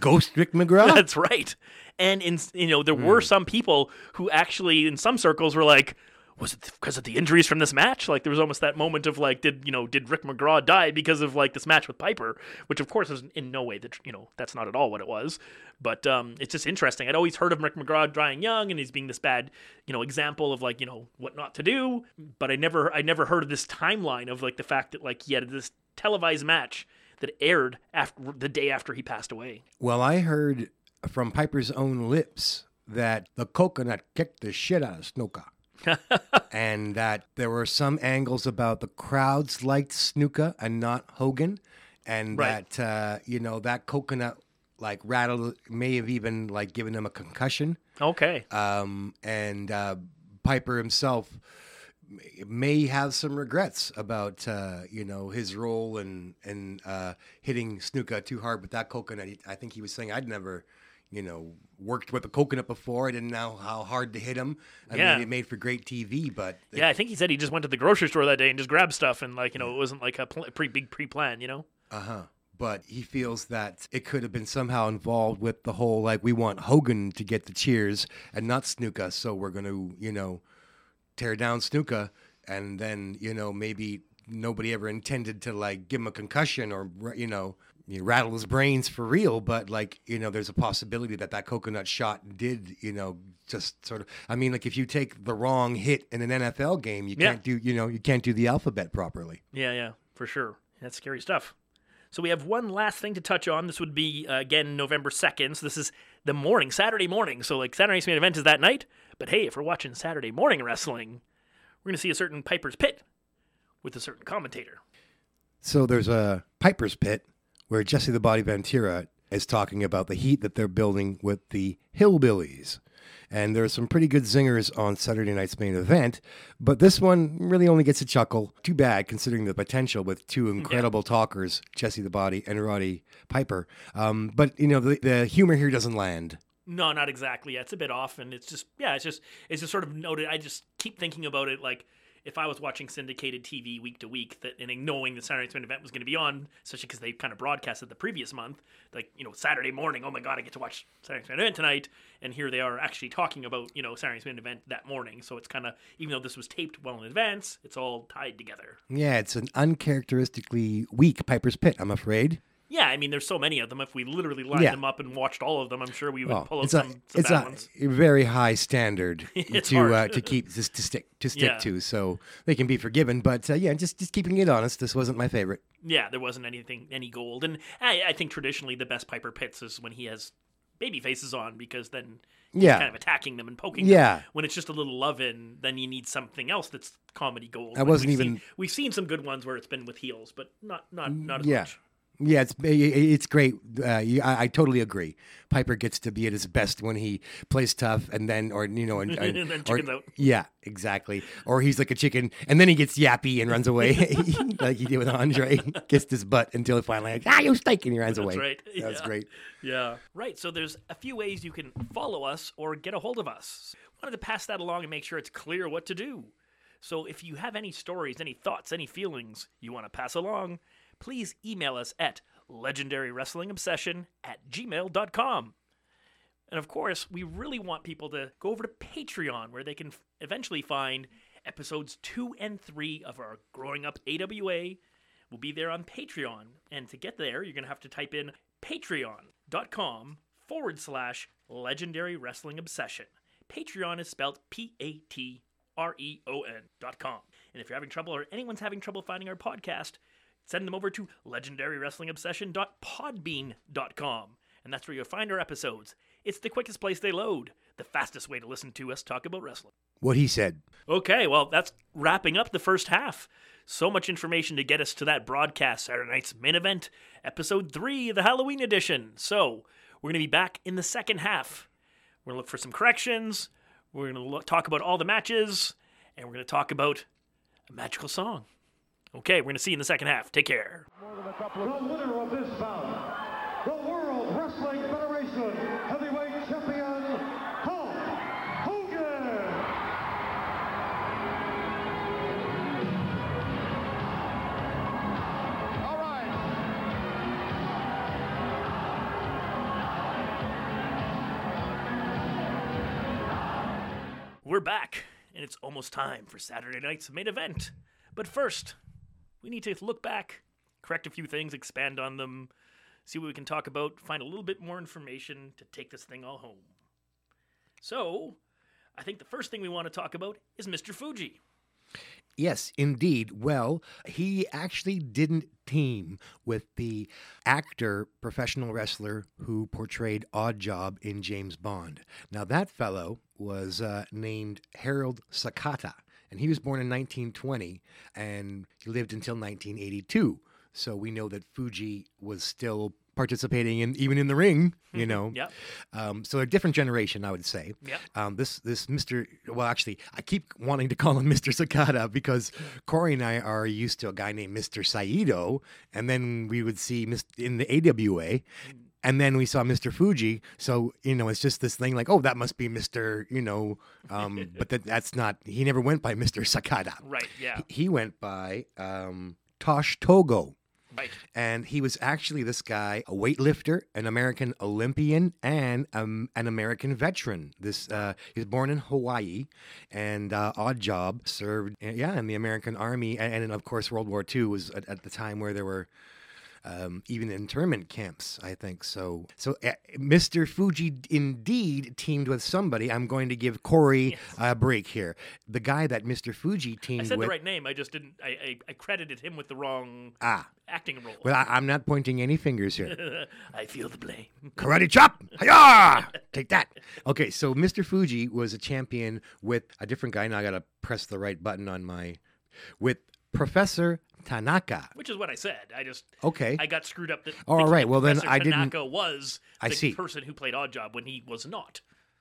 Ghost Rick McGraw. That's right. And in you know there were hmm. some people who actually in some circles were like was it because of the injuries from this match? Like there was almost that moment of like, did you know, did Rick McGraw die because of like this match with Piper? Which of course is in no way that you know that's not at all what it was. But um, it's just interesting. I'd always heard of Rick McGraw dying young and he's being this bad, you know, example of like you know what not to do. But I never, I never heard of this timeline of like the fact that like he had this televised match that aired after the day after he passed away. Well, I heard from Piper's own lips that the coconut kicked the shit out of Snuka. and that there were some angles about the crowds liked Snuka and not Hogan. And Right. that, uh, you know, that coconut like rattled, may have even like given him a concussion. Okay. Um, and uh, Piper himself may- may have some regrets about uh, you know his role in in uh, hitting Snuka too hard with that coconut. I think he was saying I'd never you know worked with a coconut before. I didn't know how hard to hit him. I Yeah. mean, it made for great TV, but Yeah, I think he said he just went to the grocery store that day and just grabbed stuff, and like you know, it wasn't like a pl- pretty big pre-plan, you know. Uh huh. But he feels that it could have been somehow involved with the whole like we want Hogan to get the cheers and not Snuka, so we're going to you know tear down Snuka, and then you know maybe nobody ever intended to like give him a concussion or you know you know, rattle his brains for real. But like you know, there's a possibility that that coconut shot did you know just sort of. I mean, like if you take the wrong hit in an NFL game, you Yeah. can't do you know you can't do the alphabet properly. Yeah, yeah, for sure. That's scary stuff. So we have one last thing to touch on. This would be uh, again November second. So this is the morning, Saturday morning. So like Saturday night's main event is that night. But hey, if we're watching Saturday morning wrestling, we're gonna see a certain Piper's Pit with a certain commentator. So there's a Piper's Pit where Jesse the Body Ventura is talking about the heat that they're building with the Hillbillies. And there are some pretty good zingers on Saturday night's main event, but this one really only gets a chuckle. Too bad, considering the potential with two incredible talkers, Jesse the Body and Roddy Piper. Um, but you know, the, the humor here doesn't land. No, not exactly. Yeah, it's a bit off, and it's just yeah, it's just it's just sort of noted. I just keep thinking about it like if I was watching syndicated TV week to week, that and knowing the Saturday Night's Main Event was going to be on, especially because they kind of broadcasted the previous month, like you know Saturday morning. Oh my God, I get to watch Saturday Night's Main Event tonight, and here they are actually talking about you know Saturday Night's Main Event that morning. So it's kind of even though this was taped well in advance, it's all tied together. Yeah, it's an uncharacteristically weak Piper's Pit, I'm afraid. Yeah, I mean, there's so many of them. If we literally lined Yeah. them up and watched all of them, I'm sure we would Well, pull it's some, a some it's bad a ones. very high standard to uh, to keep to, to stick to stick Yeah. to, so they can be forgiven. But uh, yeah, just just keeping it honest, this wasn't my favorite. Yeah, there wasn't anything any gold, and I, I think traditionally the best Piper Pitts is when he has baby faces on because then he's Yeah. kind of attacking them and poking Yeah. them. When it's just a little love in, then you need something else that's comedy gold. I wasn't we've even- seen, we've seen some good ones where it's been with heels, but not not not as yeah. much. Yeah, it's it's great. Uh, you- I, I totally agree. Piper gets to be at his best when he plays tough, and then, or you know, and, and- And then or- out. Yeah, exactly. Or he's like a chicken, and then he gets yappy and runs away, like he did with Andre. Kissed his butt until he finally like, ah, you stink, and he runs That's away. right. That's Yeah. great. Yeah. Right. So there's a few ways you can follow us or get a hold of us. Wanted to pass that along and make sure it's clear what to do. So if you have any stories, any thoughts, any feelings you want to pass along, please email us at legendarywrestlingobsession at gmail.com. And of course, we really want people to go over to Patreon where they can eventually find episodes two and three of our Growing Up AWA. We'll be there on Patreon. And to get there, you're going to have to type in patreon.com forward slash legendary wrestling obsession. Patreon is spelled P A T R E O N dot com. And if you're having trouble or anyone's having trouble finding our podcast, send them over to legendarywrestlingobsession.podbean.com. And that's where you'll find our episodes. It's the quickest place they load, the fastest way to listen to us talk about wrestling. What he said. Okay, well, that's wrapping up the first half. So much information to get us to that broadcast Saturday night's main event, episode three, the Halloween edition. So, we're going to be back in the second half. We're going to look for some corrections. We're going to look, talk about all the matches, and we're going to talk about a magical song. Okay, we're going to see you in the second half. Take care. The winner of this bout, the World Wrestling Federation Heavyweight Champion, Hulk Hogan. All right. We're back, and it's almost time for Saturday night's main event. But first, we need to look back, correct a few things, expand on them, see what we can talk about, find a little bit more information to take this thing all home. So, I think the first thing we want to talk about is Mr. Fuji. Yes, indeed. Well, he actually didn't team with the actor, professional wrestler who portrayed Odd Job in James Bond. Now, that fellow was uh, named Harold Sakata, and he was born in 1920 and he lived until 1982. So we know that Fuji was still participating in even in the ring, you know. Yep. Um, so a different generation, I would say. Yep. Um, this this Mr. Well, actually, I keep wanting to call him Mr. Sakata because Corey and I are used to a guy named Mr. Saito, and then we would see in the AWA. And then we saw Mr. Fuji, so you know it's just this thing like, oh, that must be Mr. You know, um, but that, that's not. He never went by Mr. Sakata. Right, yeah. He, he went by um, Tosh Togo. Right. And he was actually this guy, a weightlifter, an American Olympian, and um, an American veteran. This uh, he was born in Hawaii, and uh, odd job served, yeah, in the American Army, and, and of course World War II was at, at the time where there were. Um, even internment camps, I think so. So, uh, Mr. Fuji indeed teamed with somebody. I'm going to give Corey a break here. The guy that Mr. Fuji teamed with I said with. the right name, I just didn't, I, I, I credited him with the wrong Ah. acting role. Well, I, I'm not pointing any fingers here. I feel the blame. Karate chop! Hiya! Take that. Okay, so Mr. Fuji was a champion with a different guy. Now I gotta press the right button on my with Professor Tanaka. which is what I said. I just Okay. I got screwed up. That All right, well, then I didn't- Tanaka was I the see. person who played Oddjob when he was not.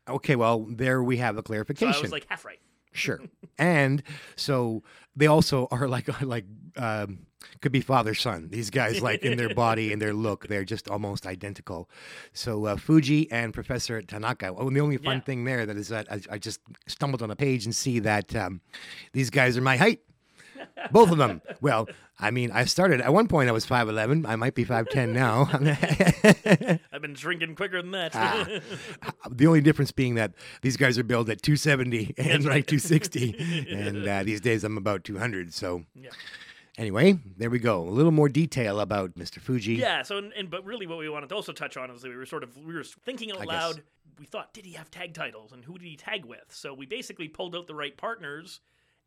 Okay, well, there we have a So clarification. I was like half right. Sure. and so they also are like like um, could be father son. These guys like in their body and their look, they're just almost identical. So uh, Fuji and Professor Tanaka. Oh, and the only fun Yeah. thing there that is that I, I just stumbled on a page and see that um, these guys are my height. Both of them. Well, I mean, I started at one point. I was five eleven. I might be five ten now. I've been shrinking quicker than that. Ah. the only difference being that these guys are billed at 270 and right 260 and uh, these days i'm about 200 so Yeah. anyway there we go a little more detail about mr fuji Yeah. So, and, and but really, what we wanted to also touch on is that we were sort of we were thinking out I guess. loud. We thought, did he have tag titles, and who did he tag with? So we basically pulled out the right partners,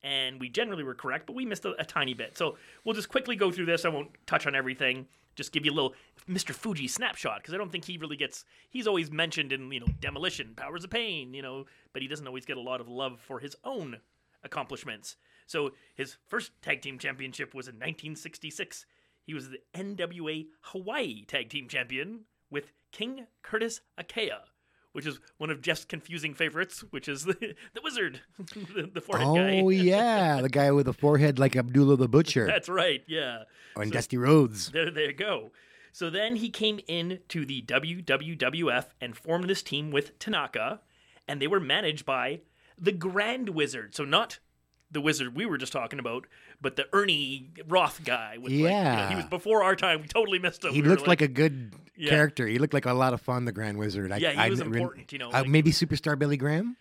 and we generally were correct, but we missed a, a tiny bit. So we'll just quickly go through this. I won't touch on everything. Just give you a little Mr. Fuji snapshot because I don't think he really gets. He's always mentioned in you know Demolition, Powers of Pain, you know, but he doesn't always get a lot of love for his own accomplishments. So his first tag team championship was in 1966. He was the NWA Hawaii Tag Team Champion with King Curtis Iaukea, which is one of Jeff's confusing favorites, which is the, the wizard, the, the forehead guy. oh yeah the guy with the forehead like abdullah the butcher That's right, yeah. Oh, and So- dusty rhodes There, there you go. So then he came in to the WWWF and formed this team with Tanaka, and they were managed by the Grand Wizard. So not the wizard we were just talking about, but the Ernie Roth guy. With like, you know, Yeah. he was before our time. We totally missed him. he We looked like, a good Yeah. character he looked like a lot of fun the grand wizard I, Yeah, he I was didn't- important, you know, uh, like- maybe superstar billy graham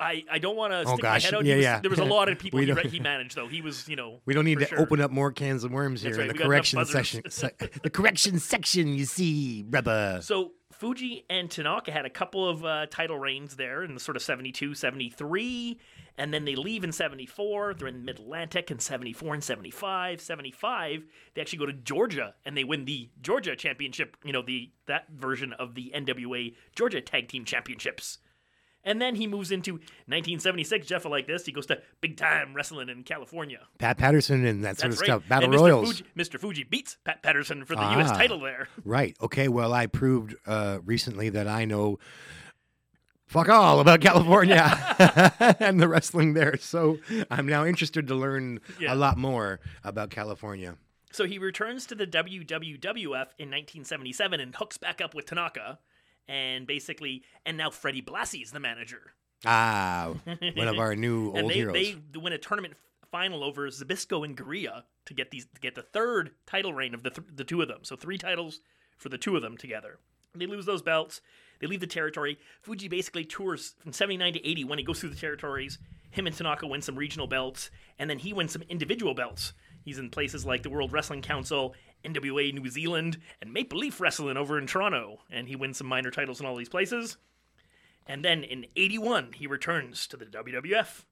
I, I don't want to Oh, stick gosh. my head out. Yeah, was, yeah. There was a lot of people he, re- he managed, though. He was, you know. we don't need to sure. open up more cans of worms here right, the we correction section se- the correction section you see brother So Fuji and Tanaka had a couple of uh, title reigns there in the sort of 72, 73, and then they leave in 74. They're in Mid Atlantic in 74 and 75. 75, they actually go to Georgia and they win the Georgia Championship, you know, the that version of the NWA Georgia Tag Team Championships. And then he moves into 1976. Jeff will like this. He goes to big time wrestling in California. pat patterson and that sort That's of right. stuff battle and Mr. royals Fuji, Mr. Fuji beats Pat Patterson for the U.S. Ah. title there. Right. Okay. Well, I proved uh, recently that I know fuck all about California and the wrestling there. So I'm now interested to learn Yeah. a lot more about California. So he returns to the WWWF in 1977 and hooks back up with Tanaka, and basically, and now Freddie Blassie's the manager. Ah, one of our new and old they, heroes. they win a tournament final over Zbyszko and Garea to get these to get the third title reign of the th- the two of them. So three titles for the two of them together. They lose those belts. They leave the territory. Fuji basically tours from 79 to 80 when he goes through the territories. Him and Tanaka win some regional belts, and then he wins some individual belts. He's in places like the World Wrestling Council, NWA New Zealand, and Maple Leaf Wrestling over in Toronto. And he wins some minor titles in all these places. And then in 81, he returns to the WWF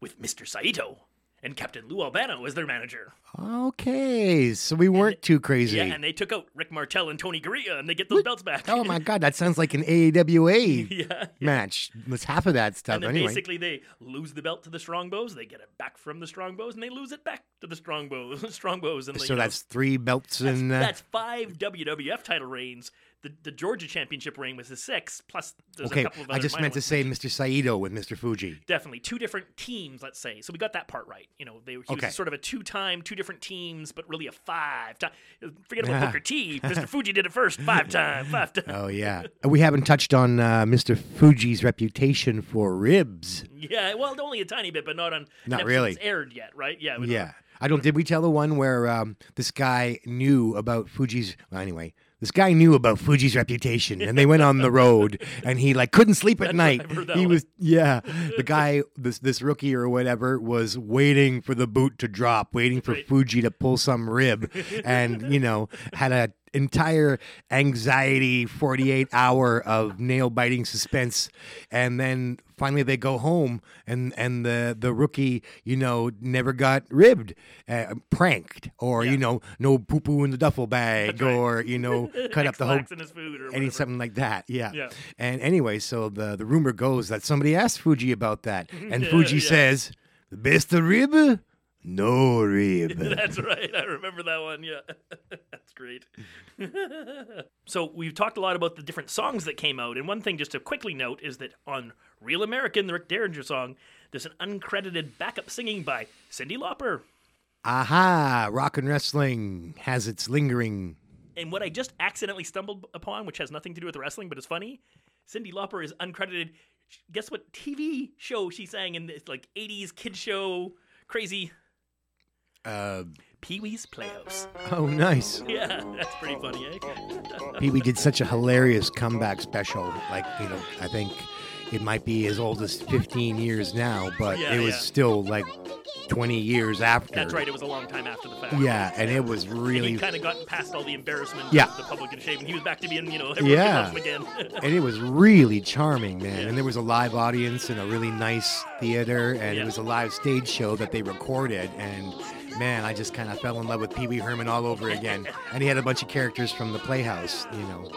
with Mr. Saito and Captain Lou Albano as their manager. okay, so we weren't too crazy. Yeah, and they took out Rick Martel and Tony Garea, and they get those belts back. oh my God, that sounds like an AAWA yeah, yeah. match. It's half of that stuff And then anyway. basically they lose the belt to the Strongbows, they get it back from the Strongbows, and they lose it back to the Strongbows. Strongbows, and So you know, that's three belts that's, and uh, that's five WWF title reigns. The, the Georgia Championship ring was the six. Plus, there's a okay. couple of I just meant to say Mr. Saito with Mr. Fuji. definitely two different teams let's say so we got that part right you know they he Okay. was sort of a two-time two different teams but really a five time forget about booker t mr fuji did it first five time five time Oh yeah, we haven't touched on uh, Mr. Fuji's reputation for ribs. yeah well only a tiny bit but not on Not really. aired yet right yeah Yeah. I don't. Did we tell the one where um, this guy knew about Fuji's? Well, anyway, this guy knew about Fuji's reputation, and they went on the road, and he like couldn't sleep at night. right, I've heard that He one. was yeah. The guy, this this rookie or whatever, was waiting for the boot to drop, waiting for Right. Fuji to pull some rib, and you know had a entire anxiety 48 hour of nail biting suspense and then finally they go home and and the the rookie you know never got ribbed uh, pranked or you know no poo poo in the duffel bag right. or you know cut up the whole X-lax in his food or any something like that yeah. Yeah. and anyway so the the rumor goes that somebody asked fuji about that and Yeah, fuji yeah. says the best of rib No rib. That's right. I remember that one. Yeah. That's great. so, we've talked a lot about the different songs that came out. And one thing just to quickly note is that on Real American, the Rick Derringer song, there's an uncredited backup singing by Cyndi Lauper. Aha! Rock and wrestling has its lingering. And what I just accidentally stumbled upon, which has nothing to do with wrestling, but it's funny, Cyndi Lauper is uncredited. Guess what TV show she sang in this like 80s kid show? Crazy Uh, Pee Wee's Playhouse. oh, nice. Yeah, that's pretty funny, eh? Pee Wee did such a hilarious comeback special. Like, you know, I think it might be as old as 15 years now, but Yeah, it was yeah. still like 20 years after. That's right. It was a long time after the fact. Yeah, and it was And really. he kind of got past all the embarrassment Yeah. of the public and shame, and he was back to being, you know, everyone Yeah. again. and it was really charming, man. And there was a live audience in a really nice theater, and Yeah. it was a live stage show that they recorded. And man, I just kind of fell in love with Pee Wee Herman all over again. and he had a bunch of characters from the Playhouse, you know.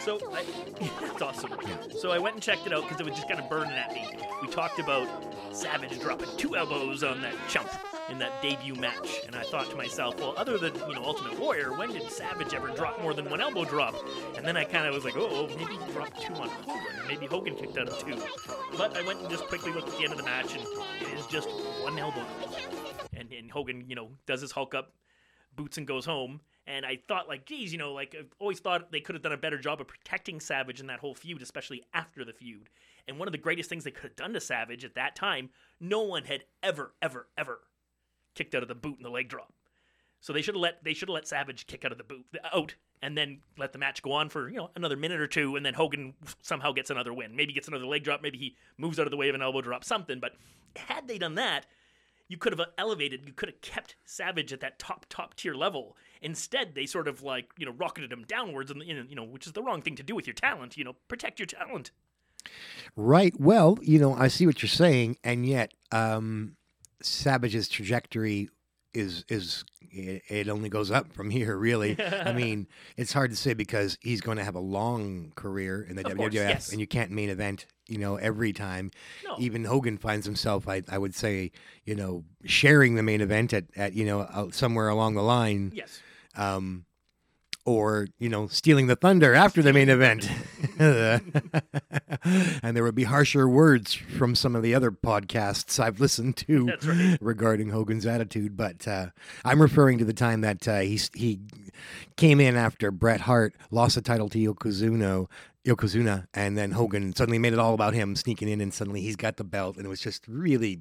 So I, that's awesome. So I went and checked it out because it was just kind of burning at me. We talked about Savage dropping two elbows on that chump in that debut match, and I thought to myself, well, other than you know Ultimate Warrior, when did Savage ever drop more than one elbow drop? And then I kind of was like, oh, maybe he dropped two on Hogan. Maybe Hogan kicked out of two. But I went and just quickly looked at the end of the match, and it is just one elbow. And, and Hogan, you know, does his Hulk up boots and goes home. And I thought, like, geez, you know, like I've always thought they could have done a better job of protecting Savage in that whole feud, especially after the feud. And one of the greatest things they could have done to Savage at that time, no one had ever, ever, ever kicked out of the boot in the leg drop. So they should have let they should have let Savage kick out of the boot out and then let the match go on for you know another minute or two, and then Hogan somehow gets another win. Maybe gets another leg drop. Maybe he moves out of the way of an elbow drop, something. But had they done that, you could have elevated, you could have kept Savage at that top top tier level. Instead, they sort of like you know rocketed him downwards, and you know which is the wrong thing to do with your talent. You know, protect your talent. Right. Well, you know, I see what you're saying, and yet um, Savage's trajectory is is it, it only goes up from here. Really, I mean, it's hard to say because he's going to have a long career in the Of WWF, course, yes. and you can't main event. You know, every time. No. Even Hogan finds himself, I, I would say, you know, sharing the main event at, at you know somewhere along the line. Yes. Um, or you know stealing the thunder after the main event and there would be harsher words from some of the other podcasts i've listened to right. regarding hogan's attitude but uh, i'm referring to the time that uh, he, he came in after bret hart lost the title to yokozuna yokozuna and then hogan suddenly made it all about him sneaking in and suddenly he's got the belt and it was just really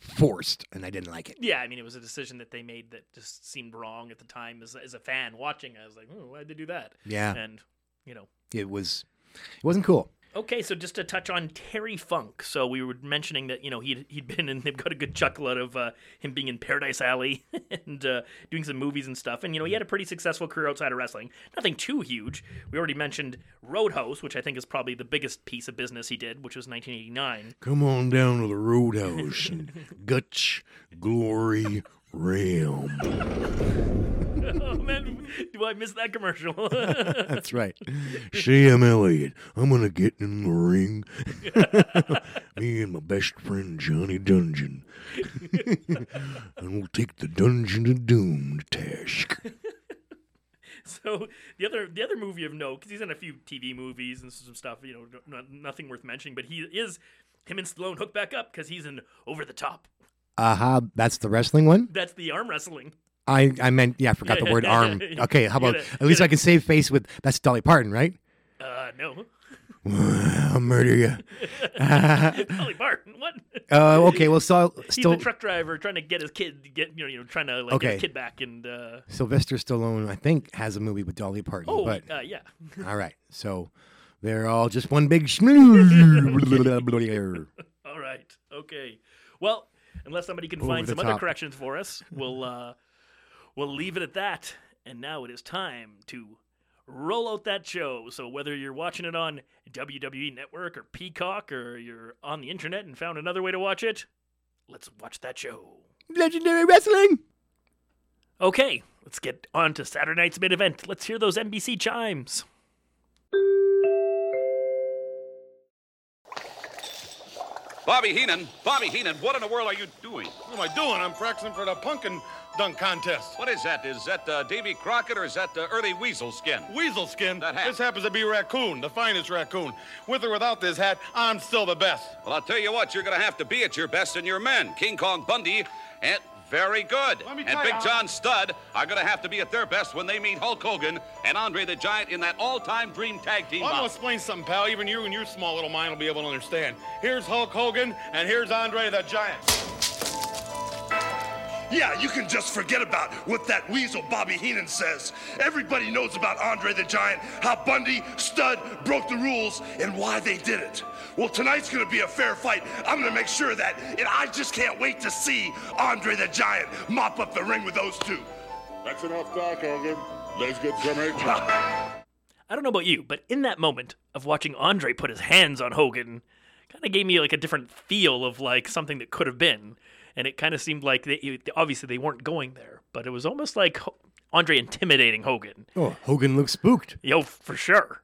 forced and i didn't like it Yeah, I mean, it was a decision that they made that just seemed wrong at the time. As, as a fan watching, I was like, oh, why'd they do that? Yeah. And, you know. it was it wasn't cool Okay, so just to touch on Terry Funk. So we were mentioning that, you know, he'd, he'd been and they've got a good chuckle out of uh, him being in Paradise Alley and uh, doing some movies and stuff. And, you know, he had a pretty successful career outside of wrestling. Nothing too huge. We already mentioned Roadhouse, which I think is probably the biggest piece of business he did, which was 1989. Come on down to the roadhouse and guts, glory, ram. oh, man, do I miss that commercial? that's right Sam Elliott, I'm gonna get in the ring. Me and my best friend Johnny Dungeon. and we'll take the Dungeon of Doom to task. So the other the other movie of note because he's in a few TV movies and some stuff, you know, no, nothing worth mentioning. But he is him and Stallone hook back up because he's in Over the Top. Aha, that's the wrestling one. That's the arm wrestling. I, I meant yeah, I forgot the word arm. Okay, how about at least I can save face with that's Dolly Parton, right? Uh, no, I'll murder you. Dolly Parton. What? Uh, okay, well, so he's still the truck driver trying to get his kid get you know you know trying to like get his kid back and uh, Sylvester Stallone, I think, has a movie with Dolly Parton. oh but uh, yeah. all right, so they're all just one big. Schmoo- All right. Okay. Well, unless somebody can Over find the some other top. corrections for us, we'll uh, we'll leave it at that. And now it is time to roll out that show. So whether you're watching it on WWE Network or Peacock, or you're on the internet and found another way to watch it, let's watch that show. Legendary wrestling. Okay, let's get on to Saturday night's main event. Let's hear those NBC chimes. Bobby Heenan, Bobby Heenan, what in the world are you doing? What am I doing? I'm practicing for the pumpkin dunk contest. What is that? Is that uh, Davy Crockett or is that uh, early weasel skin? Weasel skin. That hat. This happens to be raccoon, the finest raccoon. With or without this hat, I'm still the best. Well, I'll tell you what, you're going to have to be at your best in your men. King Kong Bundy, and very good. And Big John Studd are going to have to be at their best when they meet Hulk Hogan and Andre the Giant in that all-time dream tag team I'm gonna explain something, pal. Even you and your small little mind will be able to understand. Here's Hulk Hogan, and here's Andre the Giant. Yeah, you can just forget about what that weasel Bobby Heenan says. Everybody knows about Andre the Giant, how Bundy, Studd broke the rules, and why they did it. Well, tonight's gonna be a fair fight. I'm gonna make sure that, and I just can't wait to see Andre the Giant mop up the ring with those two. That's enough talk, Hogan. Let's get some action. I don't know about you, but in that moment of watching Andre put his hands on Hogan, kind of gave me like a different feel of like something that could have been, and it kind of seemed like they, obviously they weren't going there, but it was almost like Andre intimidating Hogan. Oh, Hogan looks spooked. Yo, for sure.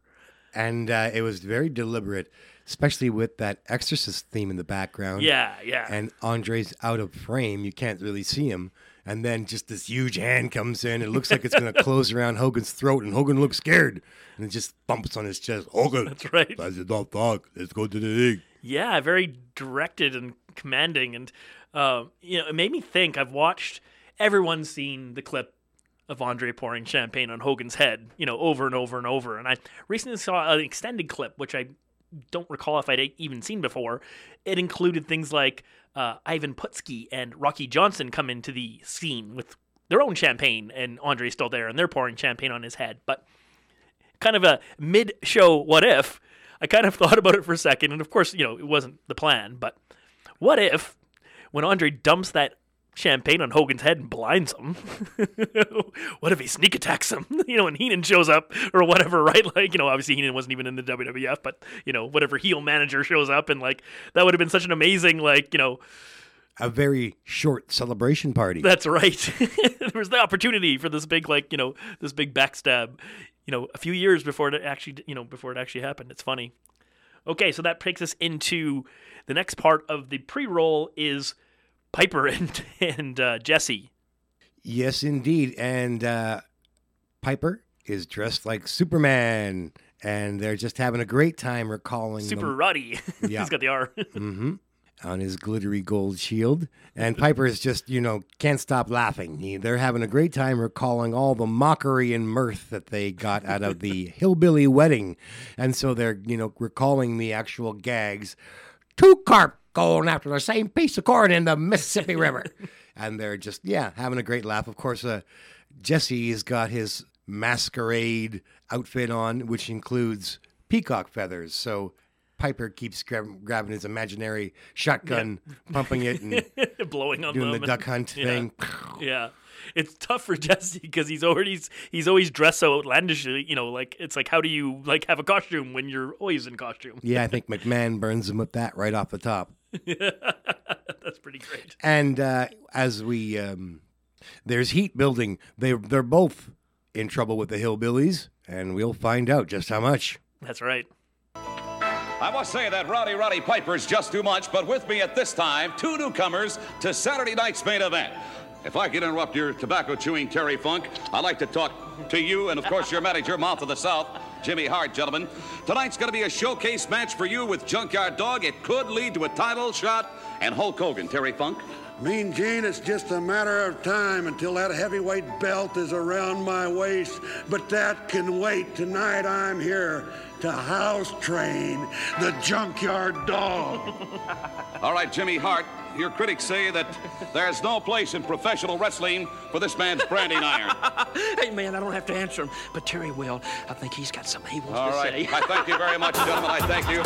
And uh, it was very deliberate, especially with that Exorcist theme in the background. Yeah, yeah. And Andre's out of frame. You can't really see him. And then just this huge hand comes in. It looks like it's going to close around Hogan's throat, and Hogan looks scared. And it just bumps on his chest. Hogan. That's right. That's enough talk. Let's go to the ring. Yeah, very directed and commanding, and uh, you know, it made me think. I've watched everyone's seen the clip of Andre pouring champagne on Hogan's head, you know, over and over and over. And I recently saw an extended clip, which I don't recall if I'd even seen before. It included things like uh, Ivan Putski and Rocky Johnson come into the scene with their own champagne, and Andre's still there, and they're pouring champagne on his head. But kind of a mid-show what if. I kind of thought about it for a second, and of course, you know, it wasn't the plan, but what if when Andre dumps that champagne on Hogan's head and blinds him? what if he sneak attacks him? You know, and Heenan shows up or whatever, right? Like, you know, obviously Heenan wasn't even in the WWF, but you know, whatever heel manager shows up and like that would have been such an amazing, like, you know, A very short celebration party. that's right. there was the opportunity for this big, like, you know, this big backstab, you know, a few years before it actually, you know, before it actually happened. It's funny. Okay, so that takes us into the next part of the pre-roll is Piper and and uh, Jesse. Yes, indeed. And uh, Piper is dressed like Superman, and they're just having a great time recalling Super the- Ruddy. Yeah. He's got the R. hmm on his glittery gold shield. And Piper is just, you know, can't stop laughing. He, they're having a great time recalling all the mockery and mirth that they got out of the hillbilly wedding. And so they're, you know, recalling the actual gags. Two carp going after the same piece of corn in the Mississippi River. And they're just, yeah, having a great laugh. Of course, uh, Jesse's got his masquerade outfit on, which includes peacock feathers. So Piper keeps grab- grabbing his imaginary shotgun, pumping it, and blowing on doing them the duck and- hunt yeah. thing. Yeah. It's tough for Jesse because he's already he's always dressed so outlandishly. You know, like it's like how do you like have a costume when you're always in costume? Yeah, I think McMahon burns him with that right off the top. That's pretty great. And uh, as we, um, there's heat building. They they're both in trouble with the hillbillies, and we'll find out just how much. That's right. I must say that Rowdy Roddy Piper's just too much, but with me at this time, two newcomers to Saturday night's main event. If I could interrupt your tobacco chewing Terry Funk, I'd like to talk to you and, of course, your manager, Mouth of the South, Jimmy Hart, gentlemen. Tonight's going to be a showcase match for you with Junkyard Dog. It could lead to a title shot and Hulk Hogan. Terry Funk. Mean Gene, it's just a matter of time until that heavyweight belt is around my waist. But that can wait. Tonight I'm here to house train the junkyard dog. All right, Jimmy Hart, your critics say that there's no place in professional wrestling for this man's branding iron. hey, man, I don't have to answer him, but Terry will. I think he's got something he wants All to right. say. I thank you very much, gentlemen. I thank you.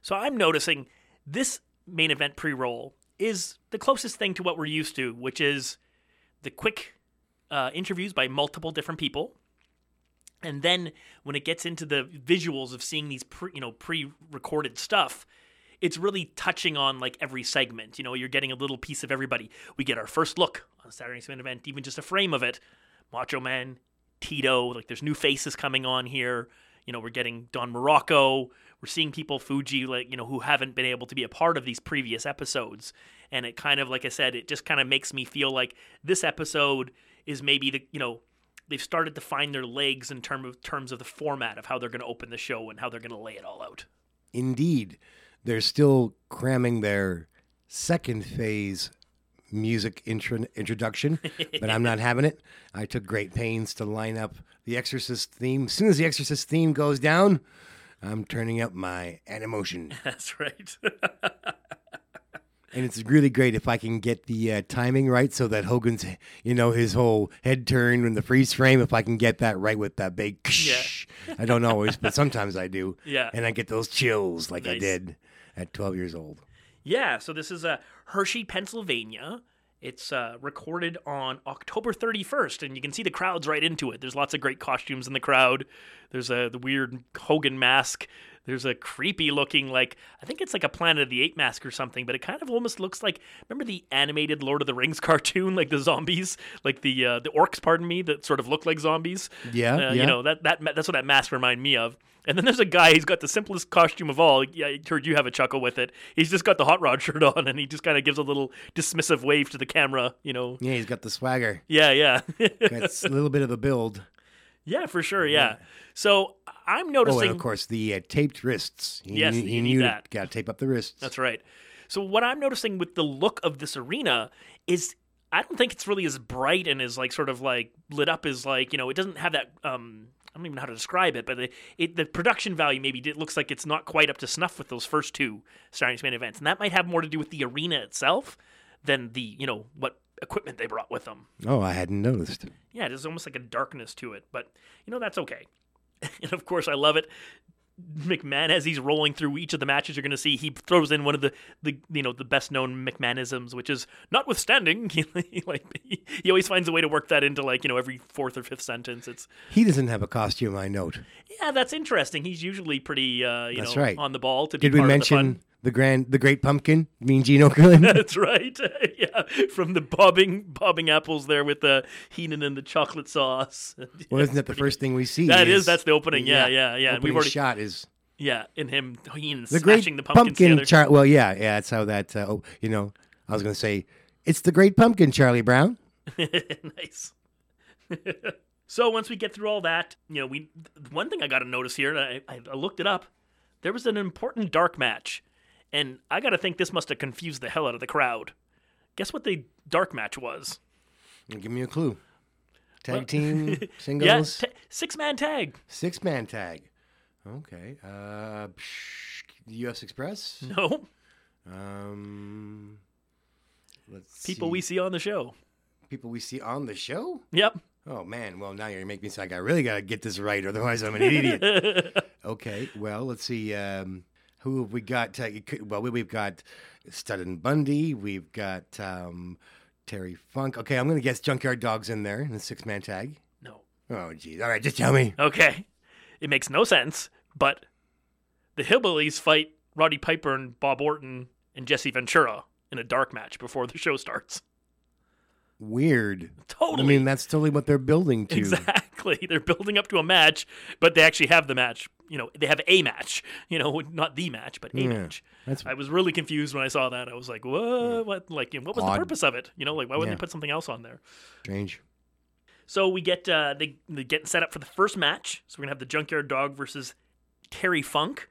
So I'm noticing this main event pre-roll is the closest thing to what we're used to, which is the quick uh, interviews by multiple different people, and then when it gets into the visuals of seeing these pre, you know pre-recorded stuff, it's really touching on like every segment. You know, you're getting a little piece of everybody. We get our first look on Saturday's main event, even just a frame of it. Macho Man Tito. Like there's new faces coming on here. You know, we're getting Don Muraco. We're seeing people Fuji like you know who haven't been able to be a part of these previous episodes, and it kind of like I said, it just kind of makes me feel like this episode is maybe the you know they've started to find their legs in term of terms of the format of how they're going to open the show and how they're going to lay it all out. Indeed, they're still cramming their second phase music intro- introduction, but I'm not having it. I took great pains to line up the Exorcist theme. As soon as the Exorcist theme goes down, I'm turning up my Animotion. That's right. And it's really great if I can get the uh, timing right so that Hogan's, you know, his whole head turn in the freeze frame, if I can get that right with that big Yeah. I don't always, but sometimes I do. Yeah. And I get those chills like I did at 12 years old. Yeah, so this is uh, Hershey, Pennsylvania. It's uh, recorded on October 31st, and you can see the crowd's right into it. There's lots of great costumes in the crowd. There's a the weird Hogan mask. There's a creepy looking like I think it's like a Planet of the Apes mask or something, but it kind of almost looks like remember the animated Lord of the Rings cartoon, like the zombies, like the uh, the orcs, pardon me, that sort of look like zombies. Yeah, uh, yeah. you know that that that's what that mask reminded me of. And then there's a guy. He's got the simplest costume of all. Yeah, I heard you have a chuckle with it. He's just got the hot rod shirt on, and he just kind of gives a little dismissive wave to the camera. You know. Yeah, he's got the swagger. Yeah, yeah. That's a little bit of a build. Yeah, for sure. Yeah. So I'm Oh, noticing. and of course, the uh, taped wrists. He, Yes, knew- you need that. Got to tape up the wrists. That's right. So what I'm noticing with the look of this arena is I don't think it's really as bright and as like sort of like lit up as like you know it doesn't have that um I don't even know how to describe it, but it, it the production value maybe it looks like it's not quite up to snuff with those first two Starting Man events, and that might have more to do with the arena itself than the you know what equipment they brought with them. Oh, I hadn't noticed. Yeah, there's almost like a darkness to it, but you know that's okay. and of course, I love it. McMahon, as he's rolling through each of the matches, you're going to see he throws in one of the, the you know the best known McMahonisms, which is notwithstanding. He, like he, he always finds a way to work that into like you know every fourth or fifth sentence. It's He doesn't have a costume, I note. yeah, that's interesting. He's usually pretty uh, you That's know right. on the ball to Did be we part of the mention the grand, the great pumpkin? Mean Gene Okerlund? That's right. yeah, from the bobbing bobbing apples there with the Heenan and the chocolate sauce. well, isn't that the first thing we see? That is, that's the opening. Yeah, yeah, yeah. Opening we've already shot is yeah, in him Heenan the smashing the pumpkin. together. Char- well, yeah, yeah. That's how that. Uh, oh, you know, I was going to say it's the great pumpkin, Charlie Brown. nice. so once we get through all that, you know, we one thing I got to notice here, and I, I looked it up. There was an important dark match, and I got to think this must have confused the hell out of the crowd. Guess what the dark match was? Give me a clue. Tag Well- team Yeah, singles, ta- six man tag. six man tag. Okay. Uh, psh, U.S. Express. No, Um, let's people see. we see on the show. people we see on the show. Yep. Oh man, well now you're making me say I really gotta get this right, otherwise I'm an idiot. okay, well let's see. Um, who have we got? Uh, well, we- we've got Studd and Bundy. We've got um, Terry Funk. Okay, I'm gonna guess Junkyard Dogs in there in the six man tag. No. Oh geez. All right, just tell me. Okay. It makes no sense, but the Hillbillies fight Roddy Piper and Bob Orton and Jesse Ventura in a dark match before the show starts. Weird. Totally. I mean, that's totally what they're building to. Exactly. They're building up to a match, but they actually have the match. You know, they have a match. You know, not the match, but a Yeah, match. that's- I was really confused when I saw that. I was like, "What? What? Like, what was Odd. the purpose of it? You know, like why wouldn't Yeah. they put something else on there?" Strange. So we get uh, they they getting set up for the first match. So we're gonna have the Junkyard Dog versus Terry Funk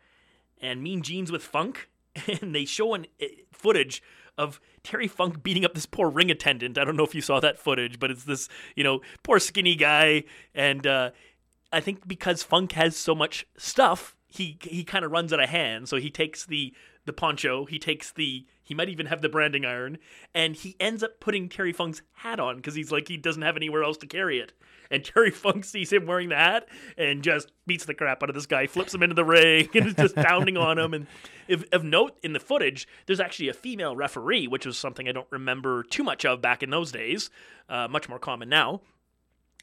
and Mean Gene's with Funk, and they show an uh, footage of Terry Funk beating up this poor ring attendant. I don't know if you saw that footage, but it's this you know poor skinny guy, and uh, I think because Funk has so much stuff, he he kind of runs out of hand. So he takes the the poncho, he takes the he might even have the branding iron, and he ends up putting Terry Funk's hat on because he's like he doesn't have anywhere else to carry it. And Terry Funk sees him wearing the hat and just beats the crap out of this guy, flips him into the ring, and is just pounding on him. And if, of note in the footage, there's actually a female referee, which was something I don't remember too much of back in those days, uh, much more common now.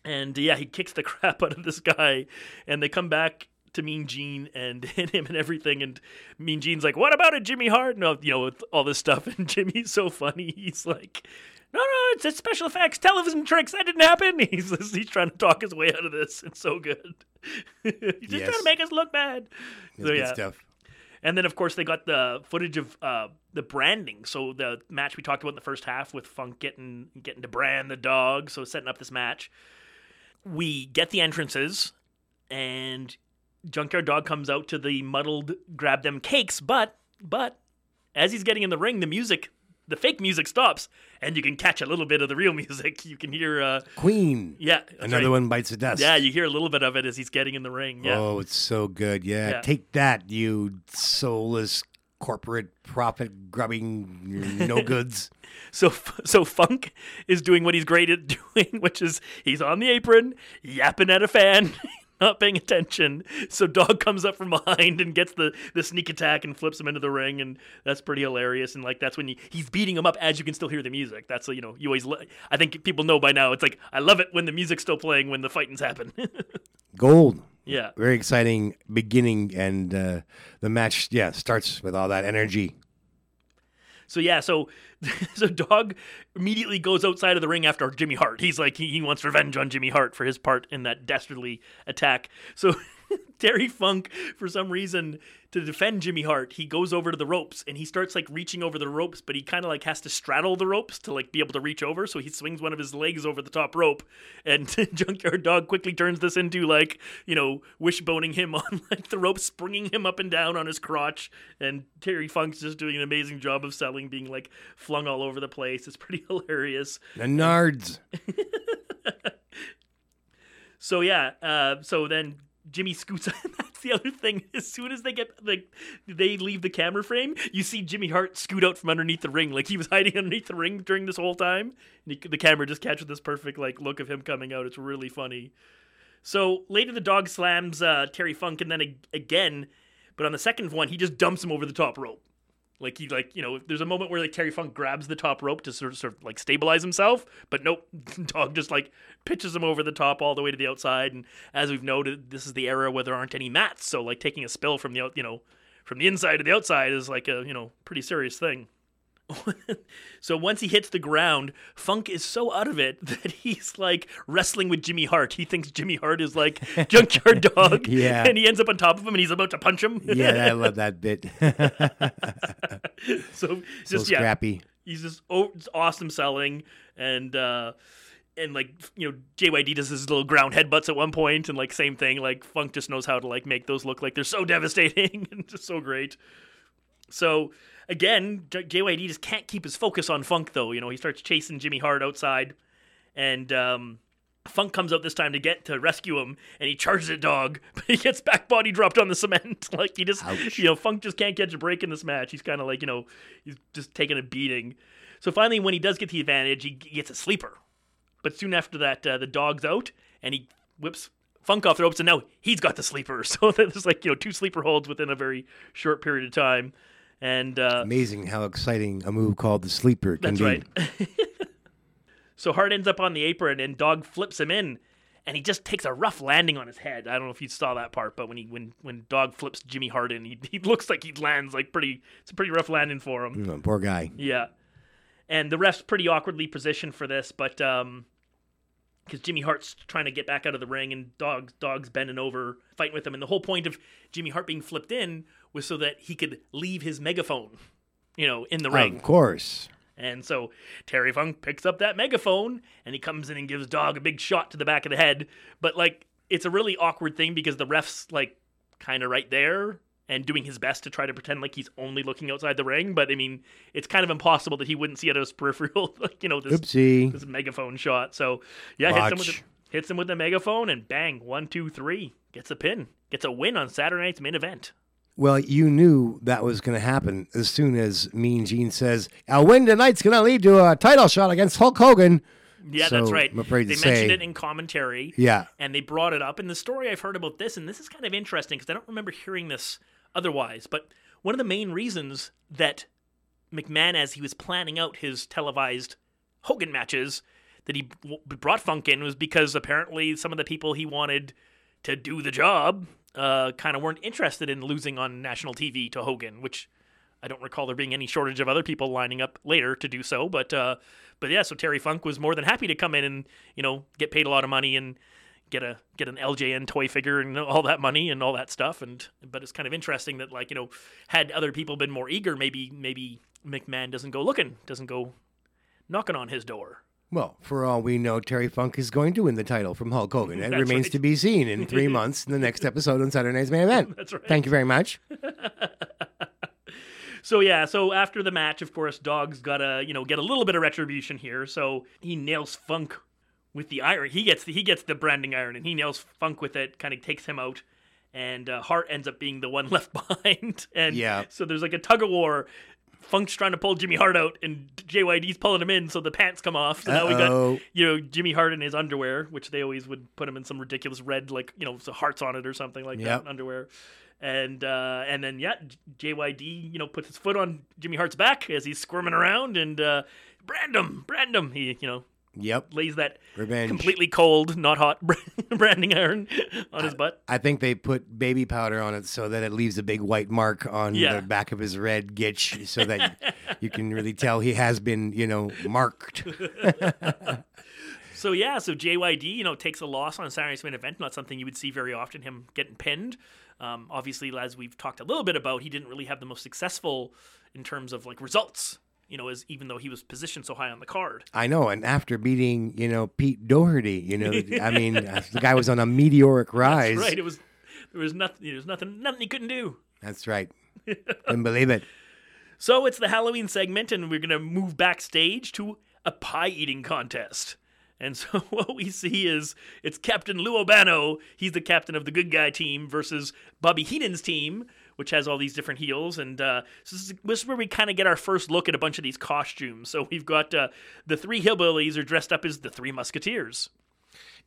And yeah, he kicks the crap out of this guy, and they come back to Mean Gene and, hit him and everything. And Mean Gene's like, "What about it, Jimmy Hart?" No, you know, with all this stuff. And Jimmy's so funny. He's like, "No, no, it's, it's special effects, television tricks. That didn't happen." He's he's trying to talk his way out of this. It's so good. he's just Yes. trying to make us look bad. It's good stuff. And then, of course, they got the footage of uh, the branding. So the match we talked about in the first half with Funk getting getting to brand the dog, so setting up this match. We get the entrances, and Junkyard Dog comes out to the muddled grab them cakes, but but as he's getting in the ring, the music, the fake music stops, and you can catch a little bit of the real music. You can hear uh, Queen. Yeah, Another right. one bites the dust. Yeah, you hear a little bit of it as he's getting in the ring. Yeah. Oh, it's so good. Yeah. Yeah. Take that, you soulless corporate profit grubbing no goods. So, so Funk is doing what he's great at doing, which is he's on the apron, yapping at a fan, not paying attention. So Dog comes up from behind and gets the, the sneak attack and flips him into the ring, and that's pretty hilarious. And like that's when you, he's beating him up as you can still hear the music. That's you know you always li- I think people know by now. It's like I love it when the music's still playing when the fighting's happen. Gold. Yeah. Very exciting beginning, and uh, the match, yeah, starts with all that energy. So yeah, so so Dog immediately goes outside of the ring after Jimmy Hart. He's like he, he wants revenge on Jimmy Hart for his part in that dastardly attack. So Terry Funk, for some reason, to defend Jimmy Hart, he goes over to the ropes and he starts like reaching over the ropes, but he kind of like has to straddle the ropes to like be able to reach over. So he swings one of his legs over the top rope, and Junkyard Dog quickly turns this into like you know wishboning him on like the rope, springing him up and down on his crotch, and Terry Funk's just doing an amazing job of selling, being like flung all over the place. It's pretty hilarious. The Nards. So yeah, uh, so then Jimmy scoots. That's the other thing. As soon as they get like they leave the camera frame, you see Jimmy Hart scoot out from underneath the ring, like he was hiding underneath the ring during this whole time. And he, the camera just catches this perfect like look of him coming out. It's really funny. So later, the dog slams uh, Terry Funk, and then ag- again, but on the second one, he just dumps him over the top rope. Like he like you know, there's a moment where like Terry Funk grabs the top rope to sort of, sort of like stabilize himself, but nope, dog just like pitches him over the top all the way to the outside. And as we've noted, this is the era where there aren't any mats, so like taking a spill from the out, you know, from the inside to the outside is like a you know pretty serious thing. so once he hits the ground, Funk is so out of it that he's like wrestling with Jimmy Hart. He thinks Jimmy Hart is like Junkyard Dog, Yeah. and he ends up on top of him, and he's about to punch him. Yeah, I love that bit. so So just yeah, scrappy. he's just oh, awesome selling, and uh, and like you know JYD does his little ground headbutts at one point, and like same thing. Like Funk just knows how to like make those look like they're so devastating and just so great. So again, J- JYD just can't keep his focus on Funk though. You know, he starts chasing Jimmy Hart outside, and um, Funk comes out this time to get to rescue him, and he charges at Dog, but he gets back body dropped on the cement. like he just, you know, Funk just can't catch a break in this match. He's kind of like, you know, he's just taking a beating. So finally, when he does get the advantage, he gets a sleeper. But soon after that, uh, the dog's out, and he whips Funk off the ropes, and now he's got the sleeper. So there's like you know two sleeper holds within a very short period of time. And uh, Amazing how exciting a move called the sleeper can that's be. right. so Hart ends up on the apron, and Dog flips him in, and he just takes a rough landing on his head. I don't know if you saw that part, but when he when when Dog flips Jimmy Hart in, he, he looks like he lands like pretty. It's a pretty rough landing for him. Mm, poor guy. Yeah, and the ref's pretty awkwardly positioned for this, but um, because Jimmy Hart's trying to get back out of the ring and Dog's Dog's bending over fighting with him, and the whole point of Jimmy Hart being flipped in was so that he could leave his megaphone, you know, in the ring. Of course. And so Terry Funk picks up that megaphone and he comes in and gives Dog a big shot to the back of the head. But like it's a really awkward thing because the ref's like kind of right there and doing his best to try to pretend like he's only looking outside the ring. But I mean, it's kind of impossible that he wouldn't see of his peripheral, like you know, this Oopsie. this megaphone shot. So yeah, hits him with the, hits him with the megaphone and bang, one, two, three, gets a pin, gets a win on Saturday night's main event. Well, you knew that was going to happen as soon as Mean Gene says, "A win tonight's going to lead to a title shot against Hulk Hogan." Yeah, that's right. I'm afraid they to mentioned say, it in commentary. Yeah. And they brought it up. And the story I've heard about this, and this is kind of interesting because I don't remember hearing this otherwise, but one of the main reasons that McMahon, as he was planning out his televised Hogan matches, that he brought Funk in was because apparently some of the people he wanted to do the job uh, kind of weren't interested in losing on national TV to Hogan, which I don't recall there being any shortage of other people lining up later to do so. But uh, but yeah, so Terry Funk was more than happy to come in and you know get paid a lot of money and get a get an LJN toy figure and all that money and all that stuff. And but it's kind of interesting that like you know had other people been more eager, maybe maybe McMahon doesn't go looking, doesn't go knocking on his door. Well, for all we know, Terry Funk is going to win the title from Hulk Hogan. It That's remains right. to be seen in three months in the next episode on Saturday Night's Main Event. That's right. Thank you very much. So yeah, so after the match, of course, Dog's gotta you know get a little bit of retribution here. So he nails Funk with the iron. He gets the, he gets the branding iron, and he nails Funk with it. Kind of takes him out, and uh, Hart ends up being the one left behind. And Yeah. so there's like a tug of war. Funk's trying to pull Jimmy Hart out, and JYD's pulling him in, so the pants come off. So now we Uh-oh. got you know Jimmy Hart in his underwear, which they always would put him in some ridiculous red, like you know, so hearts on it or something like Yep. that underwear. And uh, and then yeah, JYD you know puts his foot on Jimmy Hart's back as he's squirming around and uh, brand him, brand him. He you know Yep. lays that Revenge. completely cold, not hot branding iron on his butt. I think they put baby powder on it so that it leaves a big white mark on Yeah. the back of his red gitch so that you can really tell he has been, you know, marked. So yeah, so JYD, you know, takes a loss on a Saturday Night's Main Event. Not something you would see very often. Him getting pinned. Um, obviously, as we've talked a little bit about, he didn't really have the most successful in terms of like results. You know, as even though he was positioned so high on the card. I know, and after beating, you know, Pete Doherty, you know, I mean, uh, the guy was on a meteoric rise. That's right. It was there was nothing. There was nothing. Nothing he couldn't do. That's right. Couldn't believe it. So it's the Halloween segment, and we're gonna move backstage to a pie eating contest. And so what we see is it's Captain Lou Albano. He's the captain of the good guy team versus Bobby Heenan's team, which has all these different heels. And uh, so this, is, this is where we kind of get our first look at a bunch of these costumes. So we've got uh, the three hillbillies are dressed up as the three musketeers.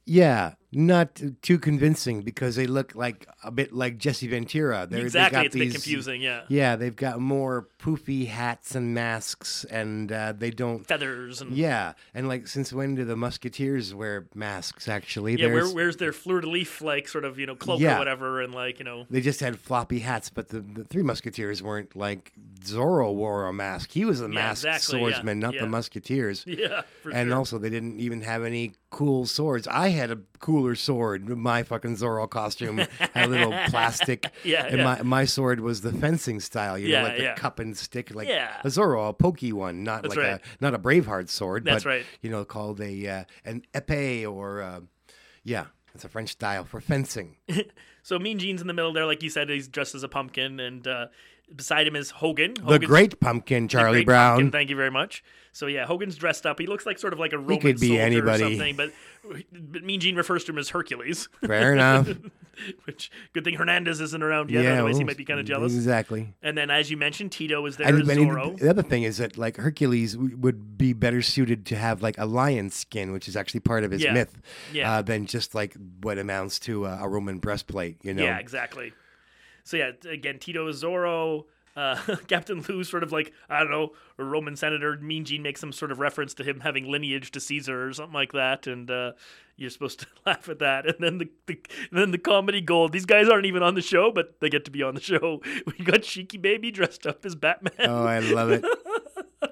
Yeah, not too convincing because they look like a bit like Jesse Ventura. They're, they Exactly, got it's a bit these- confusing, yeah. Yeah, they've got more poofy hats and masks, and uh, they don't Feathers and Yeah, and like since when do the Musketeers wear masks? Actually, yeah, where, where's their fleur de lis like sort of you know cloak Yeah. or whatever, and like you know They just had floppy hats, but the, the Three Musketeers weren't like Zorro wore a mask. He was a Yeah, masked exactly, yeah, swordsman, not yeah. the Musketeers. Yeah, and sure. also they didn't even have any cool swords. I had a cooler sword. My fucking Zorro costume had a little plastic. Yeah, and yeah. my my sword was the fencing style. You Yeah, know, like the yeah. cup and stick, like a Zorro, a pokey one, not That's like right. a not a Braveheart sword. That's but, right. You know, called a uh, an épée or uh, yeah, it's a French style for fencing. So Mean Gene's in the middle there, like you said, he's dressed as a pumpkin, and uh, beside him is Hogan. The great pumpkin, Charlie great Brown. pumpkin, thank you very much. So yeah, Hogan's dressed up. He looks like sort of like a Roman could be soldier anybody. or something, but, but Mean Gene refers to him as Hercules. Fair enough. Which good thing Hernandez isn't around yet, Yeah, otherwise he might be kind of jealous. Exactly. And then, as you mentioned, Tito is there And, as and Zorro. the other thing is that like Hercules would be better suited to have like a lion skin, which is actually part of his Yeah. myth, Yeah. uh, than just like what amounts to uh, a Roman breastplate. You know. Yeah, exactly. So yeah, again, Tito is Zorro. Uh, Captain Lou's sort of like I don't know, a Roman senator. Mean Gene makes some sort of reference to him having lineage to Caesar or something like that, and uh, you're supposed to laugh at that. And then the, the and then the comedy gold. These guys aren't even on the show, but they get to be on the show. We got Sheiky Baby dressed up as Batman. Oh, I love it.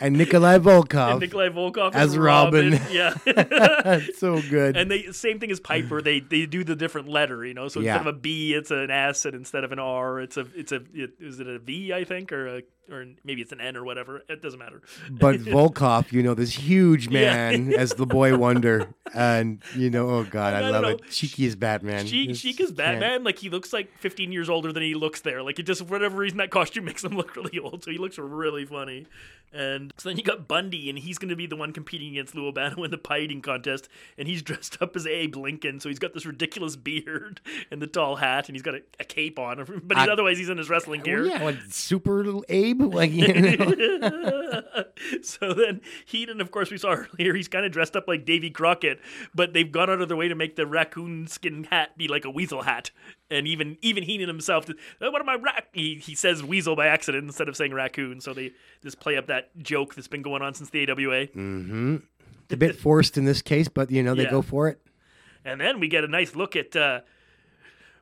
And Nikolai Volkov And Nikolai Volkov as Robin. Yeah, so good. And they same thing as Piper. They they do the different letter, you know. So instead Yeah. of a B, it's an S, and instead of an R, it's a it's a it, is it a V? I think, or a or maybe it's an N or whatever. It doesn't matter. but Volkov, you know, this huge Yeah. man as the boy wonder, and you know, oh god, I I, love know. it. Cheeky is Batman. Sheik is Batman. Like he looks like 15 years older than he looks there. Like it just for whatever reason that costume makes him look really old. So he looks really funny. And so then you got Bundy, and he's going to be the one competing against Lou Albano in the pie eating contest. And he's dressed up as Abe Lincoln, so he's got this ridiculous beard and the tall hat, and he's got a, a cape on. But he's, I- otherwise, he's in his wrestling oh, gear. Well, yeah, what, super little Abe, like you know. so then Heenan, of course, we saw earlier, he's kind of dressed up like Davy Crockett, but they've gone out of their way to make the raccoon skin hat be like a weasel hat. And even even Heenan himself, "Uh, what am I rac? He, he says weasel by accident instead of saying raccoon. So they just play up that joke that's been going on since the AWA. Mm-hmm. It's a bit forced in this case, but you know they Yeah. go for it. And then we get a nice look at uh,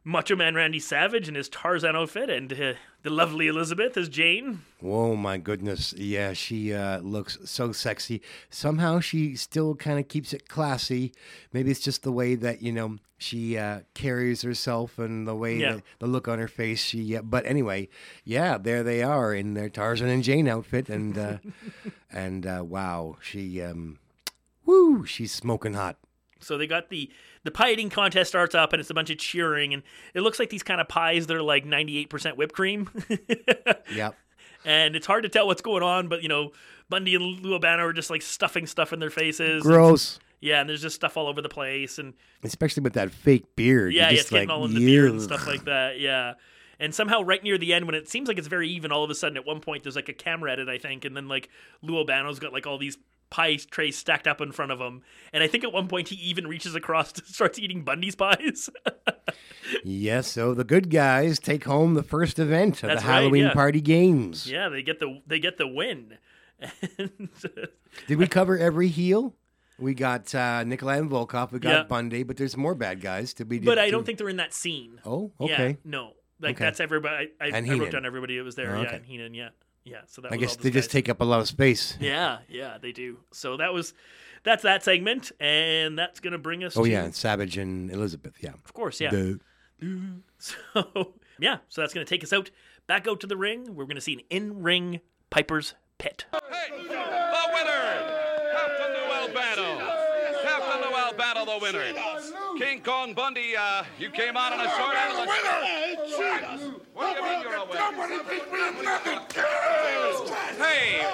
Macho Man Randy Savage in his Tarzan outfit, and uh, the lovely Elizabeth as Jane. Oh my goodness. Yeah, she uh, looks so sexy. Somehow she still kind of keeps it classy. Maybe it's just the way that, you know, she uh, carries herself and the way Yeah. that, the look on her face. She, uh, but anyway, yeah, there they are in their Tarzan and Jane outfit, and uh, and uh, wow, she, um, woo, she's smoking hot. So they got the the pie eating contest starts up, and it's a bunch of cheering, and it looks like these kind of pies. They're like ninety eight percent whipped cream. Yep. and it's hard to tell what's going on. But you know, Bundy and Lou Albano are just like stuffing stuff in their faces. Gross. Yeah, and there's just stuff all over the place, and Especially with that fake beard. yeah, You're it's just getting like, all in the beard and stuff like that. Yeah. And somehow, right near the end, when it seems like it's very even, all of a sudden, at one point, there's like a camera edit, I think, and then like Lou Albano's got like all these pie trays stacked up in front of him, and I think at one point he even reaches across to starts eating Bundy's pies. Yes, so the good guys take home the first event of That's the right, Halloween yeah. party games. yeah, they get the they get the win. And, Did we cover every heel? We got uh, Nikolai and Volkov. We got Yeah. Bundy, but there's more bad guys. to be. but I don't think they're in that scene. Oh, Yeah, okay. no, like Okay. that's everybody. I, I, I wrote down everybody that was there. Oh, Yeah, okay. and Heenan. Yeah, yeah. So that I was guess all they those just take up a lot of space. Yeah, yeah, they do. So that was that's that segment, and that's gonna bring us. Oh to, yeah, and Savage and Elizabeth. Yeah, of course, yeah. The- So yeah, so that's gonna take us out back out to the ring. We're gonna see an in-ring Piper's Pit. The winner, Captain Lou Albano. Captain Lou Albano, the winner. King Kong Bundy, uh, you came out on a short end of the... What do you mean you're a winner? Hey,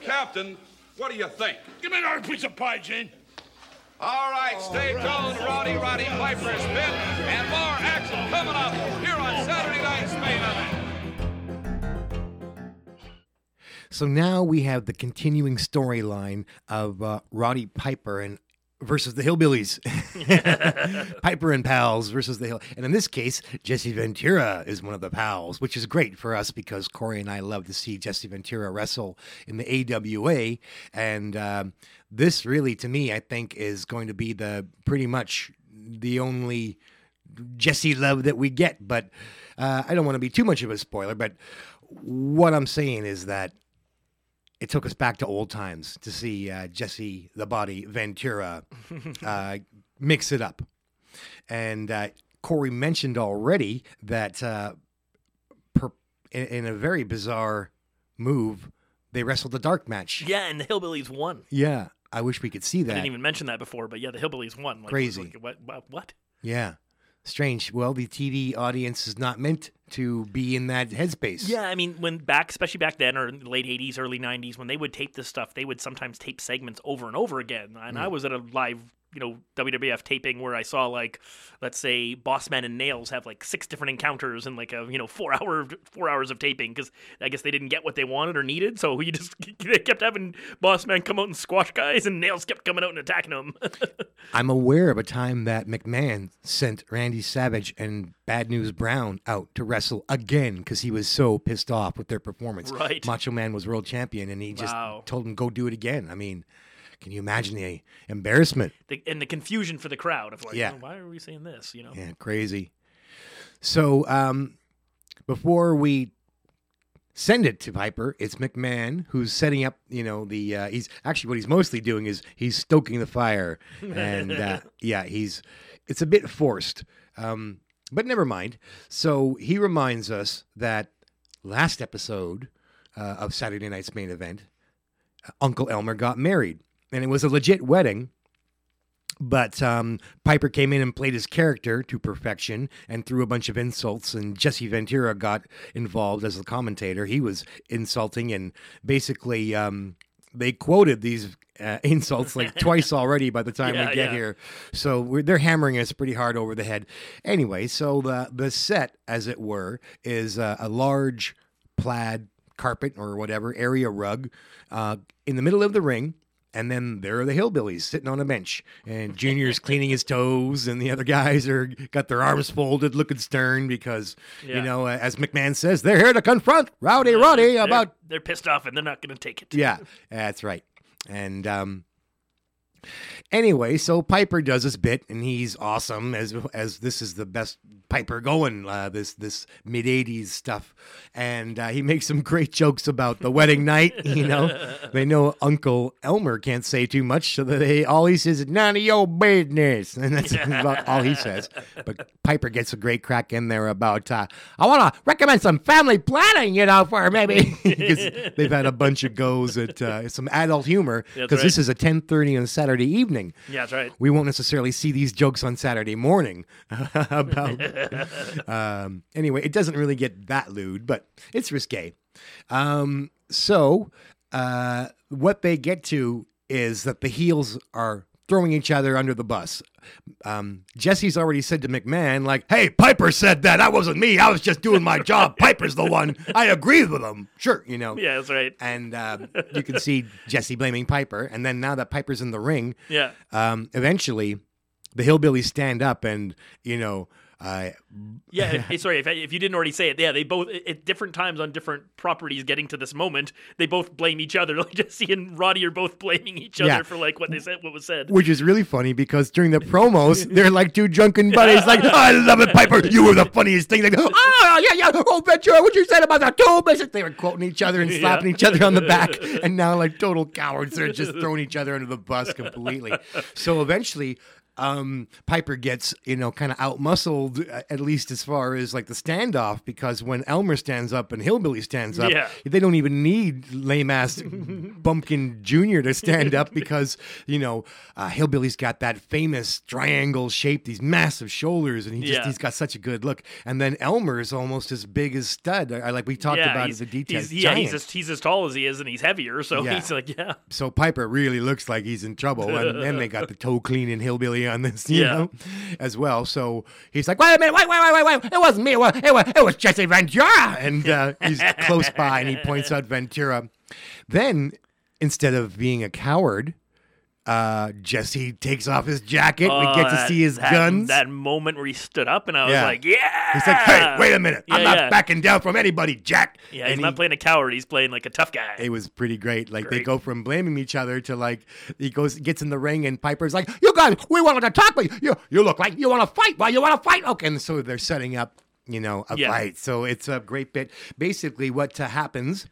Captain, what do you think? Give me another piece of pie, Gene. All right, stay tuned, Roddy Roddy Piper's Pit, and more action coming up here on Saturday Night's Main Event. So now we have the continuing storyline of uh, Roddy Piper and versus the Hillbillies. Piper and pals versus the Hill. And in this case, Jesse Ventura is one of the pals, which is great for us because Corey and I love to see Jesse Ventura wrestle in the AWA. And um, this really, to me, I think is going to be the pretty much the only Jesse love that we get. But uh, I don't want to be too much of a spoiler. But what I'm saying is that it took us back to old times to see uh, Jesse the Body Ventura uh, mix it up. And uh, Corey mentioned already that uh, per, in, in a very bizarre move, they wrestled a dark match. Yeah, and the Hillbillies won. Yeah, I wish we could see that. I didn't even mention that before, but yeah, the Hillbillies won. Like, Crazy. like, what? What? Yeah, strange. Well, the TV audience is not meant to be in that headspace. Yeah, I mean, when back, especially back then, or in the late '80s, early '90s, when they would tape this stuff, they would sometimes tape segments over and over again. And I Mm. was at a live, you know, WWF taping where I saw like, let's say, Bossman and Nailz have like six different encounters in like a you know four hour four hours of taping because I guess they didn't get what they wanted or needed, so you just they kept having Bossman come out and squash guys, and Nailz kept coming out and attacking them. I'm aware of a time that McMahon sent Randy Savage and Bad News Brown out to wrestle again because he was so pissed off with their performance. Right. Macho Man was world champion and he just Wow. told him go do it again. I mean, can you imagine the embarrassment? the, and the confusion for the crowd of like, Yeah. "Oh, why are we saying this? You know? Yeah, crazy. So um, before we send it to Piper, it's McMahon who's setting up. You know, the uh, he's actually what he's mostly doing is he's stoking the fire, and uh, yeah, he's it's a bit forced. Um, but never mind. So he reminds us that last episode uh, of Saturday Night's main event, Uncle Elmer got married, and it was a legit wedding. But um, Piper came in and played his character to perfection and threw a bunch of insults. And Jesse Ventura got involved as the commentator. He was insulting and basically um, they quoted these uh, insults like twice already by the time Yeah, we get yeah. here. So we're, they're hammering us pretty hard over the head. Anyway, so the the set, as it were, is uh, a large plaid carpet or whatever area rug uh, in the middle of the ring. And then there are the hillbillies sitting on a bench, and Junior's cleaning his toes, and the other guys are got their arms folded, looking stern because Yeah. you know, as McMahon says, they're here to confront Rowdy Roddy They're- about they're pissed off and they're not going to take it. yeah, that's right. And um, Anyway, so Piper does his bit, and he's awesome as as this is the best Piper going. Uh, this this mid '80s stuff, and uh, he makes some great jokes about the wedding night. You know, they know Uncle Elmer can't say too much, so that they all he says is none of your business, and that's about all he says. But Piper gets a great crack in there about uh, I want to recommend some family planning, you know, for maybe because they've had a bunch of goes at uh, some adult humor because this is a 10:30 on Saturday evening. Yeah, that's right. We won't necessarily see these jokes on Saturday morning. about um, anyway, it doesn't really get that lewd, but it's risque. Um, so uh, what they get to is that the heels are throwing each other under the bus. Um, Jesse's already said to McMahon, like, "Hey, Piper said that. That wasn't me. I was just doing my job. Piper's the one. I agree with him. Sure, you know." Yeah, that's right. And uh, you can see Jesse blaming Piper, and then now that Piper's in the ring, Yeah. um, eventually the hillbillies stand up and you know uh, Yeah, if, sorry if, if you didn't already say it. Yeah, they both at different times on different properties getting to this moment, they both blame each other. Like Jesse and Roddy are both blaming each other Yeah. for like what they said, what was said. which is really funny because during the promos they're like two drunken buddies like I love it Piper you were the funniest thing they go oh yeah yeah oh Ventura what you said about the two business they were quoting each other and slapping Yeah. each other on the back and now like total cowards they're just throwing each other under the bus completely so eventually um, Piper gets, you know, kind of out muscled, at least as far as like the standoff, because when Elmer stands up and Hillbilly stands up, Yeah. they don't even need lame ass Bumpkin Jr. to stand up because, you know, uh, Hillbilly's got that famous triangle shape, these massive shoulders, and he just, Yeah. he's got such a good look. And then Elmer is almost as big as Studd. I, like we talked yeah, about the details. He's, yeah, he's as, he's as tall as he is, and he's heavier, so he's like, yeah. So Piper really looks like he's in trouble, and then they got the toe cleaning hillbilly on this, you Yeah. know, as well. So he's like, "Wait a minute, wait, wait, wait, wait, wait! It wasn't me. It was, it was, it was Jesse Ventura." And uh, he's close by, and he points out Ventura. Then, instead of being a coward, uh, Jesse takes off his jacket. we get to Oh, see his that, guns. That moment where he stood up, and I was Yeah. like, yeah. He's like, "Hey, wait a minute! I'm not yeah. backing down from anybody, Jack." Yeah, he's And not playing a coward. He's playing like a tough guy. it was pretty great. Like they go from blaming each other to like he goes gets in the ring and Piper's like, "You guys, we wanted to talk, but you you look like you want to fight. Well, you want to fight, okay?" And so they're setting up, you know, a Yeah. fight. So it's a great bit. Basically, what uh, happens.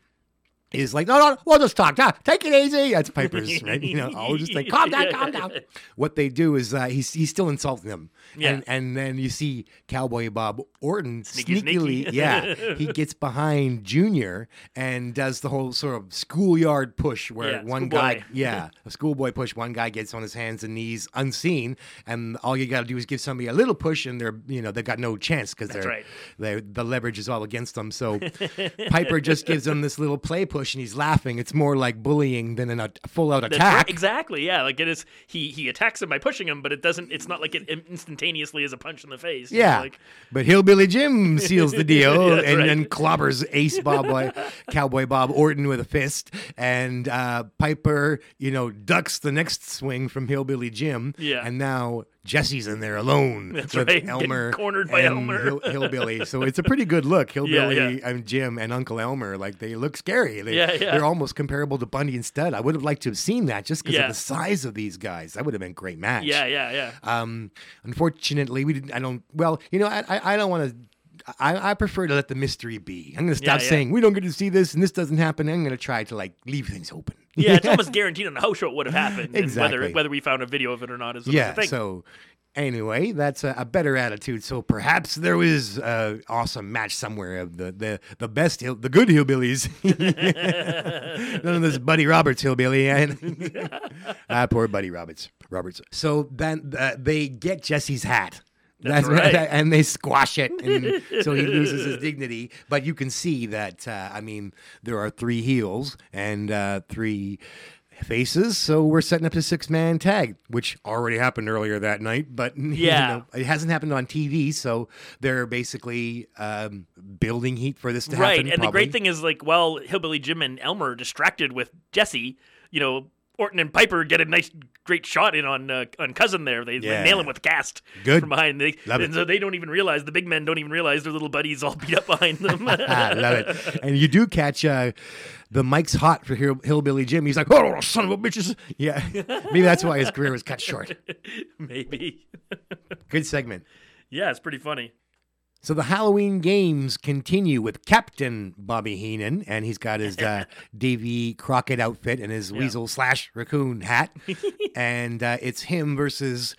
Is like no no we'll just talk. Take it easy. That's Piper's right. You know, I'll just like calm down, calm down. What they do is uh, he's he's still insulting them. Yeah. And and then you see Cowboy Bob Orton Sneaky, sneakily, sneaky. yeah, he gets behind Junior and does the whole sort of schoolyard push where Yeah, one guy, yeah, a schoolboy push. One guy gets on his hands and knees unseen, and all you got to do is give somebody a little push, and they're you know they got no chance because they're right. they the leverage is all against them. So Piper just gives them this little play push, and he's laughing. It's more like bullying than a full out attack. right, exactly. Yeah, like it is. He he attacks him by pushing him, but it doesn't. It's not like it instantaneously as a punch in the face. Yeah, like but Hillbilly Jim seals the deal Yeah, and right. then clobbers Ace Bob Boy, Cowboy Bob Orton with a fist, and uh, Piper, you know, ducks the next swing from Hillbilly Jim. Yeah. and now Jesse's in there alone That's with right, getting Elmer cornered by Elmer. Hill- Hillbilly. So it's a pretty good look. Hillbilly yeah. and Jim and Uncle Elmer, like they look scary. They, Yeah, yeah. They're almost comparable to Bundy and Studd. I would have liked to have seen that just because Yeah. of the size of these guys. That would have been a great match. yeah, yeah, yeah. Um, unfortunately, we didn't. I don't. Well, you know, I I, I don't want to. I, I prefer to let the mystery be. I'm going to stop Yeah, yeah. saying we don't get to see this and this doesn't happen. I'm going to try to like leave things open. Yeah, it's almost guaranteed on the house show it would have happened. Exactly. whether whether we found a video of it or not is yeah. thing. So anyway, that's a, a better attitude. So perhaps there was an awesome match somewhere of the the the best hill, the good hillbillies. None of this Buddy Roberts hillbilly. And ah, poor Buddy Roberts. Roberts. So then uh, they get Jesse's hat. That's right. and they squash it, and so he loses his dignity. But you can see that uh, I mean, there are three heels and uh, three faces, so we're setting up a six man tag, which already happened earlier that night. But you Yeah. know, it hasn't happened on TV, so they're basically um, building heat for this to right, happen. Right. And the great thing is like, while Hillbilly Jim and Elmer are distracted with Jesse, you know. Orton and Piper get a nice, great shot in on uh, on cousin there. They, they Yeah. nail him with the cast Good. from behind. They, Love and it. so they don't even realize the big men don't even realize their little buddies all beat up behind them. I love it. And you do catch uh, the Mike's hot for Hillbilly Jim. He's like, oh, son of a bitches. Yeah. Maybe that's why his career was cut short. Maybe. Good segment. Yeah, it's pretty funny. So the Halloween games continue with Captain Bobby Heenan, and he's got his uh, Davy Crockett outfit and his weasel slash raccoon hat, and uh, it's him versus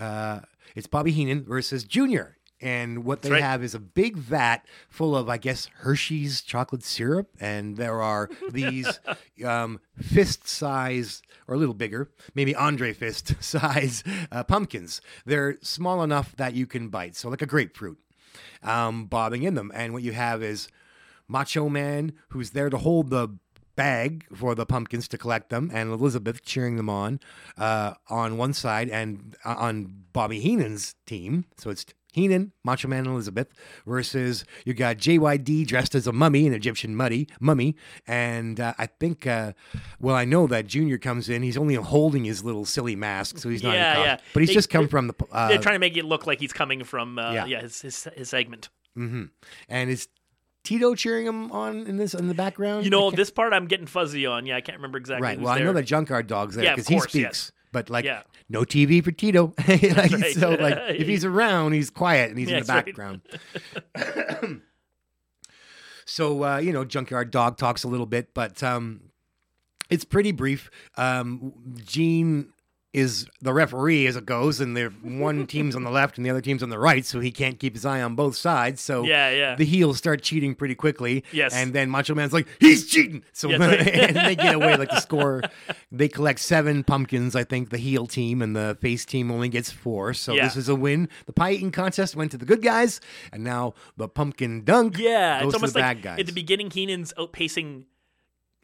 uh, it's Bobby Heenan versus Junior. And what they right. have is a big vat full of, I guess, Hershey's chocolate syrup, and there are these um, fist size or a little bigger, maybe Andre fist size uh, pumpkins. They're small enough that you can bite, so like a grapefruit um, bobbing in them. And what you have is Macho Man, who's there to hold the bag for the pumpkins to collect them, and Elizabeth cheering them on uh, on one side, and uh, on Bobby Heenan's team. So it's Heenan, Macho Man, Elizabeth versus you got JYD dressed as a mummy, an Egyptian muddy mummy, and uh, I think, uh, well, I know that Junior comes in. He's only holding his little silly mask, so he's not. in yeah, yeah. But he's They- just come from the. Uh, They're trying to make it look like he's coming from uh, Yeah. yeah. his, his his segment. hmm And is Tito cheering him on in this in the background? You know, this part I'm getting fuzzy on. Yeah, I can't remember exactly. right. Well, I know there. that Junkyard Dog's there Yeah, because he speaks, yes. but like Yeah. No TV for Tito. Like, right. So like if he's around, he's quiet and he's in the That's right. background. so uh, you know, Junkyard Dog talks a little bit, but um, it's pretty brief. Um, Gene is the referee as it goes, and the one team's on the left and the other team's on the right, so he can't keep his eye on both sides. So Yeah, yeah. the heels start cheating pretty quickly. Yes. and then Macho Man's like, he's cheating. So right. and they get away like the score. They collect seven pumpkins, I think, the heel team, and the face team only gets four. So Yeah. this is a win. The pie eating contest went to the good guys, and now the pumpkin dunk Yeah, goes it's almost to the like bad guys. at the beginning, Heenan's outpacing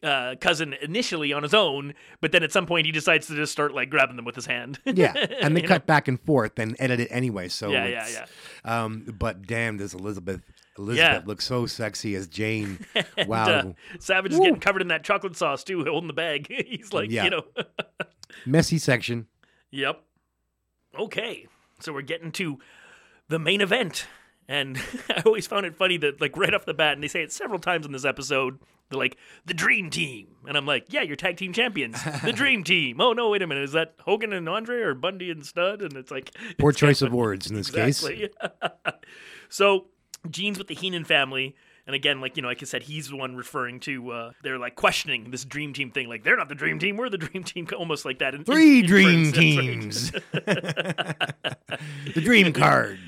uh, cousin initially on his own, but then at some point he decides to just start like grabbing them with his hand. yeah, and they cut know? back and forth and edit it anyway. So Yeah, yeah, it's- Um, but damn, does Elizabeth Elizabeth Yeah. look so sexy as Jane? And, wow, uh, Savage is getting covered in that chocolate sauce too, holding the bag. He's like, Yeah. you know. messy section. Yep. Okay, so we're getting to the main event, and I always found it funny that like right off the bat, and they say it several times in this episode. They're like the Dream Team, and I'm like, yeah, you're tag team champions, the Dream Team. Oh no, wait a minute, is that Hogan and Andre or Bundy and Studd? And it's like Poor it's choice of words in this case. So Gene's with the Heenan family. And again, like you know, like I said, he's the one referring to. Uh, they're like questioning this dream team thing. Like they're not the dream team, we're the dream team. Almost like that. in- in- Three in dream Prince, that's right. the dream card.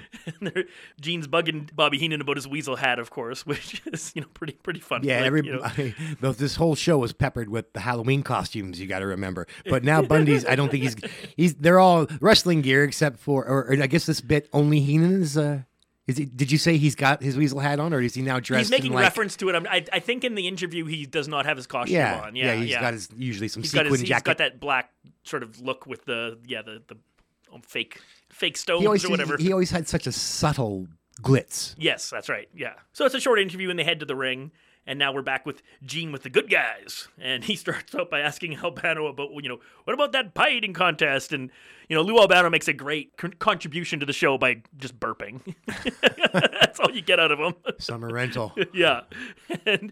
And Gene's bugging Bobby Heenan about his weasel hat, of course, which is you know pretty pretty funny. Yeah, Like, every you know. though this whole show was peppered with the Halloween costumes. You got to remember. But now Bundy's, I don't think he's he's. They're all wrestling gear except for, or, or I guess this bit only Heenan is. Uh, is he, did you say he's got his weasel hat on, or is he now dressed? He's making in like, reference to it. I, I think in the interview he does not have his costume Yeah, on. yeah, Yeah, he's yeah. got his- usually some He's got his- sequin He's jacket. got that black sort of look with the yeah the the um, fake fake stones He always or whatever. he always had such a subtle glitz. Yes, that's right. Yeah. So it's a short interview, and they head to the ring. And now we're back with Gene with the good guys, and he starts out by asking Albano about, you know, what about that pie eating contest? And you know, Lou Albano makes a great con- contribution to the show by just burping. That's all you get out of him. Summer rental. yeah. And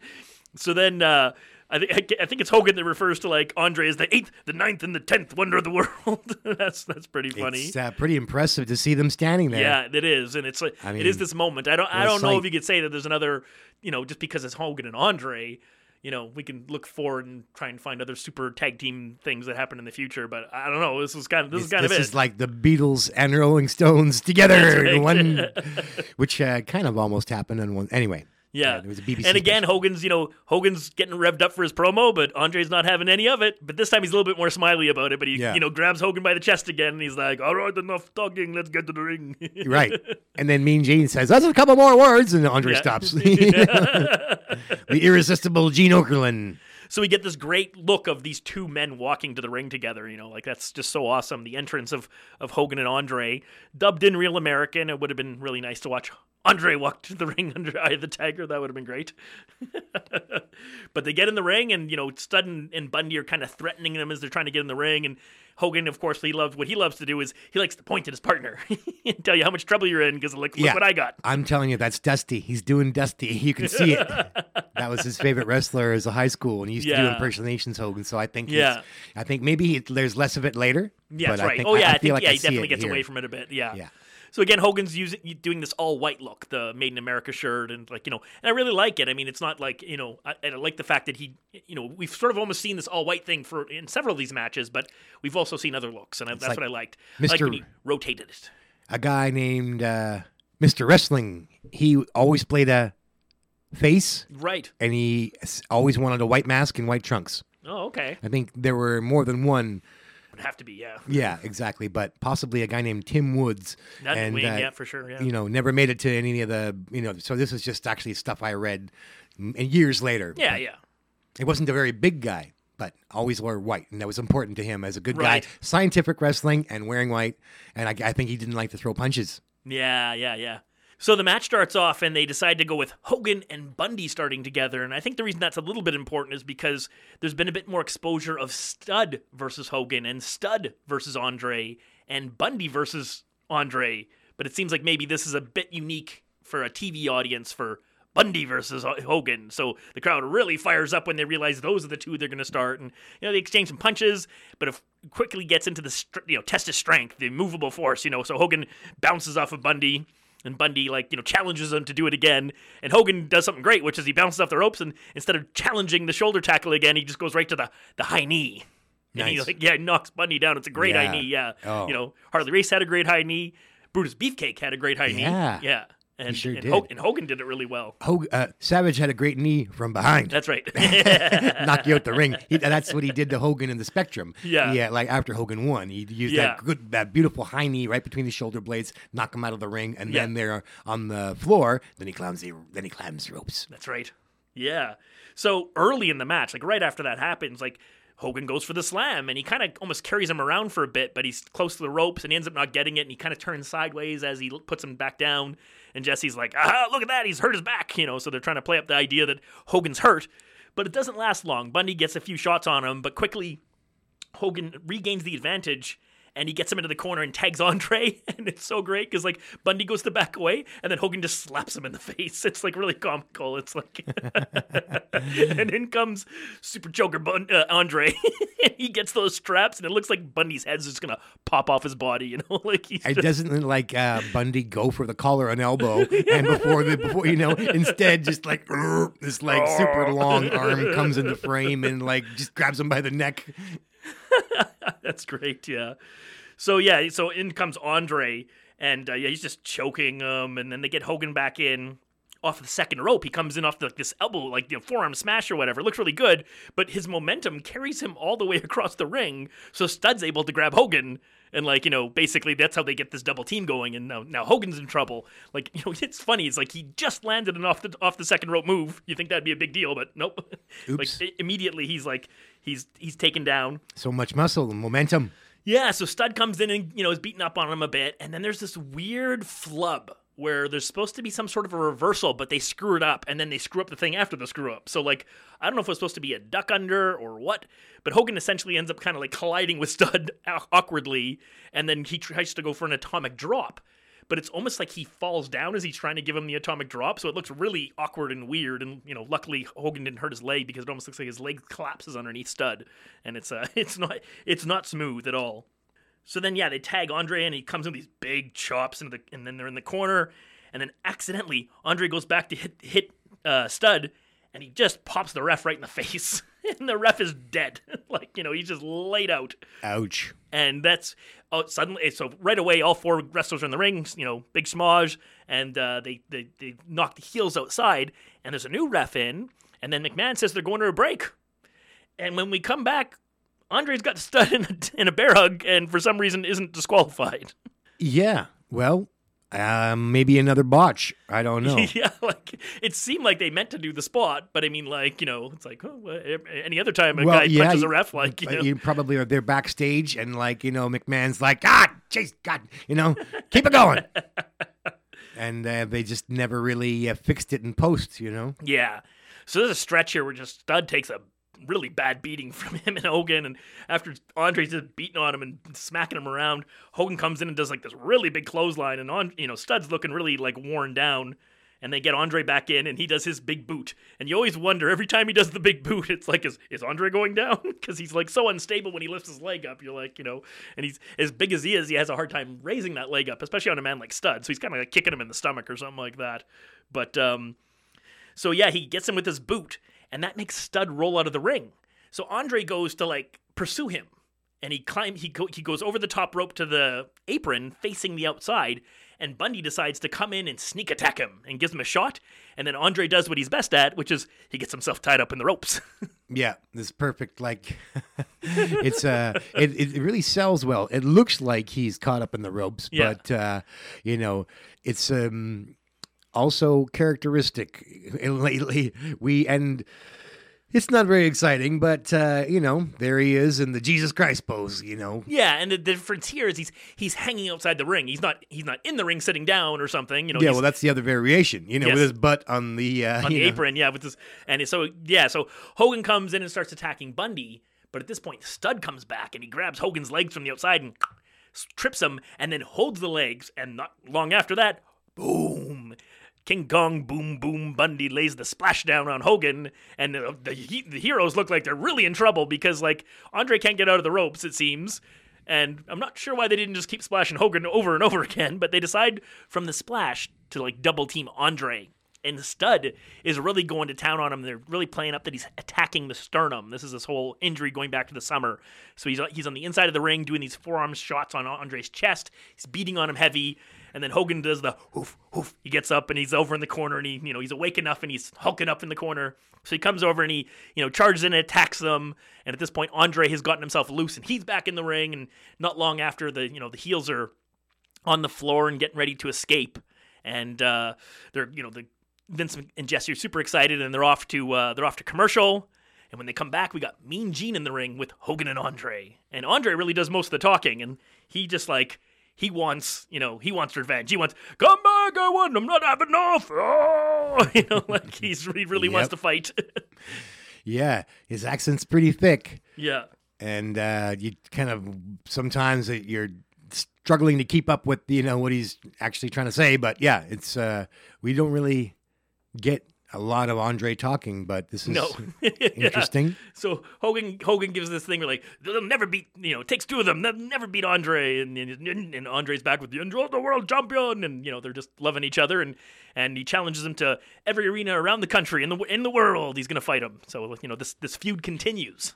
so then uh, I think I think it's Hogan that refers to like Andre as the eighth, the ninth, and the tenth wonder of the world. that's that's pretty funny. It's uh, pretty impressive to see them standing there. Yeah, it is, and it's like I it is this moment. I don't I don't know sight. if you could say that there's another, you know, just because it's Hogan and Andre. You know, we can look forward and try and find other super tag team things that happen in the future. But I don't know. This is kind of this is kind this of it. is like the Beatles and Rolling Stones together in right. one, which uh, kind of almost happened in one. Anyway, Yeah. it was a BBC. and again, Hogan's, you know, Hogan's getting revved up for his promo, but Andre's not having any of it. But this time he's a little bit more smiley about it. But he, Yeah. you know, grabs Hogan by the chest again and he's like, all right, enough talking. Let's get to the ring. right. And then Mean Gene says, "That's a couple more words," and Andre Yeah. stops. the irresistible Gene Okerlund. So we get this great look of these two men walking to the ring together. You know, like that's just so awesome. The entrance of of Hogan and Andre, dubbed in Real American. It would have been really nice to watch Andre walked to the ring under Eye of the Tiger. That would have been great. but they get in the ring, and you know, Studd and, and Bundy are kind of threatening them as they're trying to get in the ring. And Hogan, of course, he loves what he loves to do is he likes to point at his partner and tell you how much trouble you're in because look, look what I got. I'm telling you, that's Dusty. He's doing Dusty. You can see it. that was his favorite wrestler as a high school, and he used to do impersonations, Hogan. So I think, he's- Yeah. I think maybe he, there's less of it later. Yeah, but that's I right. think- oh yeah, I, feel think like yeah, I he definitely gets here. away from it a bit. Yeah. Yeah. So again, Hogan's using doing this all white look, the Made in America shirt, and like you know, and I really like it. I mean, it's not like you know, I, and I like the fact that he, you know, we've sort of almost seen this all white thing for in several of these matches, but we've also seen other looks, and I, that's like what I liked. I like rotated it. A guy named uh, Mr. Wrestling. He always played a face, Right. and he always wanted a white mask and white trunks. Oh, okay. I think there were more than one. Would have to be, yeah. Yeah, exactly. But possibly a guy named Tim Woods. That and, wing, uh, yeah, for sure, yeah. You know, never made it to any of the, you know, so this is just actually stuff I read years later. Yeah, But yeah. It wasn't a very big guy, but always wore white. And that was important to him as a good Right. guy. Scientific wrestling and wearing white. And I, I think he didn't like to throw punches. Yeah, yeah, yeah. So the match starts off, and they decide to go with Hogan and Bundy starting together. And I think the reason that's a little bit important is because there's been a bit more exposure of Studd versus Hogan, and Studd versus Andre, and Bundy versus Andre. But it seems like maybe this is a bit unique for a TV audience for Bundy versus Hogan. So the crowd really fires up when they realize those are the two they're going to start, and you know they exchange some punches, but it quickly gets into the you know test of strength, the movable force. You know, so Hogan bounces off of Bundy. And Bundy, like, you know, challenges him to do it again. And Hogan does something great, which is he bounces off the ropes, and instead of challenging the shoulder tackle again, he just goes right to the, the high knee. And he, Nice. like, yeah, he knocks Bundy down. It's a great Yeah. high knee, yeah. Oh. You know, Harley Race had a great high knee. Brutus Beefcake had a great high Yeah. knee. Yeah. And, sure and, did. Hogan, and Hogan did it really well. Hog- uh, Savage had a great knee from behind. That's right. Knock you out the ring. He, that's what he did to Hogan in the Spectrum. Yeah. Yeah, like after Hogan won, he used Yeah. that good, that beautiful high knee right between the shoulder blades, knock him out of the ring, and Yeah. then they're on the floor. Then he climbs the then he climbs the ropes. That's right. Yeah. So early in the match, like right after that happens, like Hogan goes for the slam and he kind of almost carries him around for a bit, but he's close to the ropes and he ends up not getting it and he kind of turns sideways as he puts him back down. And Jesse's like, ah, look at that, he's hurt his back, you know. So they're trying to play up the idea that Hogan's hurt, but it doesn't last long. Bundy gets a few shots on him, but quickly Hogan regains the advantage and he gets him into the corner and tags Andre. And it's so great because like Bundy goes to back away and then Hogan just slaps him in the face. It's like really comical. It's like, and in comes Super Joker Bun- uh, Andre. he gets those straps and it looks like Bundy's head's just gonna pop off his body. You know, like he's It just- doesn't like uh, Bundy go for the collar and elbow, and before the before you know, instead just like this like super long arm comes into frame and like just grabs him by the neck. That's great, yeah. So yeah, so in comes Andre, and uh, yeah, he's just choking him, and then they get Hogan back in off the second rope. He comes in off the, like this elbow, like you know, forearm smash or whatever. It looks really good, but his momentum carries him all the way across the ring. So Studd's able to grab Hogan, and like you know, basically that's how they get this double team going. And now now Hogan's in trouble. Like you know, it's funny. It's like he just landed an off the off the second rope move. You think that'd be a big deal, but nope. like Oops. i- immediately he's like he's he's taken down. So much muscle and momentum. Yeah, so Studd comes in and you know is beating up on him a bit, and then there's this weird flub where there's supposed to be some sort of a reversal, but they screw it up, and then they screw up the thing after the screw up. So like, I don't know if it was supposed to be a duck under or what, but Hogan essentially ends up kind of like colliding with Studd awkwardly, and then he tries to go for an atomic drop. But it's almost like he falls down as he's trying to give him the atomic drop, so it looks really awkward and weird. And you know, luckily Hogan didn't hurt his leg because it almost looks like his leg collapses underneath Studd, and it's uh, it's not it's not smooth at all. So then, yeah, they tag Andre, and he comes in with these big chops, into the, and then they're in the corner, and then accidentally Andre goes back to hit hit uh, Studd, and he just pops the ref right in the face, and the ref is dead, like you know he's just laid out, Ouch. and that's oh suddenly so right away all four wrestlers are in the ring, you know, big smudge, and uh, they, they they knock the heels outside, and there's a new ref in, and then McMahon says they're going to a break, and when we come back. Andre's got Studd in a, in a bear hug and for some reason isn't disqualified. Yeah. Well, um, maybe another botch. I don't know. yeah, like it seemed like they meant to do the spot, but I mean, like you know, it's like oh, well, any other time a well, guy yeah, punches a ref, like you uh, know, you probably are there backstage, and like you know, McMahon's like, ah, jeez, God, you know, keep it going. and uh, they just never really uh, fixed it in post. You know. Yeah. So there's a stretch here where just Studd takes a really bad beating from him and Hogan, and after Andre's just beating on him and smacking him around, Hogan comes in and does like this really big clothesline, and on you know Studd's looking really like worn down. And they get Andre back in, and he does his big boot. And you always wonder every time he does the big boot, it's like, is, is Andre going down? Because he's like so unstable when he lifts his leg up. You're like, you know, and he's as big as he is, he has a hard time raising that leg up, especially on a man like Studd. So he's kind of like kicking him in the stomach or something like that. But um, so yeah, he gets him with his boot, and that makes Studd roll out of the ring. So Andre goes to like pursue him, and he climb he go, he goes over the top rope to the apron facing the outside, and Bundy decides to come in and sneak attack him and gives him a shot, and then Andre does what he's best at, which is he gets himself tied up in the ropes. Yeah, this perfect. Like, it's uh, it it really sells well. It looks like he's caught up in the ropes, Yeah. but uh, you know, it's um also characteristic lately. We and it's not very exciting, but uh, you know, there he is in the Jesus Christ pose. You know, yeah, and the difference here is he's he's hanging outside the ring. He's not he's not in the ring sitting down or something. You know, yeah. Well, that's the other variation. You know, with his butt on the uh, on the know. apron, yeah, with this, and so yeah, so Hogan comes in and starts attacking Bundy, but at this point, Studd comes back and he grabs Hogan's legs from the outside and trips him, and then holds the legs, and not long after that, boom. King Kong, boom, boom, Bundy lays the splashdown on Hogan, and uh, the, the heroes look like they're really in trouble because, like, Andre can't get out of the ropes, it seems. And I'm not sure why they didn't just keep splashing Hogan over and over again, but they decide from the splash to, like, double team Andre and Studd is really going to town on him. They're really playing up that he's attacking the sternum. This is his whole injury going back to the summer. So he's he's on the inside of the ring doing these forearm shots on Andre's chest. He's beating on him heavy, and then Hogan does the hoof hoof. He gets up and he's over in the corner, and he you know he's awake enough and he's hulking up in the corner. So he comes over and he you know charges in and attacks them. And at this point, Andre has gotten himself loose and he's back in the ring. And not long after the you know the heels are on the floor and getting ready to escape. And uh, they're, you know, the Vince and Jesse are super excited, and they're off to uh, they're off to commercial. And when they come back, we got Mean Gene in the ring with Hogan and Andre. And Andre really does most of the talking, and he just like he wants, you know, he wants revenge. He wants come back, I want. I'm not having enough. Oh, you know, like he's he really wants to fight. Yeah, his accent's pretty thick. yeah. and uh, you kind of sometimes you're struggling to keep up with you know what he's actually trying to say. But yeah, it's uh, we don't really get a lot of Andre talking, but this is No. interesting. So Hogan Hogan gives this thing where like they'll never beat you know takes two of them they'll never beat Andre and and, and Andre's back with the the world champion and you know they're just loving each other and and he challenges him to every arena around the country in the in the world he's gonna fight him so you know this this feud continues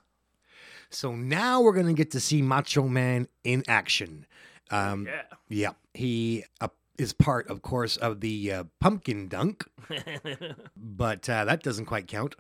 So now we're gonna get to see Macho Man in action. Um, yeah yeah, he uh, is part, of course, of the uh, Pumpkin Dunk. but uh, that doesn't quite count.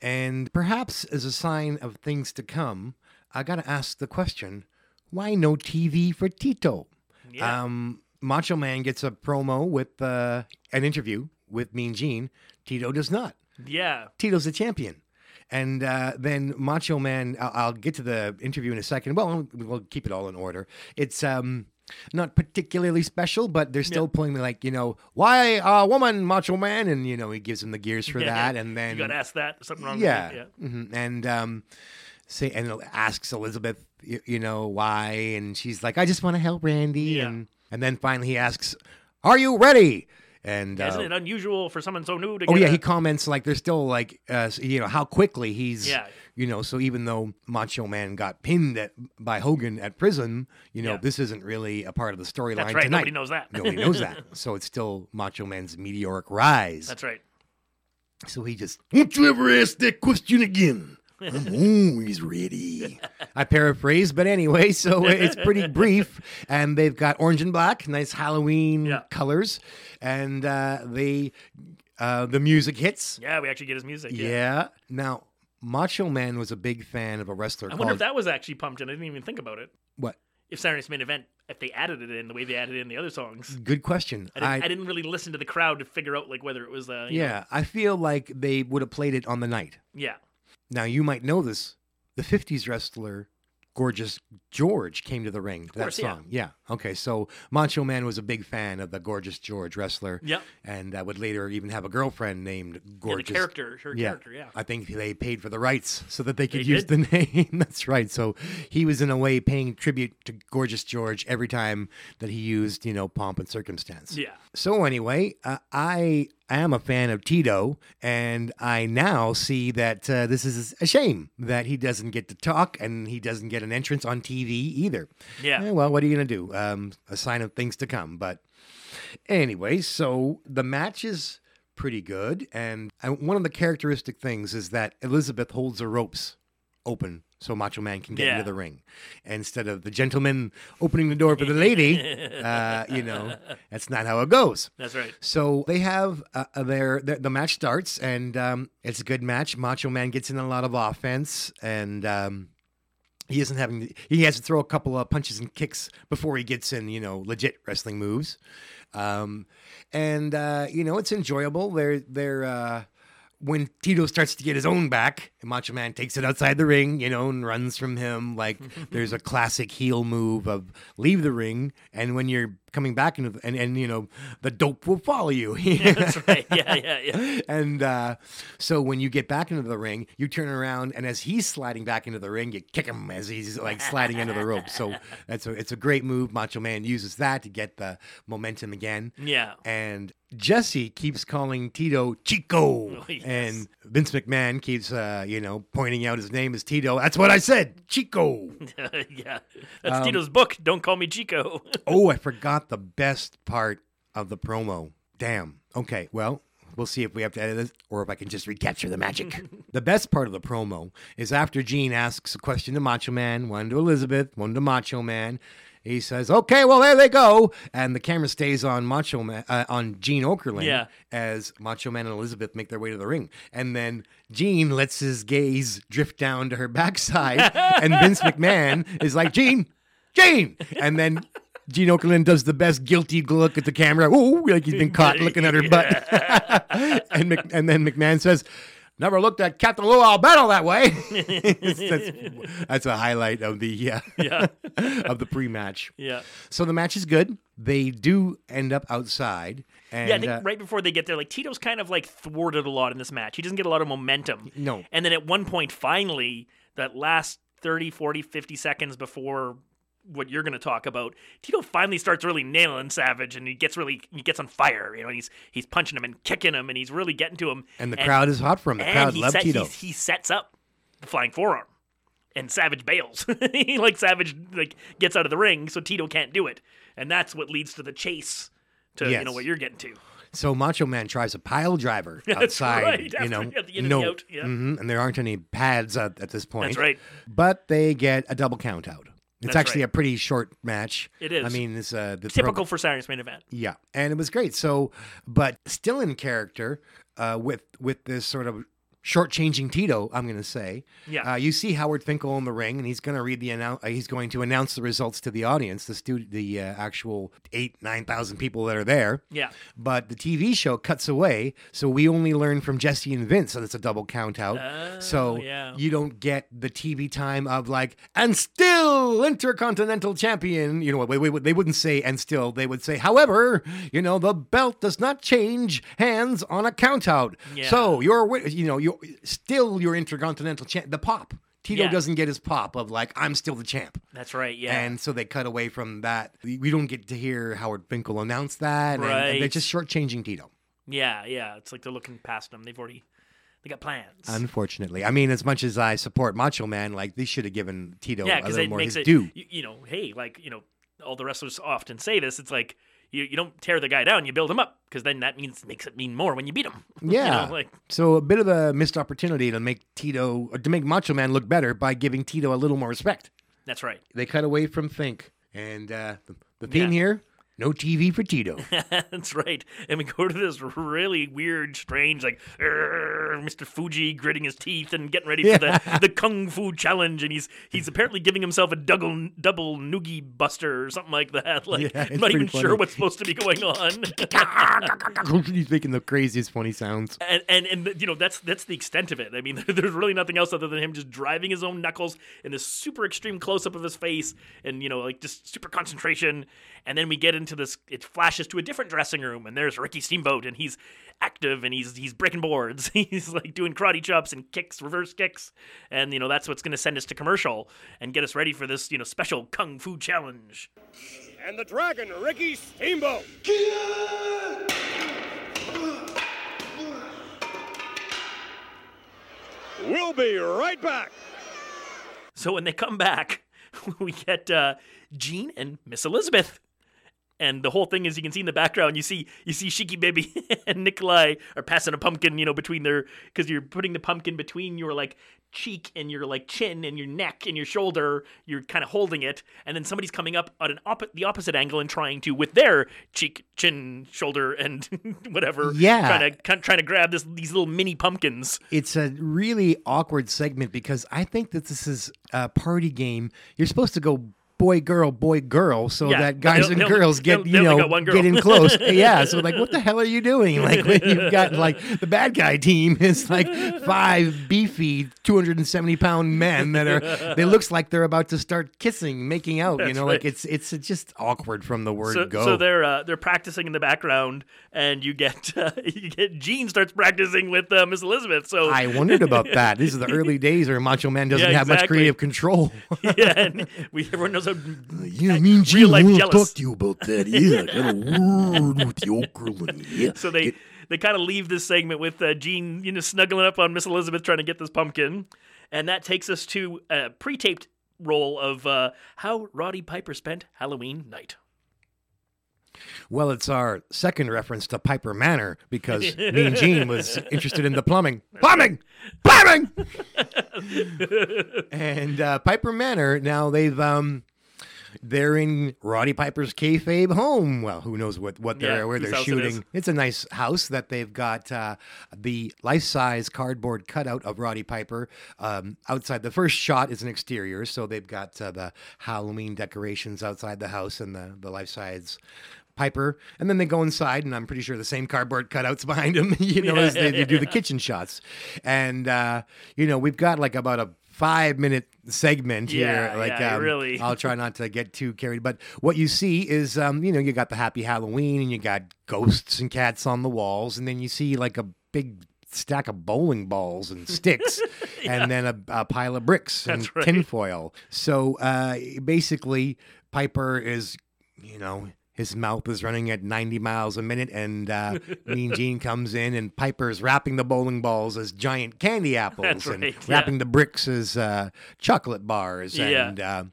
And perhaps as a sign of things to come, I got to ask the question why no TV for Tito? Yeah. Um, Macho Man gets a promo with uh, an interview with Mean Gene. Tito does not. yeah Tito's the champion. And uh, then Macho Man, I'll, I'll get to the interview in a second. Well, we'll keep it all in order. It's um, not particularly special, but they're still pulling me like, you know, why a woman, Macho Man? And, you know, he gives him the gears for Yeah. that. And then, you got asked that something wrong yeah. mhm. And, um, say, and asks Elizabeth, you, you know, why. And she's like, I just want to help Randy. Yeah. And, and then finally he asks, Are you ready? And yeah uh, isn't it unusual for someone so new to Oh yeah, a- he comments like there's still like uh, you know how quickly he's Yeah. You know so even though Macho Man got pinned at, by Hogan at prison, you know Yeah. this isn't really a part of the storyline right, tonight. nobody knows that. Nobody knows that. So it's still Macho Man's meteoric rise. that's right So he just Won't you ever ask that question again? I'm always ready. I paraphrase, but anyway, so it's pretty brief, and they've got orange and black, nice Halloween Yeah. colors, and uh, they uh, the music hits. yeah we actually get his music Yeah. Now, Macho Man was a big fan of a wrestler I called wonder if that was actually pumped in I didn't even think about it what? if Saturday's main event if they added it in the way they added in the other songs Good question. I didn't, I, I, didn't really listen to the crowd to figure out like whether it was uh you know- yeah, I feel like they would have played it on the night. yeah Now, you might know this. The '50s wrestler Gorgeous George came to the ring. that course, yeah. song. Yeah. Okay. So Macho Man was a big fan of the Gorgeous George wrestler. Yeah. And uh, would later even have a girlfriend named Gorgeous. character, her character, yeah. I think they paid for the rights so that they could They use did. the name. That's right. So he was in a way paying tribute to Gorgeous George every time that he used, you know, pomp and circumstance. Yeah. So anyway, uh, I am a fan of Tito, and I now see that uh, this is a shame that he doesn't get to talk and he doesn't get an entrance on TV either. Yeah. Eh, well, what are you gonna do? Um, a sign of things to come. But anyway, so the match is pretty good, and I, one of the characteristic things is that Elizabeth holds the ropes open so Macho Man can get Yeah. into the ring. Instead of the gentleman opening the door for the lady, uh, you know, that's not how it goes. That's right. So they have uh, uh, their, their the match starts and um, it's a good match. Macho Man gets in a lot of offense and um, he isn't having he has to throw a couple of punches and kicks before he gets in you know legit wrestling moves, um, and uh, you know it's enjoyable. They're they're uh, when Tito starts to get his own back, and Macho Man takes it outside the ring, you know, and runs from him. Like there's a classic heel move of leave the ring, and when you're coming back into the, and and you know the dope will follow you. That's right. Yeah, yeah, yeah. And uh, so when you get back into the ring, you turn around, and as he's sliding back into the ring, you kick him as he's like sliding into the rope. So that's a it's a great move. Macho Man uses that to get the momentum again. Yeah. And Jesse keeps calling Tito Chico, Oh, yes. and Vince McMahon keeps uh, you know pointing out his name is Tito. That's what I said, Chico. yeah. That's Um, Tito's book. Don't call me Chico. oh, I forgot the best part of the promo. Damn. Okay, well, we'll see if we have to edit this or if I can just recapture the magic. the best part of the promo is after Gene asks a question to Macho Man, one to Elizabeth, one to Macho Man. He says, "Okay, well there they go," and the camera stays on Macho Man, uh, on Gene Okerlund Yeah. as Macho Man and Elizabeth make their way to the ring, and then Gene lets his gaze drift down to her backside, and Vince McMahon is like, "Gene, Gene," and then Gene Okerlund does the best guilty look at the camera. Ooh, like he's been caught looking at her butt. and, Mc, and then McMahon says, Never looked at Captain Lou Albano that way. that's, that's a highlight of the uh, Yeah. of the pre-match. Yeah. So the match is good. They do end up outside. And, yeah, I think uh, right before they get there, like Tito's kind of like thwarted a lot in this match. He doesn't get a lot of momentum. No. And then at one point, finally, that last 30, 40, 50 seconds before what you're going to talk about, Tito finally starts really nailing Savage, and he gets really he gets on fire. You know, and he's he's punching him and kicking him, and he's really getting to him. And the crowd is hot for him. The and crowd loves set- Tito. He, he sets up the flying forearm, and Savage bails. he like Savage like gets out of the ring, so Tito can't do it, and that's what leads to the chase to you know what you're getting to. So Macho Man tries a pile driver outside. right, You know, and no, yeah. mhm, and there aren't any pads at, at this point. That's right. But they get a double count out. It's That's actually right. a pretty short match. It is. I mean, it's uh, the Typical for Saturday's main event. Yeah, and it was great. So, but still in character uh, with with this sort of shortchanging Tito, I'm going to say. Yeah. Uh, you see Howard Finkel in the ring, and he's going to read the annou- uh, He's going to announce the results to the audience, the stu- the uh, actual eight nine thousand people that are there. Yeah. But the TV show cuts away, so we only learn from Jesse and Vince, so it's a double count out. so Oh, yeah. you don't get the TV time of like, and still Intercontinental Champion. You know, wait, wait, wait, they wouldn't say and still. They would say, however, you know, the belt does not change hands on a count out. Yeah. So you're, you know, you're still your Intercontinental champ. The pop. Tito Yeah. doesn't get his pop of like, I'm still the champ. That's right. Yeah. And so they cut away from that. We don't get to hear Howard Finkel announce that. and- And, they're Right. just shortchanging Tito. yeah, yeah. It's like they're looking past them. They've already they got plans. Unfortunately, I mean, as much as I support Macho Man, like they should have given Tito yeah, a little it more makes his it due. You, you know, hey, like you know, all the wrestlers often say this. It's like you, you don't tear the guy down, you build him up, because then that means makes it mean more when you beat him. You Yeah, know, like so a bit of a missed opportunity to make Tito to make Macho Man look better by giving Tito a little more respect. that's right. They cut away from Think, and uh, the, the theme Yeah. here: No TV for Tito. That's right. And we go to this really weird, strange, like Mr. Fuji gritting his teeth and getting ready for the, the kung fu challenge, and he's he's apparently giving himself a double double noogie buster or something like that. Like Yeah, I'm not even sure what's supposed to be going on. He's making the craziest funny sounds. and and and you know that's that's the extent of it. I mean, there's really nothing else other than him just driving his own knuckles in this super extreme close up of his face, and you know like just super concentration. And then we get into this. It flashes to a different dressing room, and there's Ricky Steamboat, and he's active, and he's he's breaking boards. he's like doing karate chops and kicks, reverse kicks, and you know that's what's going to send us to commercial and get us ready for this you know special kung fu challenge. And the dragon, Ricky Steamboat. We'll be right back. So when they come back, we get uh, Gene and Miss Elizabeth. And the whole thing is you can see in the background, you see you see Sheiky Baby and Nikolai are passing a pumpkin, you know, between their because you're putting the pumpkin between your like cheek and your like chin and your neck and your shoulder. You're kind of holding it, and then somebody's coming up at an op- the opposite angle and trying to with their cheek, chin, shoulder, and whatever. Yeah. trying to trying to grab this these little mini pumpkins. It's a really awkward segment because I think that this is a party game. You're supposed to go boy girl boy girl so Yeah, that guys they- and they- girls get you know get in close. Yeah so like what the hell are you doing? Like when you've got like the bad guy team is like five beefy 270 pound men that are they looks like they're about to start kissing making out you That's know? Like it's it's just awkward from the word so, go. so they're uh, they're practicing in the background, and you get uh, you get Gene starts practicing with uh, Miss Elizabeth. So I wondered about that. These are the early days where Macho Man doesn't Yeah, have much creative control. yeah, and we everyone knows how Yeah, me and Gene want to talk to you about that. Yeah, I got a word with the old girl yeah. So they they kind of leave this segment with uh, Gene, you know, snuggling up on Miss Elizabeth trying to get this pumpkin, and that takes us to a pre-taped roll of uh, how Roddy Piper spent Halloween night. Well, it's our second reference to Piper Manor because Mean Gene was interested in the plumbing. Plumbing! Plumbing! and uh, Piper Manor, now they've um they're in Roddy Piper's kayfabe home. Well, who knows what, what they're Yeah, where they're house it shooting. It's a nice house that they've got uh, the life size cardboard cutout of Roddy Piper. Um, outside the first shot is an exterior, so they've got uh, the Halloween decorations outside the house and the the life size. Piper, and then they go inside, and I'm pretty sure the same cardboard cutouts behind him, you know, Yeah, as they, they do yeah. the kitchen shots. And, uh, you know, we've got like about a five minute segment Yeah, here. Like, yeah, um, really. I'll try not to get too carried. But what you see is, um, you know, you got the happy Halloween and you got ghosts and cats on the walls. And then you see like a big stack of bowling balls and sticks and then a, a pile of bricks and right. tinfoil. So uh, basically, Piper is, you know, his mouth is running at 90 miles a minute, and uh, Mean Gene comes in, and Piper's wrapping the bowling balls as giant candy apples and right, wrapping yeah. the bricks as uh, chocolate bars. Yeah. And uh,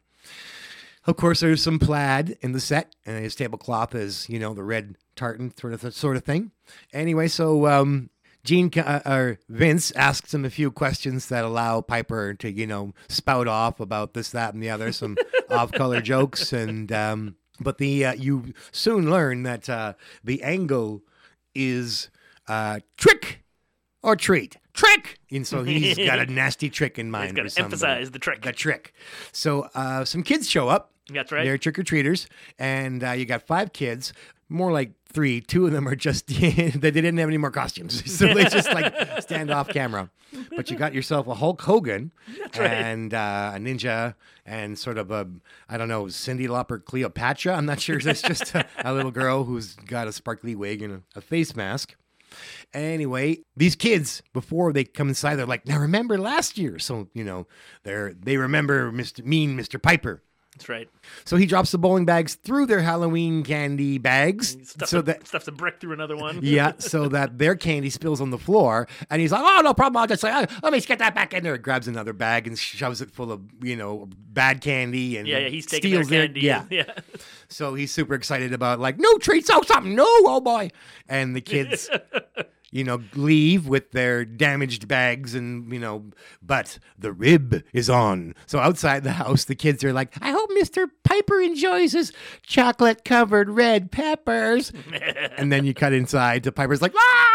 of course, there's some plaid in the set, and his tablecloth is, you know, the red tartan sort of sort of thing. Anyway, so um, Gene uh, or Vince asks him a few questions that allow Piper to, you know, spout off about this, that, and the other, some off-color jokes, and um, but the uh, you soon learn that uh, the angle is uh, trick or treat. Trick! And so he's got a nasty trick in mind. He's gotta emphasize the trick. The trick. So uh, some kids show up. That's right. They're trick or treaters, and uh, you got five kids. More like three. Two of them are just they didn't have any more costumes, so they just like stand off camera. But you got yourself a Hulk Hogan right. and uh, a ninja and sort of a I don't know Cyndi Lauper Cleopatra. I'm not sure. It's just a, a little girl who's got a sparkly wig and a, a face mask. Anyway, these kids before they come inside, they're like, "Now remember last year." So you know, they're they remember Mr. Mean Mr. Piper. That's right. So he drops the bowling bags through their Halloween candy bags, Stuffs, so a, that stuffs a brick through another one. yeah, so that their candy spills on the floor, and he's like, "Oh, no problem. I'll just say, oh, let me get that back in there." Grabs another bag and shoves it full of you know bad candy, and Yeah, yeah, he's taking steals their- candy. Yeah, yeah. so he's super excited about like no treats, oh something, no, oh boy, and the kids you know, leave with their damaged bags and, you know, but the rib is on. So outside the house, the kids are like, I hope Mr. Piper enjoys his chocolate covered red peppers. and then you cut inside to Piper's like, "Ah!"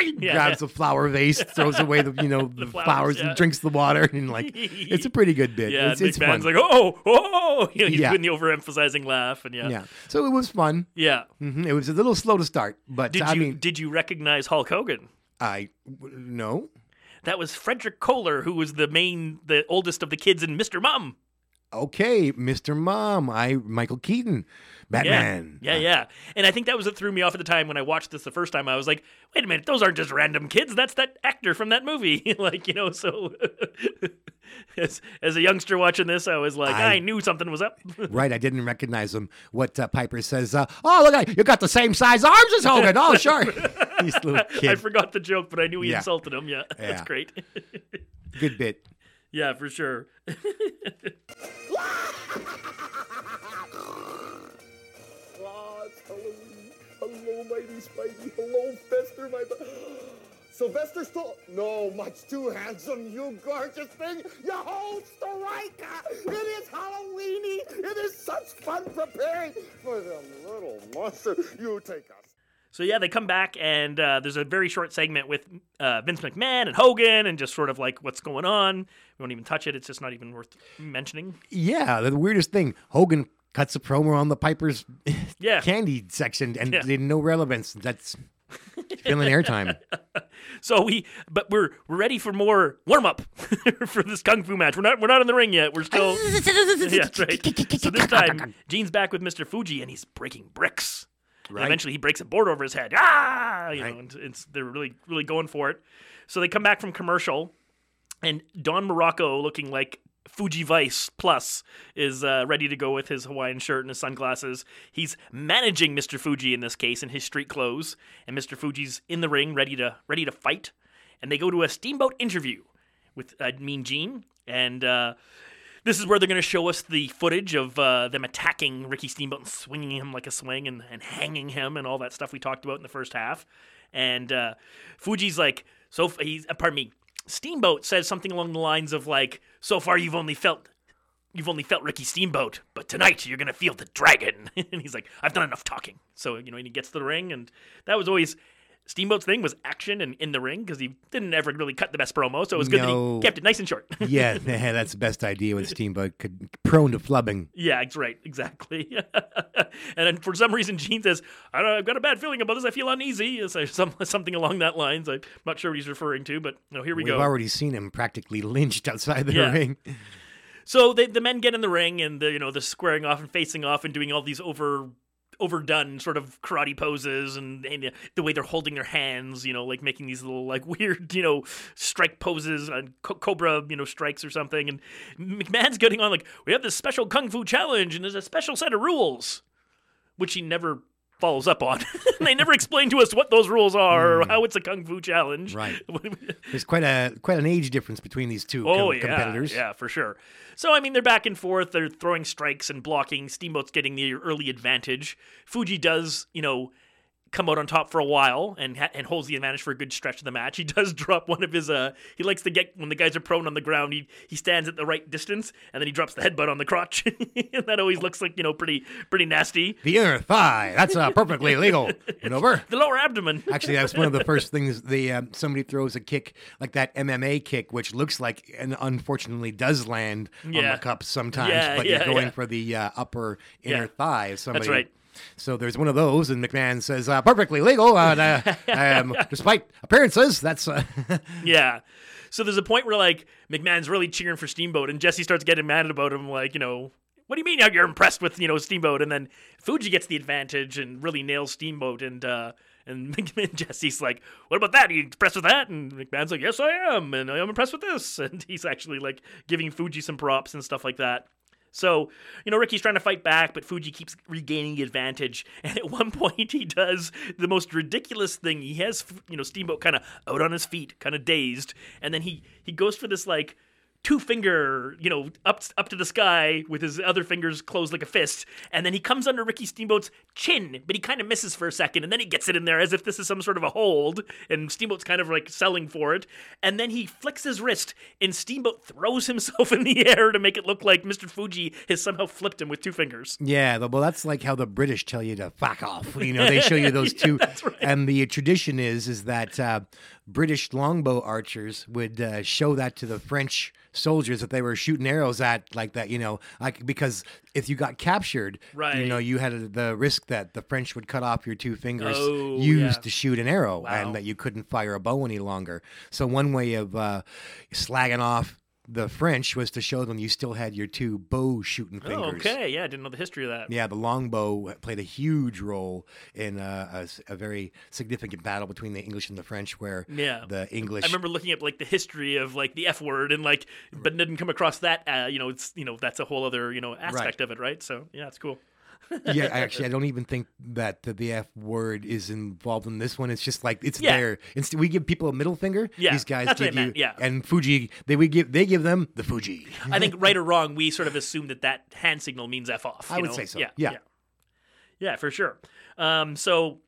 Yeah. grabs a flower vase, throws away the, you know, the, flowers, flowers, yeah. and drinks the water. And like, it's a pretty good bit. Yeah, it's, and it's fun. like, oh, oh, you know, he's Yeah. doing the overemphasizing laugh, and yeah, yeah. So it was fun. yeah. hmm It was a little slow to start, but Did I you mean, did you recognize Hulk Hogan? I w- no. That was Frederick Koehler, who was the main, the oldest of the kids in Mr. Mom. Okay, Mr. Mom, I Michael Keaton, Batman. Yeah, yeah, yeah. And I think that was what threw me off at the time when I watched this the first time. I was like, wait a minute, those aren't just random kids. That's that actor from that movie. like, you know, so as, as a youngster watching this, I was like, I, I- knew something was up. Right, I didn't recognize him. What uh, Piper says, uh, "Oh, look, you got the same size arms as Hogan." Oh, sure. These little I forgot the joke, but I knew he Yeah. insulted him. Yeah, that's great. Good bit. Yeah, for sure. It's Halloween. Hello, mighty Spidey. Hello, Fester, my. Sylvester Stallone. No, much too handsome, you gorgeous thing. You hold Striker. It is Halloweeny. It is such fun preparing for them little monster. You take us. So yeah, they come back and uh, there's a very short segment with uh, Vince McMahon and Hogan and just sort of like what's going on. We won't even touch it. It's just not even worth mentioning. Yeah, the weirdest thing, Hogan cuts a promo on the Piper's Yeah. candy section and Yeah. no relevance. That's filling airtime. So we, but we're we're ready for more warm up for this kung fu match. We're not we're not in the ring yet. We're still yeah, right. So this time, Gene's back with Mister Fuji and he's breaking bricks. And eventually, he breaks a board over his head. Ah, you Right. know, and it's they're really really going for it. So they come back from commercial, and Don Muraco, looking like Fuji Vice Plus, is uh, ready to go with his Hawaiian shirt and his sunglasses. He's managing Mr. Fuji in this case in his street clothes, and Mr. Fuji's in the ring, ready to ready to fight. And they go to a steamboat interview with uh, Mean Gene, and uh, this is where they're going to show us the footage of uh, them attacking Ricky Steamboat and swinging him like a swing and, and hanging him and all that stuff we talked about in the first half. And uh, Fuji's like, so he's uh, pardon me. Steamboat says something along the lines of like, so far you've only felt. You've only felt Ricky Steamboat, but tonight you're gonna feel the dragon. and he's like, I've done enough talking. So you know, and he gets to the ring, and that was always Steamboat's thing was action and in the ring because he didn't ever really cut the best promo. So it was good that he kept it nice and short. yeah, that's the best idea with Steamboat could prone to flubbing. Yeah, that's right, exactly. and then for some reason, Gene says, I don't, "I've got a bad feeling about this. I feel uneasy." So some, something along that lines. I'm not sure what he's referring to, but no, here we go. We've already seen him practically lynched outside the Yeah. ring. So they, the men get in the ring, and the, you know they're squaring off and facing off and doing all these over overdone sort of karate poses and, and the way they're holding their hands you know like making these little like weird you know strike poses and co- cobra you know strikes or something. And mcmahon's getting on like we have this special kung fu challenge and there's a special set of rules which he never follows up on they never explain to us what those rules are or hmm. how it's a kung fu challenge Right. There's quite a quite an age difference between these two Oh com- yeah, competitors. yeah, for sure. So I mean, they're back and forth. They're throwing strikes and blocking. Steamboat's getting the early advantage. Fuji does, you know, come out on top for a while and ha- and holds the advantage for a good stretch of the match. He does drop one of his. Uh, he likes to get when the guys are prone on the ground. He he stands at the right distance and then he drops the headbutt on the crotch. and that always looks like you know pretty pretty nasty. The inner thigh. That's uh, perfectly legal. Maneuver. The lower abdomen. Actually, that's one of the first things. The um, somebody throws a kick like that MMA kick, which looks like and unfortunately does land on the cup sometimes. Yeah, but yeah, you're going yeah. for the uh, upper inner Yeah. thigh. Of somebody. right. So there's one of those, and McMahon says uh, perfectly legal. And, uh, um, despite appearances, that's uh, Yeah. So there's a point where like McMahon's really cheering for Steamboat, and Jesse starts getting mad about him, like you know, what do you mean you're impressed with you know Steamboat? And then Fuji gets the advantage and really nails Steamboat, and uh, and McMahon, Jesse's like, what about that? Are you impressed with that? And McMahon's like, yes, I am, and I am impressed with this, and he's actually like giving Fuji some props and stuff like that. So, you know, Ricky's trying to fight back, but Fuji keeps regaining the advantage. And at one point, he does the most ridiculous thing. He has, you know, Steamboat kind of out on his feet, kind of dazed. And then he, he goes for this, like, two finger, you know, up up to the sky with his other fingers closed like a fist, and then he comes under Ricky Steamboat's chin, but he kind of misses for a second, and then he gets it in there as if this is some sort of a hold, and Steamboat's kind of like selling for it, and then he flicks his wrist, and Steamboat throws himself in the air to make it look like Mr. Fuji has somehow flipped him with two fingers. Yeah, well, that's like how the British tell you to fuck off. You know, they show you those Yeah, two, right. and the tradition is is that uh, British longbow archers would uh, show that to the French soldiers that they were shooting arrows at, like that. You know, like because if you got captured, right. you know, you had the risk that the French would cut off your two fingers Oh, used yeah. to shoot an arrow, Wow. and that you couldn't fire a bow any longer. So one way of uh, slagging off. The French was to show them you still had your two bow shooting Oh, fingers. okay, yeah, I didn't know the history of that. Yeah, the longbow played a huge role in uh, a a, very significant battle between the English and the French, where Yeah, the English. I remember looking up like the history of like the F word and like, but didn't come across that. Uh, you know, it's you know that's a whole other you know aspect of it, right? So yeah, it's cool. yeah, actually, I don't even think that the, F word is involved in this one. It's just like it's Yeah. there. We give people a middle finger. Yeah, these guys give you. yeah. and Fuji, they we give they give them the Fuji. I think right or wrong, we sort of assume that that hand signal means f off. I would know? say so, Yeah, yeah. yeah, Yeah, for sure. Um, so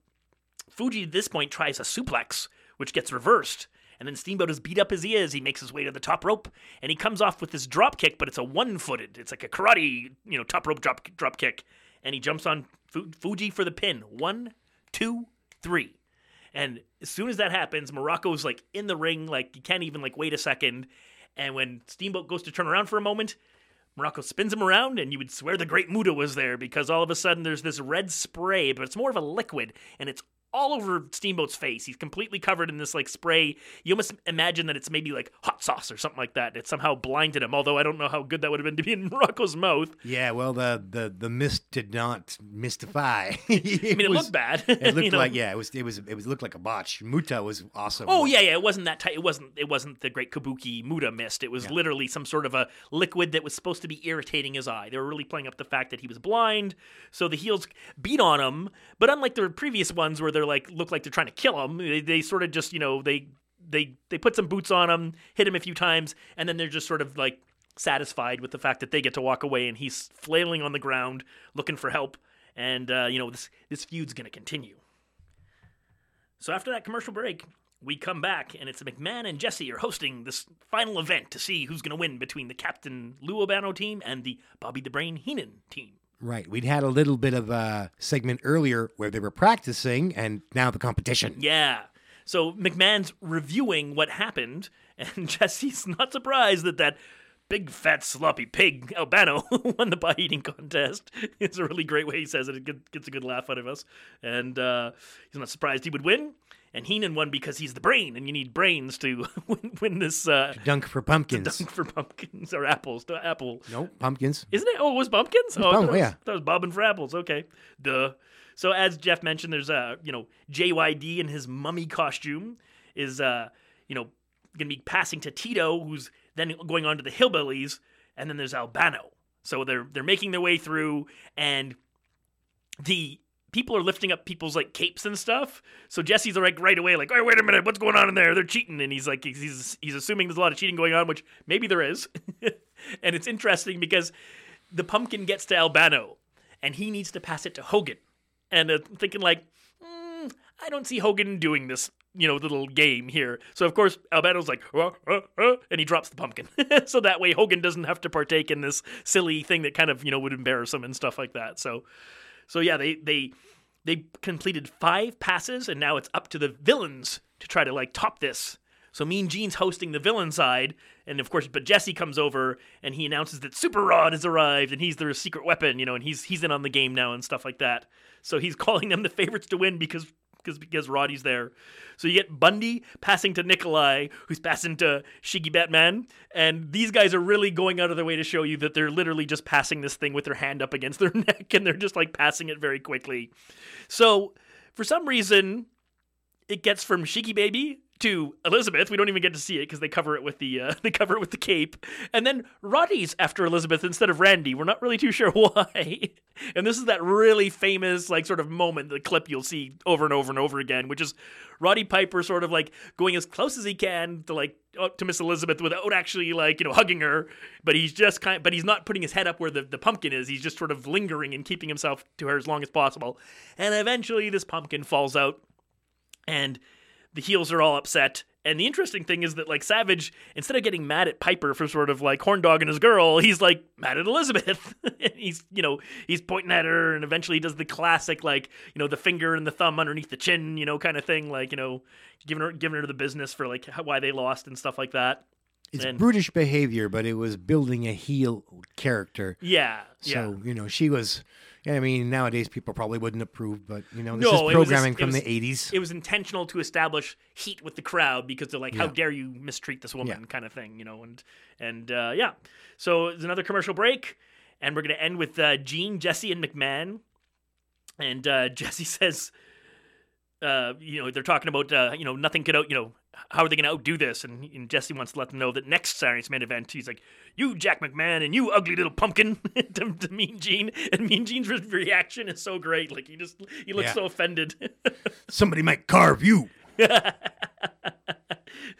Fuji at this point tries a suplex, which gets reversed. And then Steamboat, is beat up as he is, he makes his way to the top rope, and he comes off with this drop kick, but it's a one-footed. It's like a karate, you know, top rope drop drop kick, and he jumps on Fu- Fuji for the pin. One, two, three. And as soon as that happens, Muraco's like in the ring, like you can't even like wait a second. And when Steamboat goes to turn around for a moment, Muraco spins him around, and you would swear the Great Muta was there because all of a sudden there's this red spray, but it's more of a liquid, and it's all over Steamboat's face. He's completely covered in this like spray. You almost imagine that it's maybe like hot sauce or something like that. It somehow blinded him, although I don't know how good that would have been to be in Muraco's mouth. Yeah, well, the the the mist did not mystify. I mean, it looked bad. It looked you know? like yeah, it was it was it was looked like a botch. Muta was awesome. Oh yeah, yeah. It wasn't that tight. It wasn't. It wasn't the great Kabuki Muta mist. It was literally some sort of a liquid that was supposed to be irritating his eye. They were really playing up the fact that he was blind. So the heels beat on him. But unlike the previous ones where they're like look like they're trying to kill him, they, they sort of just you know they they they put some boots on him, hit him a few times, and then they're just sort of like satisfied with the fact that they get to walk away and he's flailing on the ground looking for help. And uh, you know this this feud's gonna continue. So after that commercial break, we come back and it's McMahon and Jesse are hosting this final event to see who's going to win between the Captain Lou Albano team and the Bobby the Brain Heenan team. Right. We'd had a little bit of a segment earlier where they were practicing, and now the competition. Yeah. So McMahon's reviewing what happened, and Jesse's not surprised that that big fat sloppy pig Albano won the pie eating contest. It's a really great way he says it. It gets a good laugh out of us, and uh, he's not surprised he would win. And Heenan won because he's the brain, and you need brains to win, win this. Uh, Dunk for to pumpkins. dunk for pumpkins or apples. To apple. No, pumpkins. Isn't it? Oh, it was pumpkins. was oh, pump- thought was, yeah. that was bobbing for apples. Okay, duh. So as Jeff mentioned, there's uh, you know JYD in his mummy costume is uh, you know going to be passing to Tito, who's then going on to the hillbillies, and then there's Albano. So they're they're making their way through, and the people are lifting up people's like capes and stuff. So Jesse's like right away, like, "Oh, wait a minute, what's going on in there? They're cheating," and he's like, he's he's assuming there's a lot of cheating going on, which maybe there is. and it's interesting because the pumpkin gets to Albano, and he needs to pass it to Hogan, and uh, thinking like, "Hmm, I don't see Hogan doing this. You know, little game here. So of course Albano's like, uh, uh, and he drops the pumpkin. so that way Hogan doesn't have to partake in this silly thing that kind of you know would embarrass him and stuff like that. So so yeah, they they they completed five passes, and now it's up to the villains to try to like top this. So Mean Gene's hosting the villain side, and of course, but Jesse comes over and he announces that Super Rod has arrived and he's their secret weapon, you know, and he's he's in on the game now and stuff like that. So he's calling them the favorites to win because because because Roddy's there. So you get Bundy passing to Nikolai, who's passing to Shiggy Batman, and these guys are really going out of their way to show you that they're literally just passing this thing with their hand up against their neck, and they're just like passing it very quickly. So for some reason, it gets from Sheiky Baby to Elizabeth. We don't even get to see it because they cover it with the uh, they cover it with the cape. And then Roddy's after Elizabeth instead of Randy. We're not really too sure why. and this is that really famous like sort of moment, the clip you'll see over and over and over again, which is Roddy Piper sort of like going as close as he can to like to Miss Elizabeth without actually like you know hugging her, but he's just kind but he's not putting his head up where the, the pumpkin is. He's just sort of lingering and keeping himself to her as long as possible. And eventually this pumpkin falls out and the heels are all upset. And the interesting thing is that like Savage, instead of getting mad at Piper for sort of like horn and his girl, he's like mad at Elizabeth. he's you know he's pointing at her, and eventually he does the classic like you know the finger and the thumb underneath the chin, you know kind of thing, like you know giving her giving her the business for like why they lost and stuff like that. It's And- brutish behavior, but it was building a heel character. Yeah, So you know, she was. I mean, nowadays people probably wouldn't approve, but you know, this no, is was- programming it from was- the '80s. It was intentional to establish heat with the crowd because they're like, "How Yeah. dare you mistreat this woman?" Yeah. kind of thing, you know. And and uh, yeah, so it's another commercial break, and we're gonna end with uh, Gene, Jesse, and McMahon. And uh, Jesse says, uh, you know, they're talking about, uh, you know, nothing could out, you know, how are they going to outdo this? And, and Jesse wants to let them know that next Saturday's main event, he's like, you, Jack McMahon, and you, ugly little pumpkin, to, to Mean Gene. And Mean Gene's re- reaction is so great. Like, he just, he looks Yeah. so offended. Somebody might carve you.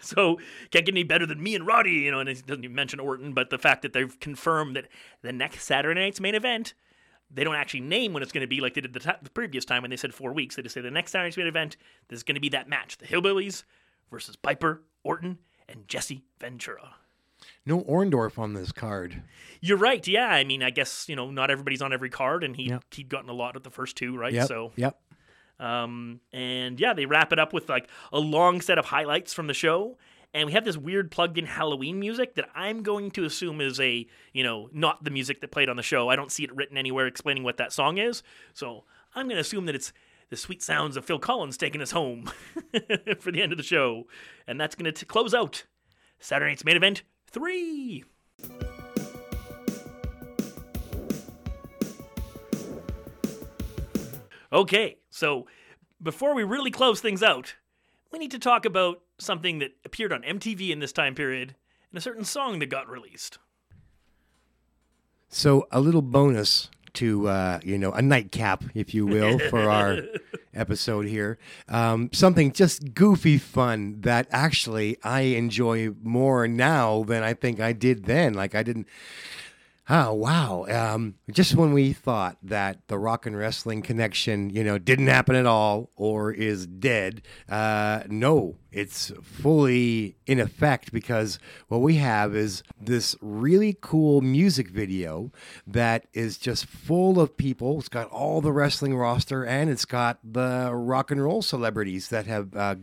so can't get any better than me and Roddy, you know. And he doesn't even mention Orton, but the fact that they've confirmed that the next Saturday night's main event, they don't actually name when it's going to be like they did the, ti- the previous time when they said four weeks. They just say the next Saturday's main event, there's going to be that match: the Hillbillies versus Piper, Orton, and Jesse Ventura. No Orndorff on this card. You're right. Yeah, I mean, I guess you know not everybody's on every card, and he Yep. he'd gotten a lot at the first two, right? Yep. So Yep. Um, and yeah, they wrap it up with like a long set of highlights from the show. And we have this weird plugged in Halloween music that I'm going to assume is a, you know, not the music that played on the show. I don't see it written anywhere explaining what that song is. So I'm going to assume that it's the sweet sounds of Phil Collins taking us home for the end of the show. And that's going to close out Saturday night's main event three. Okay, so before we really close things out, we need to talk about something that appeared on MTV in this time period and a certain song that got released. So a little bonus to uh, you know a nightcap, if you will, for our episode here. Um, something just goofy fun that actually I enjoy more now than I think I did then. Like I didn't. Oh wow! Um, just when we thought that the rock and wrestling connection, you know, didn't happen at all or is dead, uh, no, it's fully in effect because what we have is this really cool music video that is just full of people. It's got all the wrestling roster and it's got the rock and roll celebrities that have, uh,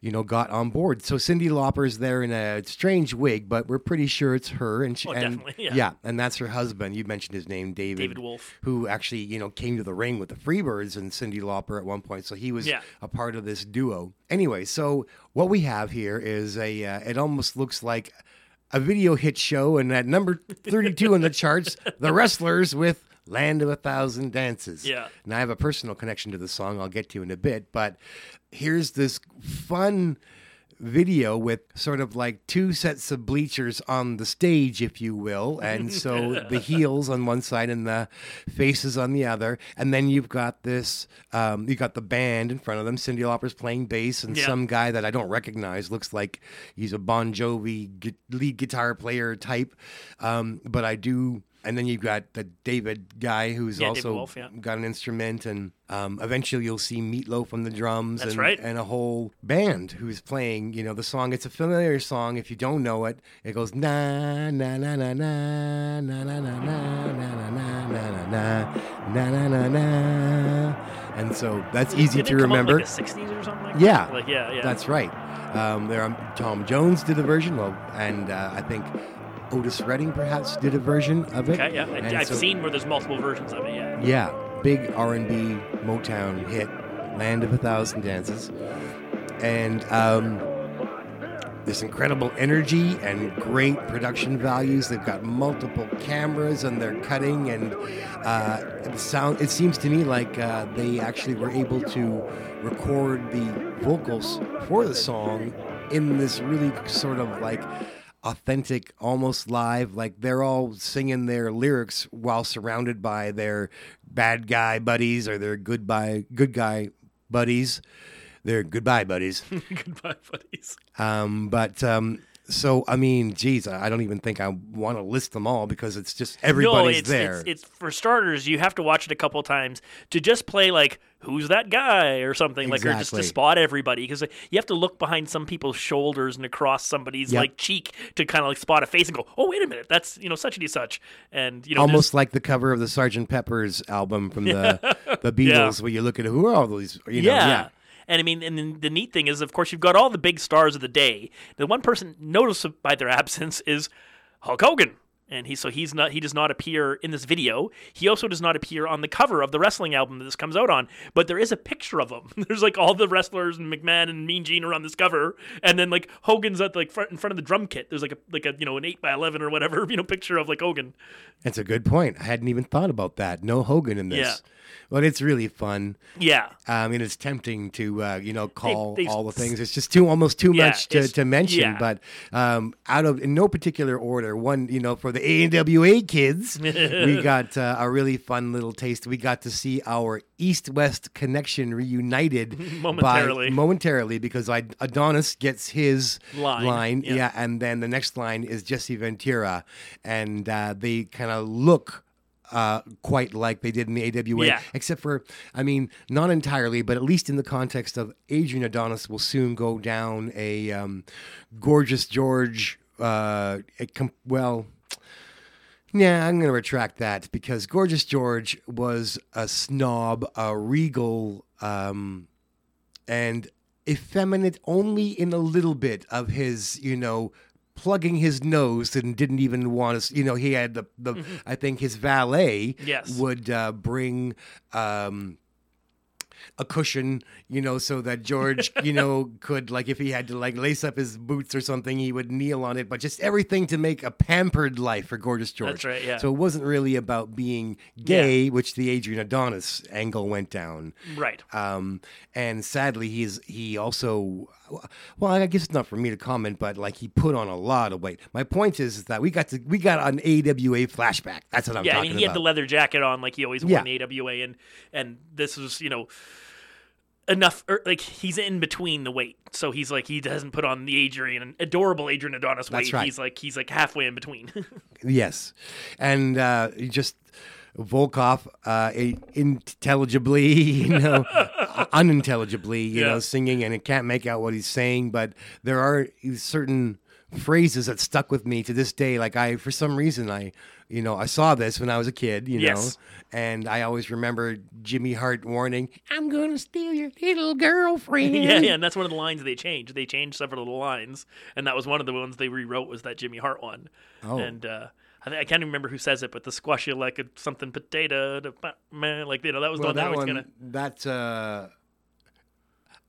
you know, got on board. So Cyndi Lauper's there in a strange wig, but we're pretty sure it's her. And she, Oh, and, definitely, yeah. and that's her husband. You mentioned his name, David. David Wolff. Who actually, you know, came to the ring with the Freebirds and Cyndi Lauper at one point. So he was Yeah. a part of this duo. Anyway, so what we have here is a, uh, it almost looks like a video hit show. And at number 32 on the charts, the wrestlers with Land of a Thousand Dances. Yeah. And I have a personal connection to the song I'll get to in a bit, but here's this fun video with sort of like two sets of bleachers on the stage, if you will. And so the heels on one side and the faces on the other. And then you've got this, um, you got the band in front of them. Cyndi Lauper's playing bass, and Yeah. some guy that I don't recognize looks like he's a Bon Jovi gu- lead guitar player type. Um, but I do. And then you've got the David guy who's Yeah, also Wolff, yeah. got an instrument, and um, eventually you'll see Meat Loaf on the drums. That's and, right. and a whole band who's playing, you know, the song. It's a familiar song. If you don't know it, it goes na na na na na na na na na na na na na na na na na. And so that's easy Did to it come out in, remember. like the 60s or something like Yeah, that? Like, yeah, yeah. That's right. Um, there, um, Tom Jones did a version, well, and uh, I think Otis Redding perhaps did a version of it. Okay, yeah. And I've so- seen where there's multiple versions of it, yeah. yeah, big R and B Motown hit, "Land of a Thousand Dances," and um, this incredible energy and great production values. They've got multiple cameras and they're cutting and uh, it sound. It seems to me like uh, they actually were able to record the vocals for the song in this really sort of like authentic, almost live. Like they're all singing their lyrics while surrounded by their bad guy buddies or their good by good guy buddies. Their goodbye buddies. Goodbye, buddies. Um, but um, so I mean, geez, I I don't even think I want to list them all because it's just everybody's no, it's, there. It's, it's for starters. You have to watch it a couple times to just play like who's that guy or something like or just to spot everybody because you have to look behind some people's shoulders and across somebody's Yep. like cheek to kind of like spot a face and go, oh wait a minute, that's you know such and such, and you know Almost like the cover of the Sergeant Pepper's album from the the Beatles, where you look at who are all these, you know, yeah. yeah. And I mean, and the neat thing is, of course, you've got all the big stars of the day. The one person noticed by their absence is Hulk Hogan. And he so he's not he does not appear in this video. He also does not appear on the cover of the wrestling album that this comes out on. But there is a picture of him. There's like all the wrestlers and McMahon and Mean Gene are on this cover, and then like Hogan's at like front in front of the drum kit. There's like a like a you know an eight by eleven or whatever you know picture of like Hogan. That's a good point. I hadn't even thought about that. No Hogan in this. Yeah. But it's really fun. Yeah. I mean, it's tempting to uh, you know call they've- all the things. It's just too almost too Yeah, much to, to mention. yeah. But um, out of in no particular order, one you know for the AWA kids, we got uh, a really fun little taste. We got to see our East West connection reunited Momentarily. by, momentarily because I, Adonis gets his Line, yeah. yeah, and then the next line is Jesse Ventura, and uh, they kind of look. Uh, quite like they did in the AWA, Yeah. except for, I mean, not entirely, but at least in the context of Adrian Adonis will soon go down a um, gorgeous George. Uh, com- well, yeah, I'm going to retract that because Gorgeous George was a snob, a regal, um, and effeminate only in a little bit of his, you know, plugging his nose and didn't even want to, you know, he had the, the I think his valet Yes. would uh, bring, um, a cushion, you know, so that George, you know, could like if he had to like lace up his boots or something, he would kneel on it. But just everything to make a pampered life for Gorgeous George. That's right, yeah. So it wasn't really about being gay, which the Adrian Adonis angle went down. Right. Um, and sadly, he's he also, well, I guess it's not for me to comment, but like he put on a lot of weight. My point is, is that we got to we got an AWA flashback. That's what I'm talking about. yeah, I mean, he about. had the leather jacket on like he always wore Yeah. in AWA, and and this was you know enough. Or, like he's in between the weight, so he's like he doesn't put on the Adrian, adorable Adrian Adonis weight. Right. He's like he's like halfway in between. Yes, and uh, just Volkov uh, intelligibly, you know, unintelligibly, you Yeah. know, singing, and it can't make out what he's saying. But there are certain phrases that stuck with me to this day. Like I, for some reason, I, you know, I saw this when I was a kid, you Yes. know, and I always remember Jimmy Hart warning, "I'm gonna steal your little girlfriend." yeah, yeah, and that's one of the lines they changed. They changed several of the lines, and that was one of the ones they rewrote was that Jimmy Hart one. Oh. and uh, I, think, I can't even remember who says it, but the squash you like a something potato, man, like you know that was Well, the one that, that was gonna. that uh,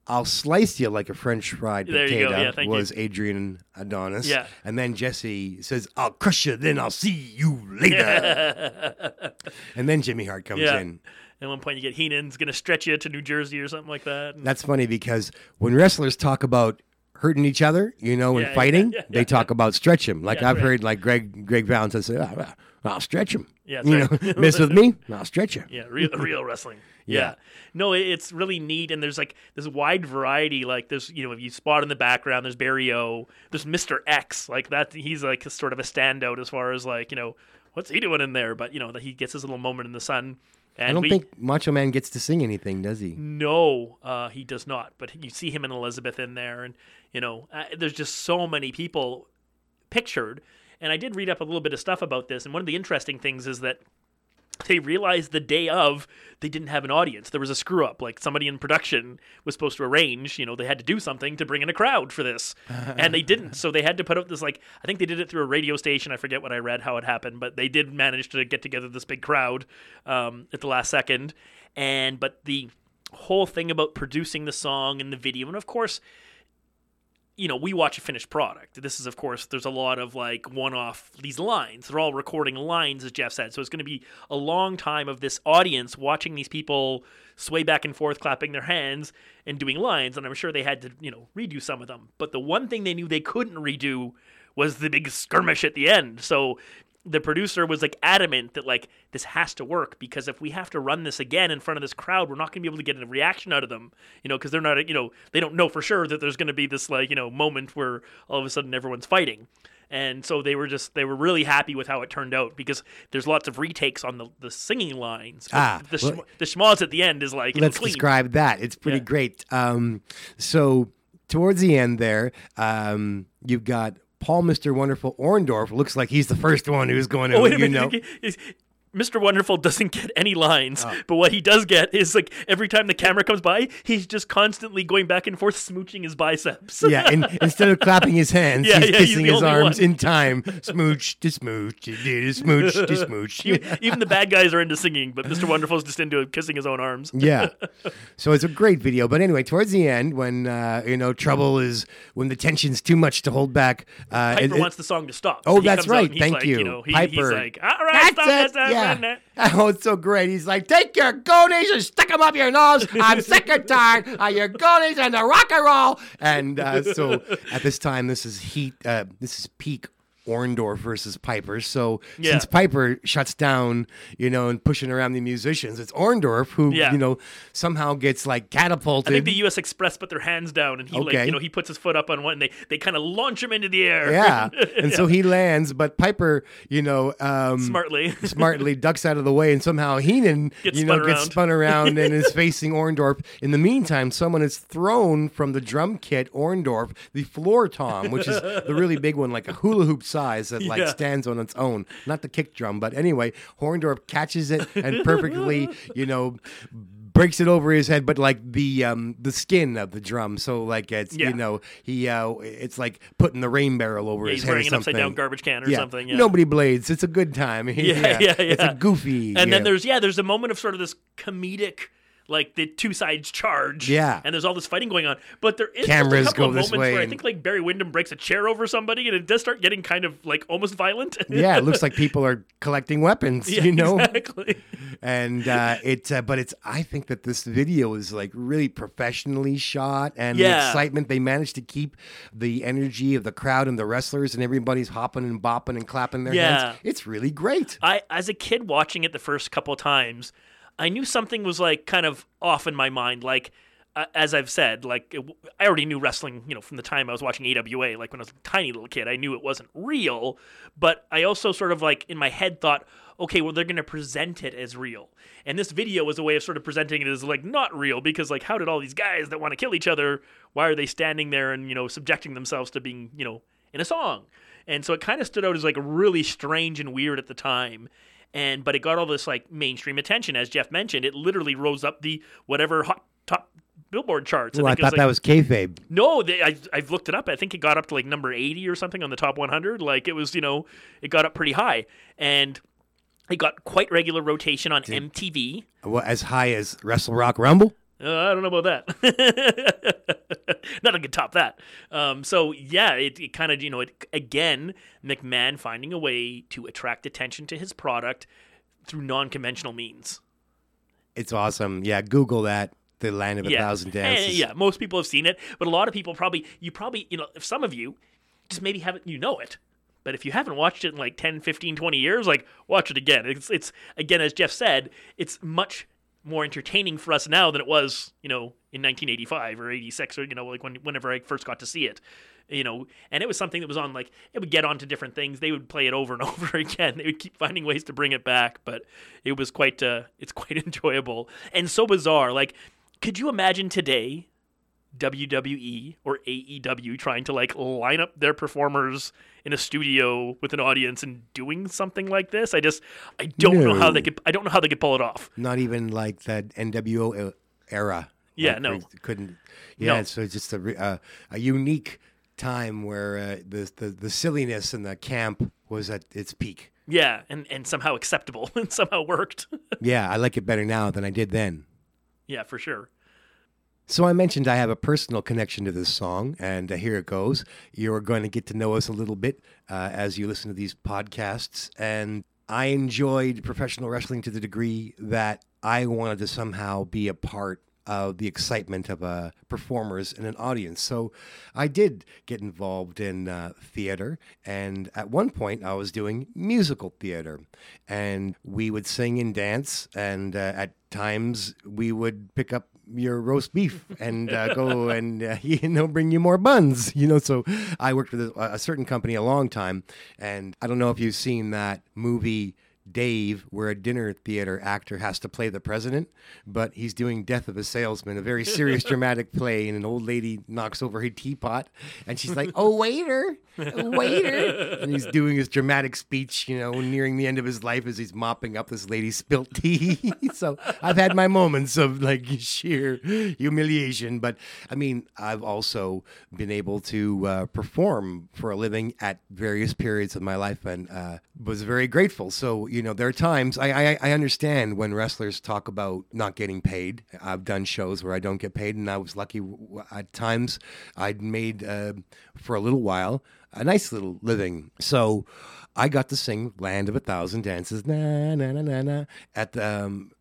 I'll slice you like a French fried There potato Yeah, thank you. was Adrian Adonis. Yeah. and then Jesse says, "I'll crush you, then I'll see you later." and then Jimmy Hart comes yeah. in. At one point, you get Heenan's gonna stretch you to New Jersey or something like that. and- That's funny because when wrestlers talk about hurting each other, you know, and yeah, fighting, yeah, they yeah. talk about stretch him. Like I've right. heard, like Greg Greg Valentine say, "Ah, ah, "I'll stretch him." Yeah, you right. know, mess with me, I'll stretch you. Yeah, real real wrestling. Yeah. Yeah. No, it's really neat, and there's like this wide variety. Like there's you know if you spot in the background, there's Barry O, there's Mister X. Like that, he's like sort of a standout as far as like you know what's he doing in there. But you know that he gets his little moment in the sun. And I don't we, think Macho Man gets to sing anything, does he? No, uh, he does not. But you see him and Elizabeth in there, and you know, uh, there's just so many people pictured. And I did read up a little bit of stuff about this, and one of the interesting things is that they realized the day of they didn't have an audience. There was a screw up. Like somebody in production was supposed to arrange, you know, they had to do something to bring in a crowd for this. and they didn't. So they had to put up this like I think they did it through a radio station. I forget what I read how it happened, but they did manage to get together this big crowd um, at the last second. And but the whole thing about producing the song and the video and of course you know, we watch a finished product. This is, of course, there's a lot of like one off these lines. They're all recording lines, as Jeff said. So it's going to be a long time of this audience watching these people sway back and forth, clapping their hands and doing lines. And I'm sure they had to, you know, redo some of them. But the one thing they knew they couldn't redo was the big skirmish at the end. So the producer was like adamant that like this has to work because if we have to run this again in front of this crowd we're not going to be able to get a reaction out of them you know because they're not you know they don't know for sure that there's going to be this like you know moment where all of a sudden everyone's fighting and so they were just they were really happy with how it turned out because there's lots of retakes on the, the singing lines Ah, the, well- the schmoz at the end is like Let's describe that. It's pretty great. Um, so towards the end there, um, you've got Paul Mr. Wonderful Orndorff. Looks like he's the first one who's going to, Oh, wait a you minute. know. Is- Mr. Wonderful doesn't get any lines, Oh. but what he does get is like every time the camera comes by, he's just constantly going back and forth, smooching his biceps. yeah, and instead of clapping his hands, Yeah, he's yeah, kissing the his arms one. in time. Smooch, to smooch, to smooch, to smooch. even, even the bad guys are into singing, but Mr. Wonderful's just into kissing his own arms. yeah. So it's a great video. But anyway, towards the end, when uh, you know trouble is when the tension's too much to hold back. Uh, Piper it- it- wants the song to stop. Oh, that's right. Thank like, you. know, he- Piper. He's like, all right, stop That's this, it. stop Yeah. That." Oh, it's so great. He's like, take your goonies and stick them up your nose. I'm sick and tired of your goonies and the rock and roll. And uh, so at this time, this is heat. Uh, this is peak. Orndorff versus Piper. So Yeah. since Piper shuts down, you know, and pushing around the musicians, it's Orndorff who, Yeah. you know, somehow gets like catapulted. I think the U.S. Express put their hands down, and he like you know he puts his foot up on one, and they they kind of launch him into the air. Yeah. And so he lands, but Piper, you know, um, Smartly. smartly ducks out of the way, and somehow Heenan, Gets you know, spun gets spun around and is facing Orndorff. In the meantime, someone is thrown from the drum kit Orndorff the floor tom, which is the really big one, like a hula hoop size that like Yeah. stands on its own, not the kick drum. But anyway, Orndorff catches it and perfectly, you know. Breaks it over his head, but like the um the skin of the drum, so like it's Yeah. you know he uh it's like putting the rain barrel over Yeah, his head or wearing an upside down garbage can or Yeah. something, yeah. Nobody blades. It's a good time. yeah, yeah, yeah. It's a goofy. And then there's yeah, there's a moment of sort of this comedic. Like the two sides charge, Yeah. and there's all this fighting going on. But there is Cameras a couple of moments where I think like Barry Windham breaks a chair over somebody, and it does start getting kind of like almost violent. yeah, it looks like people are collecting weapons, Yeah, you know. exactly. And uh, it, uh, but it's. I think that this video is like really professionally shot, and the excitement they managed to keep the energy of the crowd and the wrestlers, and everybody's hopping and bopping and clapping their Yeah. hands. It's really great. I, as a kid watching it the first couple times, I knew something was like kind of off in my mind. Like, uh, as I've said, like it, I already knew wrestling, you know, from the time I was watching AWA. Like when I was a tiny little kid, I knew it wasn't real. But I also sort of like in my head thought, okay, well they're going to present it as real. And this video was a way of sort of presenting it as like not real because like how did all these guys that want to kill each other, why are they standing there and you know subjecting themselves to being you know in a song? And so it kind of stood out as like really strange and weird at the time and but it got all this like mainstream attention as jeff mentioned. It literally rose up the whatever hot top billboard charts. Well, I think it thought like- that was kayfabe. no they, I, i've looked it up. I think it got up to like number 80 or something on the top 100 like it was you know it got up pretty high. And it got quite regular rotation on mtv Well, as high as Wrestle Rock Rumble. Uh, I don't know about that. Nothing could top that. Um, so yeah, it, it kind of you know it again McMahon finding a way to attract attention to his product through non-conventional means. It's awesome. Yeah, Google that. The land of a thousand Eh, dances. yeah, most people have seen it, but a lot of people probably you probably you know if some of you just maybe haven't you know it. But if you haven't watched it in like 10, 15, 20 years, like watch it again. It's it's again as Jeff said, it's much more entertaining for us now than it was, you know, in 1985 or 86 or you know like when whenever I first got to see it. You know, and it was something that was on like it would get onto different things. They would play it over and over again. They would keep finding ways to bring it back, but it was quite uh it's quite enjoyable and so bizarre. Like could you imagine today WWE or AEW trying to like line up their performers in a studio with an audience and doing something like this? I just I don't know how they could I don't know how they could pull it off. Not even like that NWO era. Yeah, Like, no. couldn't. Yeah, No. so it's just a uh, a unique time where uh, the, the the silliness and the camp was at its peak. Yeah, and and somehow acceptable and somehow worked. Yeah, I like it better now than I did then. yeah, for sure. So I mentioned I have a personal connection to this song, and uh, here it goes. You're going to get to know us a little bit uh, as you listen to these podcasts, and I enjoyed professional wrestling to the degree that I wanted to somehow be a part of the excitement of uh, performers and an audience. So I did get involved in uh, theater, and at one point I was doing musical theater, and we would sing and dance, and uh, at times we would pick up your roast beef and uh, go and uh, you know bring you more buns you know? So i worked with a, a certain company a long time and i don't know if you've seen that movie Dave, where a dinner theater actor has to play the president, but he's doing Death of a Salesman, a very serious, dramatic play, and an old lady knocks over her teapot, and she's like, "Oh, waiter, waiter," and he's doing his dramatic speech, you know, nearing the end of his life as he's mopping up this lady's spilt tea. so I've had my moments of like sheer humiliation, but I mean, I've also been able to uh, perform for a living at various periods of my life, and uh, was very grateful. So you know, there are times I, I I understand when wrestlers talk about not getting paid. I've done shows where I don't get paid, and I was lucky at times I'd made uh, for a little while a nice little living. So I got to sing "Land of a Thousand Dances" na na na na na at the. Um,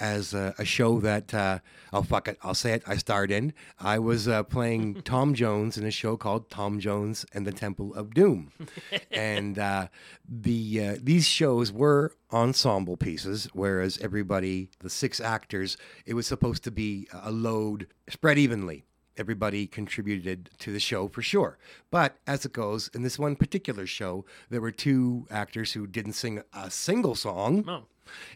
as a, a show that uh, oh fuck it, I'll say it. I starred in. I was uh, playing Tom Jones in a show called Tom Jones and the Temple of Doom, and uh, the uh, these shows were ensemble pieces, whereas everybody, the six actors, it was supposed to be a load spread evenly. Everybody contributed to the show for sure. But as it goes, in this one particular show, there were two actors who didn't sing a single song Oh.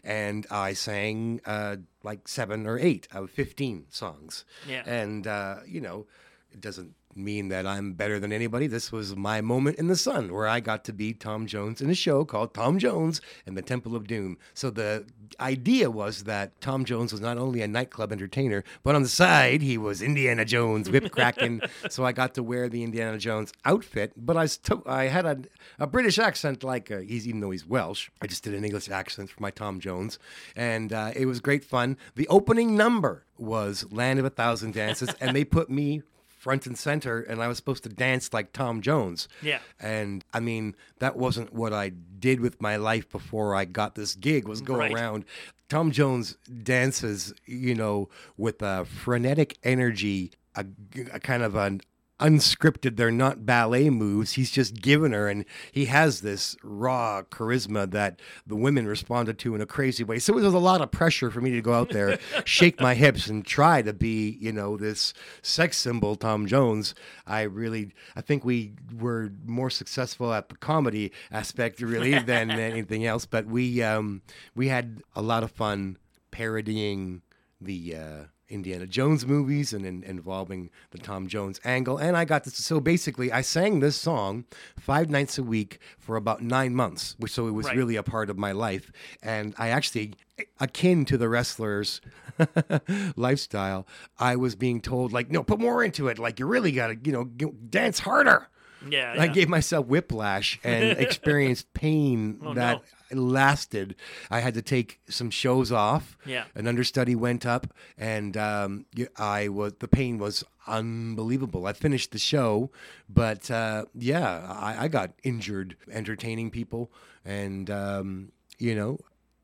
And I sang uh, like seven or eight of 15 songs. Yeah. And, uh, you know, it doesn't mean that I'm better than anybody. This was my moment in the sun where I got to be Tom Jones in a show called Tom Jones and the Temple of Doom. So the idea was that Tom Jones was not only a nightclub entertainer, but on the side, he was Indiana Jones, whip cracking. so I got to wear the Indiana Jones outfit, but I, st- I had a, a British accent like uh, he's even though he's Welsh. I just did an English accent for my Tom Jones, and uh, it was great fun. The opening number was "Land of a Thousand Dances," and they put me front and center, and I was supposed to dance like Tom Jones. Yeah. And I mean, that wasn't what I did with my life before I got this gig. Was go Right. around. Tom Jones dances, you know, with a frenetic energy, a, a kind of an unscripted. They're not ballet moves. He's just given her, and he has this raw charisma that the women responded to in a crazy way. So it was a lot of pressure for me to go out there, shake my hips, and try to be, you know, this sex symbol, Tom Jones. I really, I think we were more successful at the comedy aspect, really, than anything else. But we, um, we had a lot of fun parodying the uh, Indiana Jones movies and in, involving the Tom Jones angle. And I got this. So basically, I sang this song five nights a week for about nine months, which so it was Right. really a part of my life. And I actually, akin to the wrestlers' lifestyle, I was being told like, no, put more into it. Like you really got to, you know, g- dance harder. Yeah, I yeah. gave myself whiplash and experienced pain Oh, that lasted. I had to take some shows off. Yeah. An understudy went up, and um, I was the pain was unbelievable. I finished the show, but uh, yeah, I, I got injured entertaining people, and um, you know.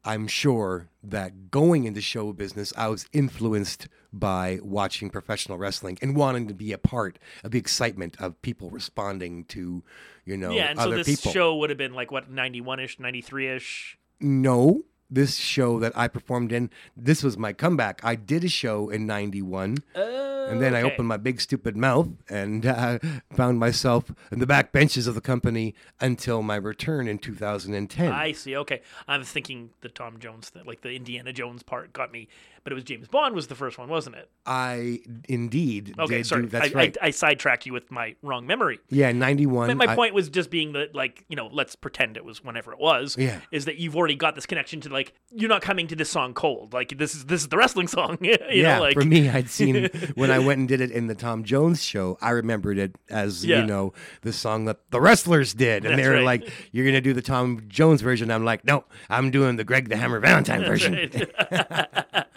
I'm sure that going into show business, I was influenced by watching professional wrestling and wanting to be a part of the excitement of people responding to, you know, yeah, and so this people. show would have been like what ninety one ish, ninety three ish. No, this show that I performed in, this was my comeback. I did a show in 91. and then I opened my big stupid mouth and uh, found myself in the back benches of the company until my return in 2010. I see. Okay, I was thinking the Tom Jones, thing, like the Indiana Jones part, got me. But it was James Bond was the first one, wasn't it? I indeed Okay, sorry, do that's I, right. I, I sidetracked you with my wrong memory. yeah, 91. My, my I- point was just being that, like, you know, let's pretend it was whenever it was. Yeah. Is that you've already got this connection to like you're not coming to this song cold. Like this is this is the wrestling song. you yeah, know, like for me, I'd seen when I went and did it in the Tom Jones show. I remembered it as Yeah. you know the song that the wrestlers did, and That's they were right. like, "You're gonna do the Tom Jones version." I'm like, "No, I'm doing the Greg the Hammer Valentine That's version." right.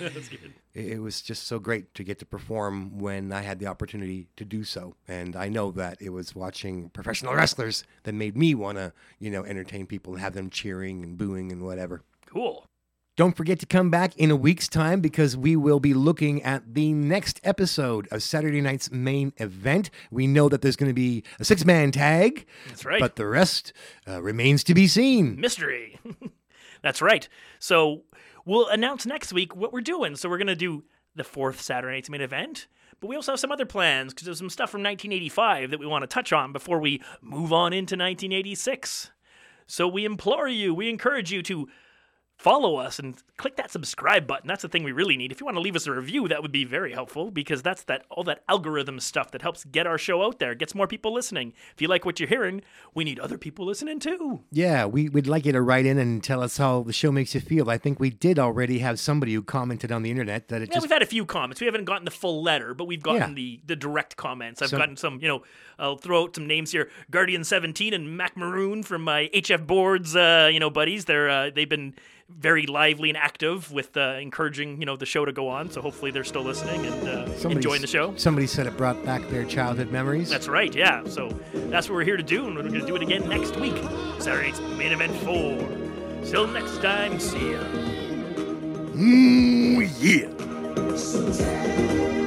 That's good. It, it was just so great to get to perform when I had the opportunity to do so. And I know that it was watching professional wrestlers that made me want to, you know, entertain people and have them cheering and booing and whatever. Cool. Don't forget to come back in a week's time because we will be looking at the next episode of Saturday night's main event. We know that there's going to be a six man tag. That's right. But the rest uh, remains to be seen. Mystery. That's right. So we'll announce next week what we're doing. So we're going to do the fourth Saturday night's main event. But we also have some other plans because there's some stuff from 1985 that we want to touch on before we move on into 1986. So we implore you, we encourage you to follow us and click that subscribe button. That's the thing we really need. If you want to leave us a review, that would be very helpful because that's that all that algorithm stuff that helps get our show out there, gets more people listening. If you like what you're hearing, we need other people listening too. Yeah, we, we'd like you to write in and tell us how the show makes you feel. I think we did already have somebody who commented on the internet that it Yeah, just we've had a few comments. We haven't gotten the full letter, but we've gotten Yeah. the the direct comments. I've So- gotten some, you know, I'll throw out some names here: Guardian Seventeen and Mac Maroon from my HF Boards, uh, you know, buddies. They're uh, they've been very lively and active with uh, encouraging, you know, the show to go on. So hopefully they're still listening and uh, somebody enjoying the show. Somebody said it brought back their childhood memories. That's right, yeah. So that's what we're here to do, and we're going to do it again next week. Saturday night's main event four. Till next time, see ya. Mm, yeah. Sometimes